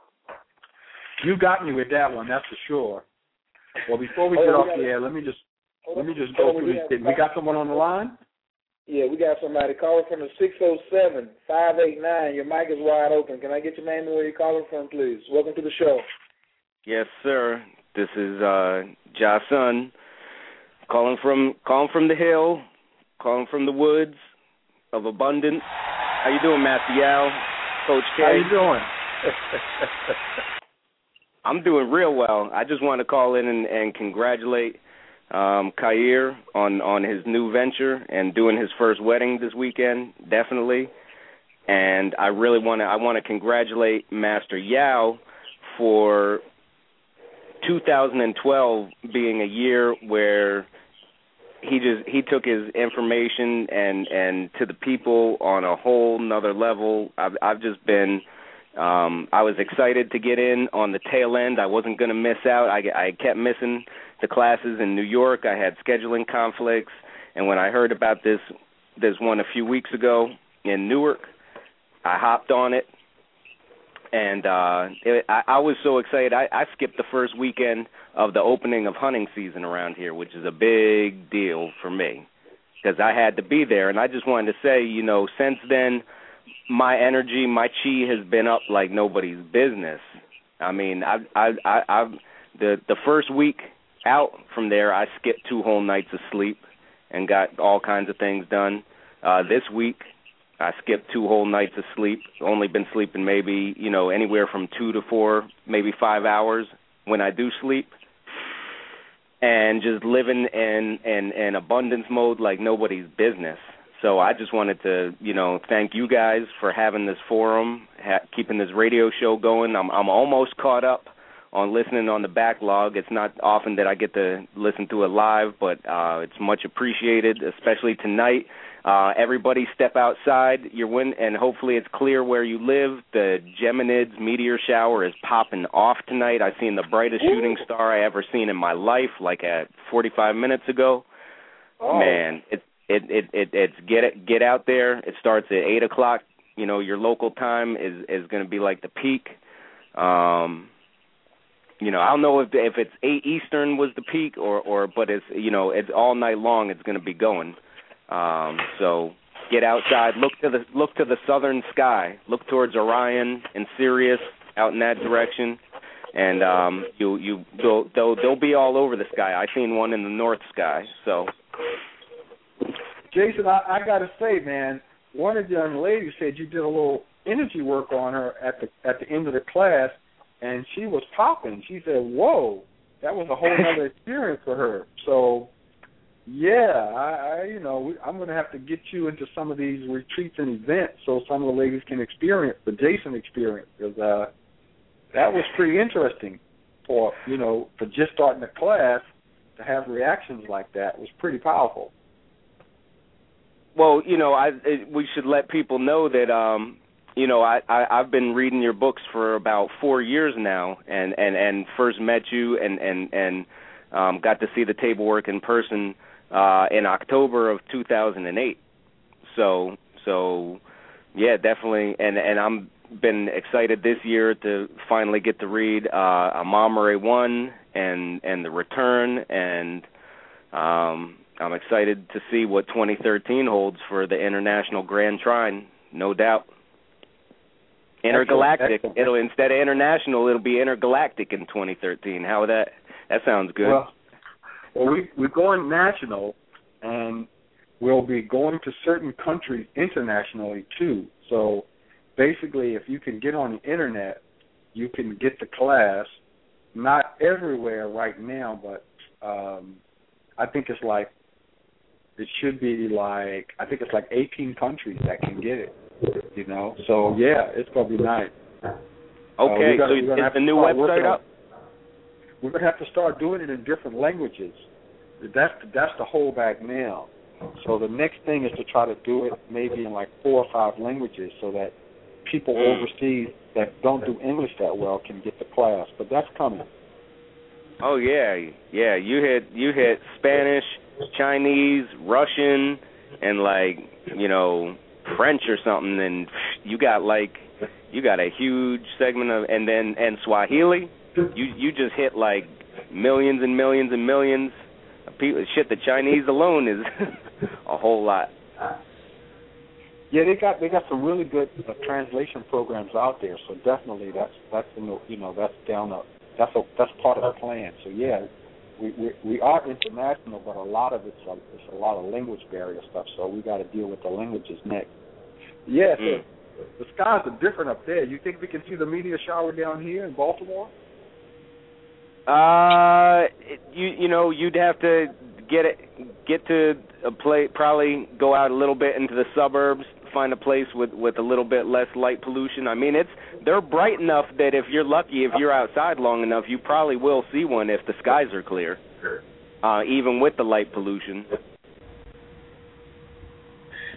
you got me with that one, that's for sure. Well, before we Oh, get we off gotta- the air, let me just let me just go through we these got- things. We got someone on the line. Yeah, we got somebody calling from the 607 589. Your mic is wide open. Can I get your name and where you're calling from, please? Welcome to the show. Yes, sir. This is uh Jason calling from calling from the hill, calling from the woods of abundance. How you doing, Master Yao? Coach K? How you doing? I'm doing real well. I just want to call in and, and congratulate um Khayr on on his new venture and doing his first wedding this weekend, definitely. And I really want to I want to congratulate Master Yao for 2012 being a year where he just he took his information and and to the people on a whole nother level. I've I've just been um I was excited to get in on the tail end. I wasn't going to miss out. I I kept missing the classes in New York. I had scheduling conflicts and when I heard about this this one a few weeks ago in Newark, I hopped on it and uh it, I, I was so excited. I, I skipped the first weekend of the opening of hunting season around here, which is a big deal for me because I had to be there. And I just wanted to say, you know, since then, my energy, my chi has been up like nobody's business. I mean, I, I, I, I've the the first week out from there, I skipped two whole nights of sleep and got all kinds of things done. Uh, this week, I skipped two whole nights of sleep. Only been sleeping maybe you know anywhere from two to four, maybe five hours when I do sleep, and just living in in in abundance mode like nobody's business. So I just wanted to you know thank you guys for having this forum, ha- keeping this radio show going. I'm I'm almost caught up on listening on the backlog. It's not often that I get to listen to it live, but uh, it's much appreciated, especially tonight. Uh, everybody step outside. You're win- and hopefully it's clear where you live. The Geminids meteor shower is popping off tonight. I've seen the brightest Ooh. shooting star I ever seen in my life, like at 45 minutes ago. Oh. Man, it it it it it's get get out there. It starts at eight o'clock. You know, your local time is is going to be like the peak. Um, you know, I don't know if if it's eight Eastern was the peak or or but it's you know it's all night long. It's going to be going. Um, so get outside, look to the look to the southern sky, look towards Orion and Sirius out in that direction, and um, you you they'll, they'll they'll be all over the sky. I seen one in the north sky. So, Jason, I, I got to say, man, one of the young ladies said you did a little energy work on her at the at the end of the class and she was popping. She said, "Whoa, that was a whole other experience for her." So, yeah, I, I you know, I'm going to have to get you into some of these retreats and events so some of the ladies can experience the Jason experience because uh, that was pretty interesting for you know for just starting the class to have reactions like that was pretty powerful. Well, you know, I it, we should let people know that um you know, I, I I've been reading your books for about four years now, and and and first met you and and and um, got to see the table work in person uh, in October of 2008. So so yeah, definitely, and and I'm been excited this year to finally get to read uh, Amamare One and and the Return, and um, I'm excited to see what 2013 holds for the International Grand Trine. No doubt. Intergalactic. Excellent. It'll instead of international, it'll be intergalactic in 2013. How that? That sounds good. Well, well, we we're going national, and we'll be going to certain countries internationally too. So, basically, if you can get on the internet, you can get the class. Not everywhere right now, but um, I think it's like it should be like I think it's like 18 countries that can get it. You know, so yeah, it's gonna be nice. Okay, uh, gotta, so is the new website up? We're gonna have to start doing it in different languages. That's that's the holdback now. So the next thing is to try to do it maybe in like four or five languages, so that people mm. overseas that don't do English that well can get the class. But that's coming. Oh yeah, yeah. You hit you hit Spanish, Chinese, Russian, and like you know French or something, and you got like you got a huge segment of, and then and Swahili, you you just hit like millions and millions and millions of people. Shit, the Chinese alone is a whole lot. Yeah, they got they got some really good uh, translation programs out there. So definitely, that's that's the, you know that's down the that's a that's part of the plan. So yeah, we we, we are international, but a lot of it's a, it's a lot of language barrier stuff. So we got to deal with the languages next. Yes, mm. the, the skies are different up there. You think we can see the meteor shower down here in Baltimore? Uh, you you know you'd have to get it get to a place probably go out a little bit into the suburbs find a place with with a little bit less light pollution. I mean, it's they're bright enough that if you're lucky, if you're outside long enough, you probably will see one if the skies are clear, uh, even with the light pollution.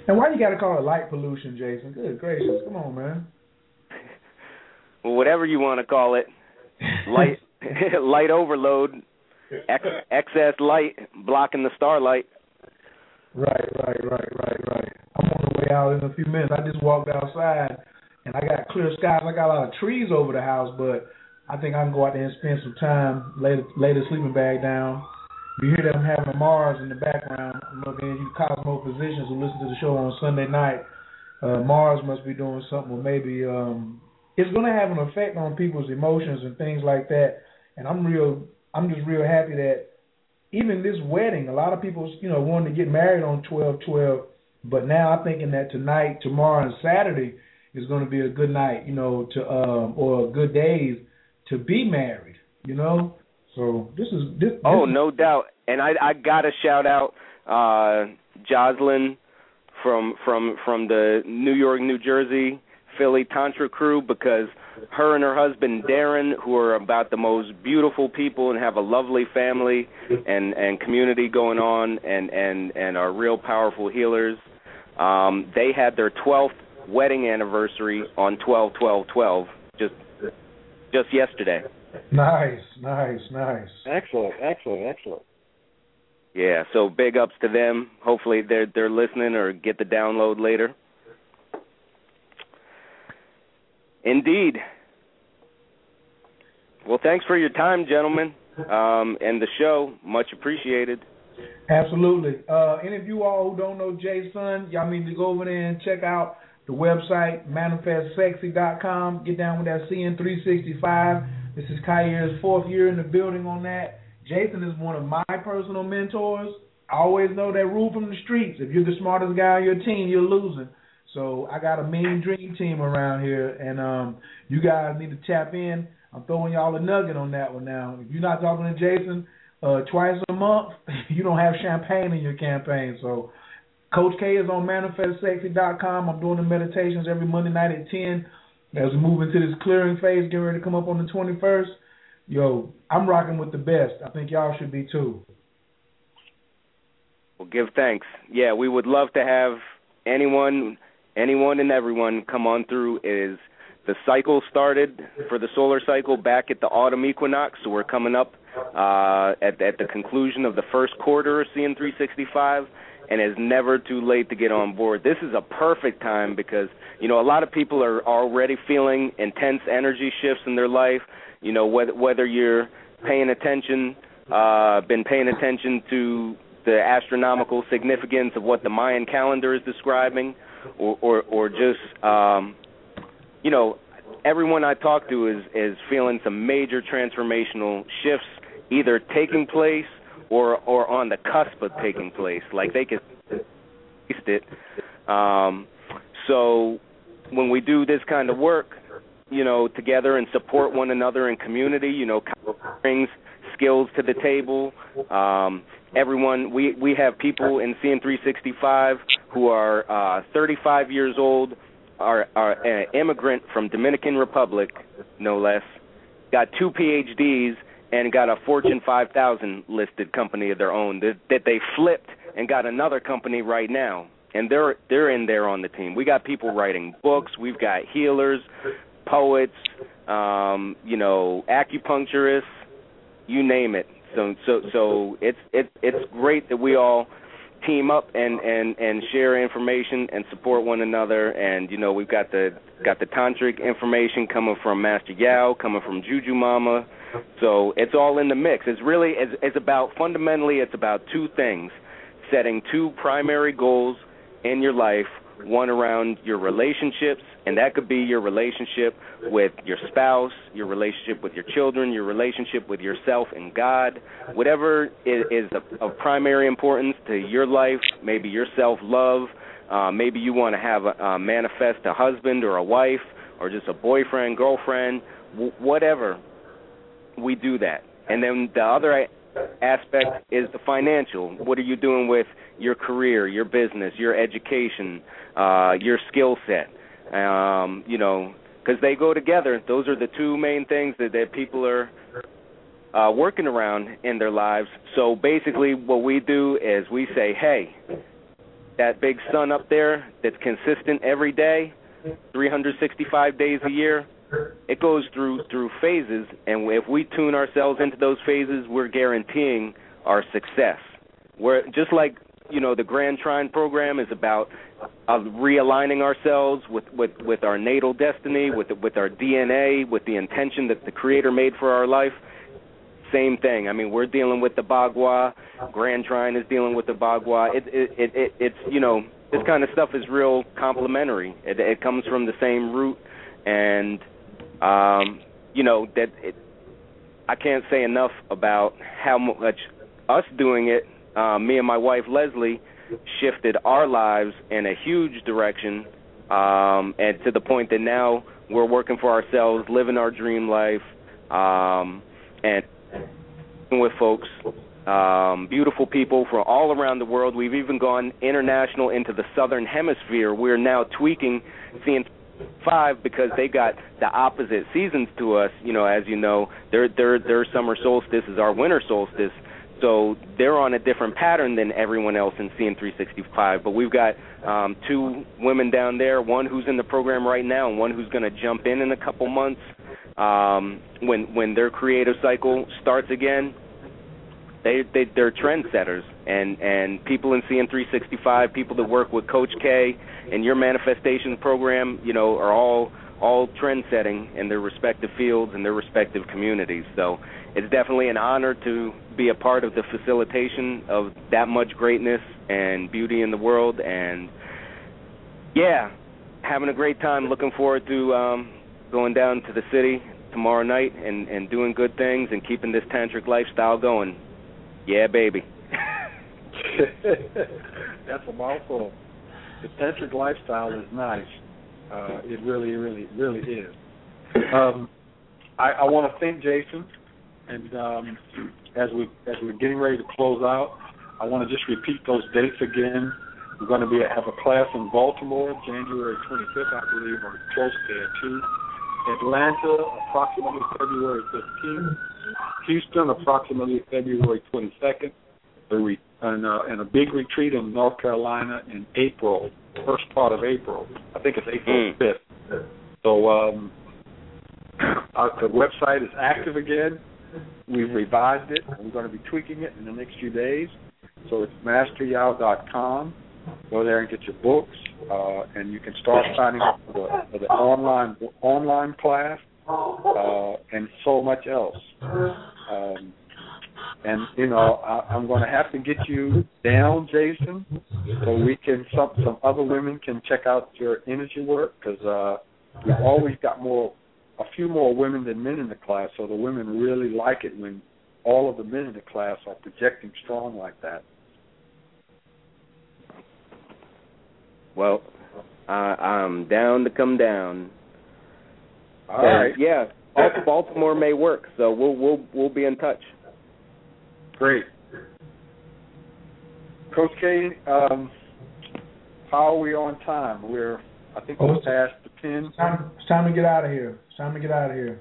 Now, why you got to call it light pollution, Jason? Good gracious, come on, man. well, whatever you want to call it, light light overload, ex- excess light blocking the starlight. Right, right, right, right, right. I'm way out in a few minutes. I just walked outside and I got clear skies. I got a lot of trees over the house, but I think I can go out there and spend some time, lay the, lay the sleeping bag down. You hear them having Mars in the background. Look, and you Cosmo physicians who listen to the show on Sunday night, uh, Mars must be doing something, or maybe um, it's going to have an effect on people's emotions and things like that. And I'm real, I'm just real happy that even this wedding, a lot of people, you know, wanted to get married on twelve twelve, but now I'm thinking that tonight, tomorrow, and Saturday is going to be a good night, you know, to um, or a good days to be married, you know. So this is this. Oh, no doubt, and I I gotta shout out uh Jocelyn from from from the New York, New Jersey, Philly Tantra crew because her and her husband Darren, who are about the most beautiful people and have a lovely family and and community going on, and and and are real powerful healers. Um, they had their 12th wedding anniversary on 12 12 12 just just yesterday. Nice, nice, nice. Excellent, excellent, excellent. Yeah, so big ups to them. Hopefully they're they're listening or get the download later. Indeed. Well, thanks for your time, gentlemen, um, and the show. Much appreciated. Absolutely. Uh, any of you all who don't know Jason, y'all need to go over there and check out the website, manifestsexy.com. Get down with that CN365. This is Khayr's fourth year in the building on that. Jason is one of my personal mentors. I always know that rule from the streets. If you're the smartest guy on your team, you're losing. So I got a mean dream team around here, and um, you guys need to tap in. I'm throwing y'all a nugget on that one now. If you're not talking to Jason uh, twice a month, you don't have champagne in your campaign. So Coach K is on manifestsexy.com. I'm doing the meditations every Monday night at 10. As we move into this clearing phase, getting ready to come up on the 21st. Yo, I'm rocking with the best. I think y'all should be too. Well, give thanks. Yeah, we would love to have anyone, anyone and everyone come on through. Is the cycle started for the solar cycle back at the autumn equinox? So we're coming up uh, at at the conclusion of the first quarter of CN 365 and it's never too late to get on board. This is a perfect time because you know a lot of people are already feeling intense energy shifts in their life. You know whether whether you're paying attention, uh, been paying attention to the astronomical significance of what the Mayan calendar is describing, or or, or just um, you know everyone I talk to is is feeling some major transformational shifts either taking place or or on the cusp of taking place. Like they could taste it. Um, so when we do this kind of work, you know, together and support one another in community, you know, brings skills to the table. Um, everyone, we we have people in CN365 who are uh, 35 years old, are are an immigrant from Dominican Republic, no less, got two PhDs and got a Fortune 5000 listed company of their own that, that they flipped and got another company right now. And they're they're in there on the team. We got people writing books. We've got healers, poets, um, you know, acupuncturists, you name it. So so so it's it's it's great that we all team up and and and share information and support one another and you know we've got the got the tantric information coming from Master Yao coming from Juju Mama so it's all in the mix. It's really it's, it's about fundamentally it's about two things: setting two primary goals in your life. One around your relationships, and that could be your relationship with your spouse, your relationship with your children, your relationship with yourself and God, whatever is, is of, of primary importance to your life. Maybe your self love. Uh, maybe you want to have a, uh, manifest a husband or a wife, or just a boyfriend, girlfriend, w- whatever we do that. And then the other aspect is the financial. What are you doing with your career, your business, your education, uh, your skill set? Um, you know, because they go together. Those are the two main things that, that people are uh, working around in their lives. So basically, what we do is we say, hey, that big sun up there that's consistent every day, 365 days a year, it goes through through phases, and if we tune ourselves into those phases, we're guaranteeing our success. We're just like you know, the Grand Trine program is about uh, realigning ourselves with, with, with our natal destiny, with with our DNA, with the intention that the Creator made for our life. Same thing. I mean, we're dealing with the Bagua. Grand Trine is dealing with the Bagua. It, it, it, it, it's you know, this kind of stuff is real complementary. It, it comes from the same root, and um, you know that it, I can't say enough about how much us doing it. Uh, me and my wife Leslie shifted our lives in a huge direction, um, and to the point that now we're working for ourselves, living our dream life, um, and with folks, um, beautiful people from all around the world. We've even gone international into the southern hemisphere. We're now tweaking, seeing five because they got the opposite seasons to us. You know, as you know, their their their summer solstice is our winter solstice. So they're on a different pattern than everyone else in CN365. But we've got um, two women down there, one who's in the program right now, and one who's going to jump in in a couple months um, when when their creative cycle starts again. They, they they're trendsetters, and and people in CN365, people that work with Coach K and your manifestation program, you know, are all all trend setting in their respective fields and their respective communities. So it's definitely an honor to be a part of the facilitation of that much greatness and beauty in the world. And yeah, having a great time. Looking forward to um, going down to the city tomorrow night and and doing good things and keeping this tantric lifestyle going. Yeah, baby. That's a mouthful. The tantric lifestyle is nice. Uh, it really, really, really is. Um, I, I want to thank Jason, and um, as we as we're getting ready to close out, I want to just repeat those dates again. We're going to be have a class in Baltimore, January 25th, I believe, or close there too. Atlanta, approximately February 15th. Houston, approximately February 22nd. The re- and, uh, and a big retreat in North Carolina in April, first part of April. I think it's April Mm. 5th. So um, our, the website is active again. We've revised it. We're going to be tweaking it in the next few days. So it's masteryao.com. Go there and get your books, uh, and you can start signing up for the, for the online online class uh, and so much else. Um, and you know, I, I'm going to have to get you down, Jason, so we can some some other women can check out your energy work because uh, we've always got more, a few more women than men in the class. So the women really like it when all of the men in the class are projecting strong like that. Well, uh, I'm down to come down. All right. Yeah, Baltimore may work, so we'll we'll we'll be in touch. Great. Coach K, um, how are we on time? We're, I think we're past the 10. It's time, it's time to get out of here. It's time to get out of here.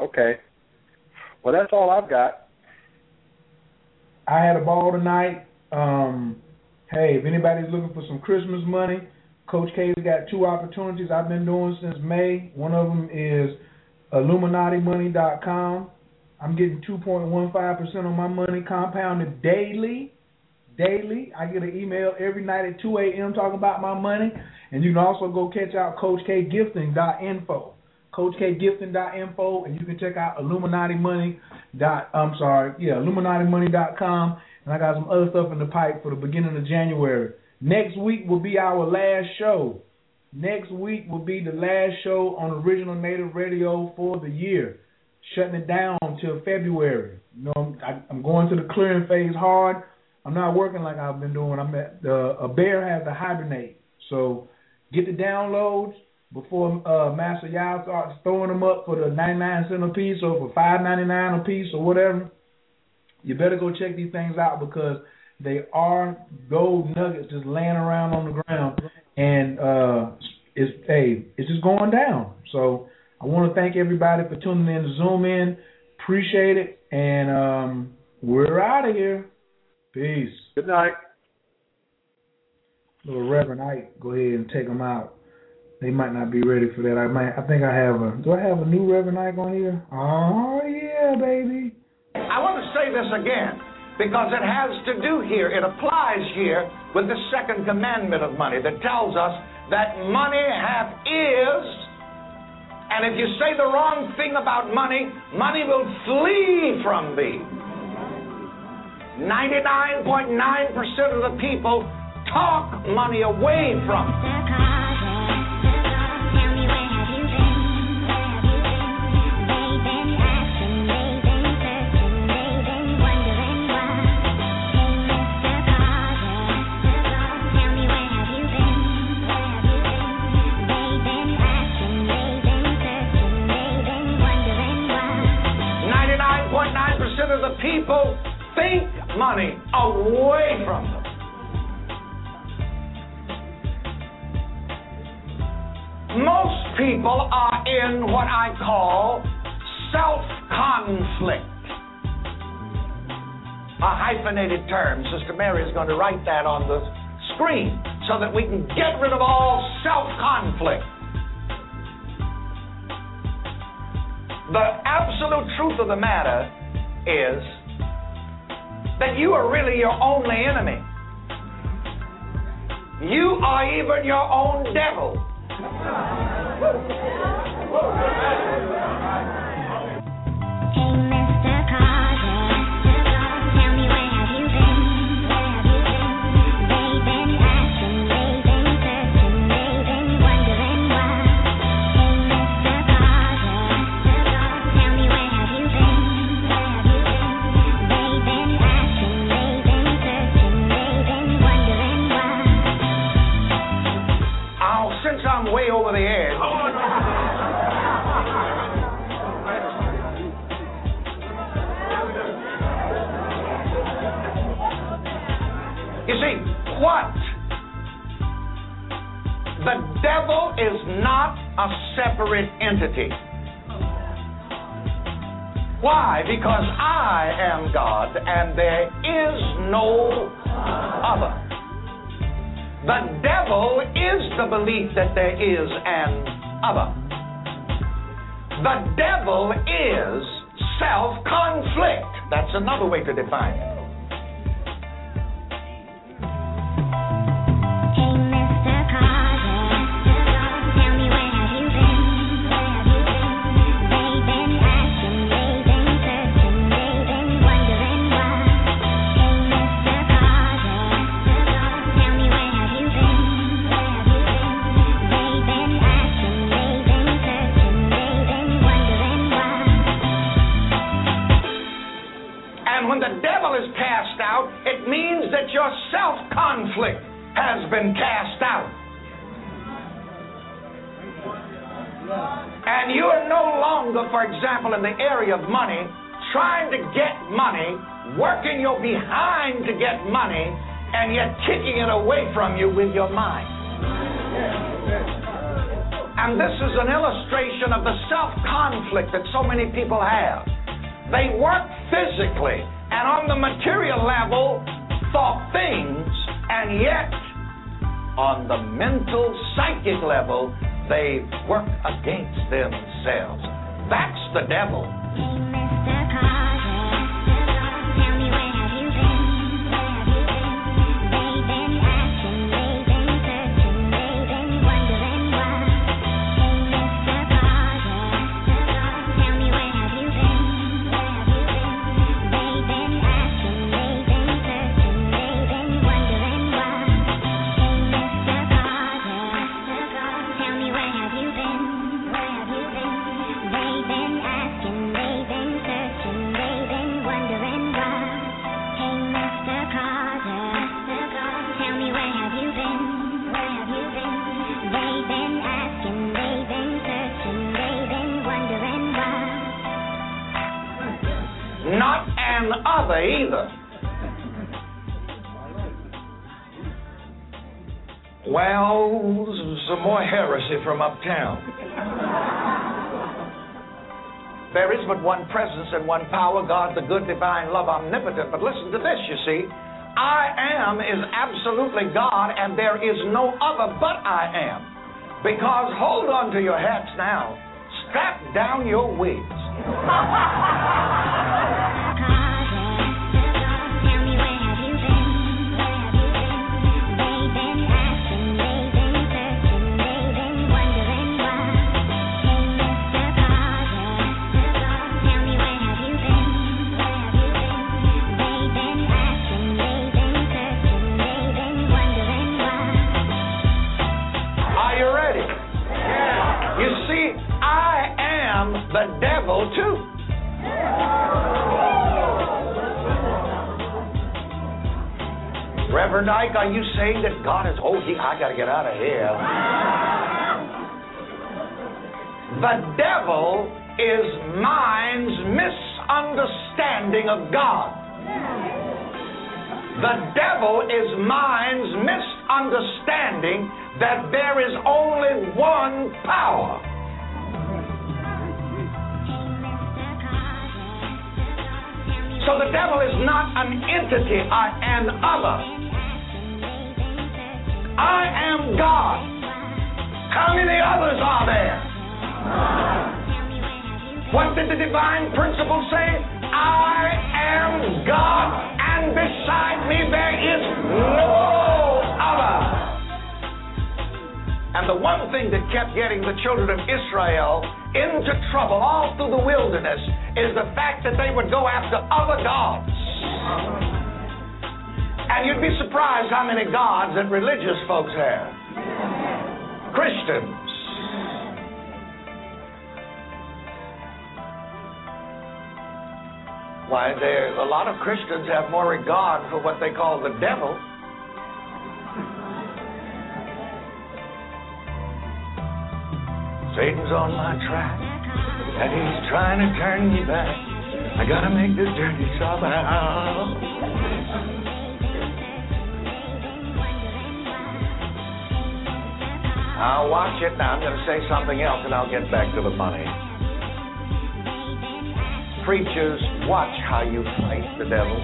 Okay. Well, that's all I've got. I had a ball tonight. Um, hey, if anybody's looking for some Christmas money, Coach K's got two opportunities I've been doing since May. One of them is IlluminatiMoney.com. I'm getting 2.15% on my money compounded daily. Daily. I get an email every night at 2 a.m. talking about my money. And you can also go catch out CoachKGifting.info. CoachKGifting.info. And you can check out Illuminati Money. Dot, I'm sorry. Yeah, IlluminatiMoney.com. And I got some other stuff in the pipe for the beginning of January. Next week will be our last show. Next week will be the last show on Original Native Radio for the year. Shutting it down until February. You know, I, I'm going to the clearing phase hard. I'm not working like I've been doing. I'm at the a bear has to hibernate. So get the downloads before uh, Master Yao starts throwing them up for the 99 cent a piece or for 5.99 a piece or whatever. You better go check these things out because they are gold nuggets just laying around on the ground, and uh, it's hey, it's just going down. So I want to thank everybody for tuning in to Zoom in. Appreciate it, and um, we're out of here. Peace. Good night. Little Reverend Ike, go ahead and take them out. They might not be ready for that. I might. I think I have a. Do I have a new Reverend Ike on here? Oh yeah, baby. I want to say this again. because it has to do here, it applies here with the second commandment of money that tells us that money hath is, and if you say the wrong thing about money, money will flee from thee. 99.9% of the people talk money away from. People think money away from them. Most people are in what I call self conflict. A hyphenated term. Sister Mary is going to write that on the screen so that we can get rid of all self conflict. The absolute truth of the matter is that you are really your only enemy. You are even your own devil. way devil is not a separate entity. Why? Because I am God and there is no other. The devil is the belief that there is an other. The devil is self conflict. That's another way to define it. Your self conflict has been cast out. And you are no longer, for example, in the area of money, trying to get money, working your behind to get money, and yet kicking it away from you with your mind. And this is an illustration of the self conflict that so many people have. They work physically, and on the material level, for things, and yet on the mental, psychic level, they work against themselves. That's the devil. Other either. Well, some more heresy from uptown. There is but one presence and one power, God, the good, divine, love, omnipotent. But listen to this, you see. I am is absolutely God, and there is no other but I am. Because, hold on to your hats now, strap down your wigs. the devil too. Reverend Ike, are you saying that God is, oh, I got to get out of here. The devil is mind's misunderstanding of God. The devil is mind's misunderstanding that there is only one power. So the devil is not an entity, an other. I am God. How many others are there? What did the divine principle say? I am God, and beside me there is no other. And the one thing that kept getting the children of Israel into trouble all through the wilderness is the fact that they would go after other gods. And you'd be surprised how many gods that religious folks have. Christians. Why, there a lot of Christians have more regard for what they call the devil. Satan's on my track, and he's trying to turn me back. I gotta make this journey somehow. I'll watch it now. I'm to say something else and I'll get back to the money. Preachers, watch how you fight the devil.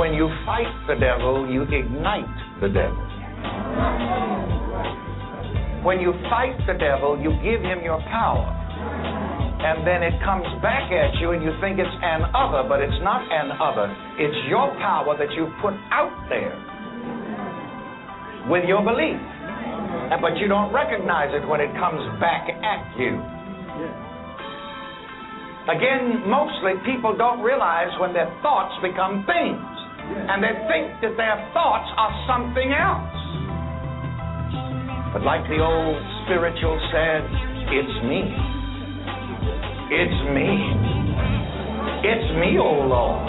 When you fight the devil, you ignite the devil. When you fight the devil, you give him your power. And then it comes back at you, and you think it's an other, but it's not an other. It's your power that you put out there with your belief. But you don't recognize it when it comes back at you. Again, mostly people don't realize when their thoughts become things. And they think that their thoughts are something else. But like the old spiritual said, it's me. It's me. It's me, oh Lord.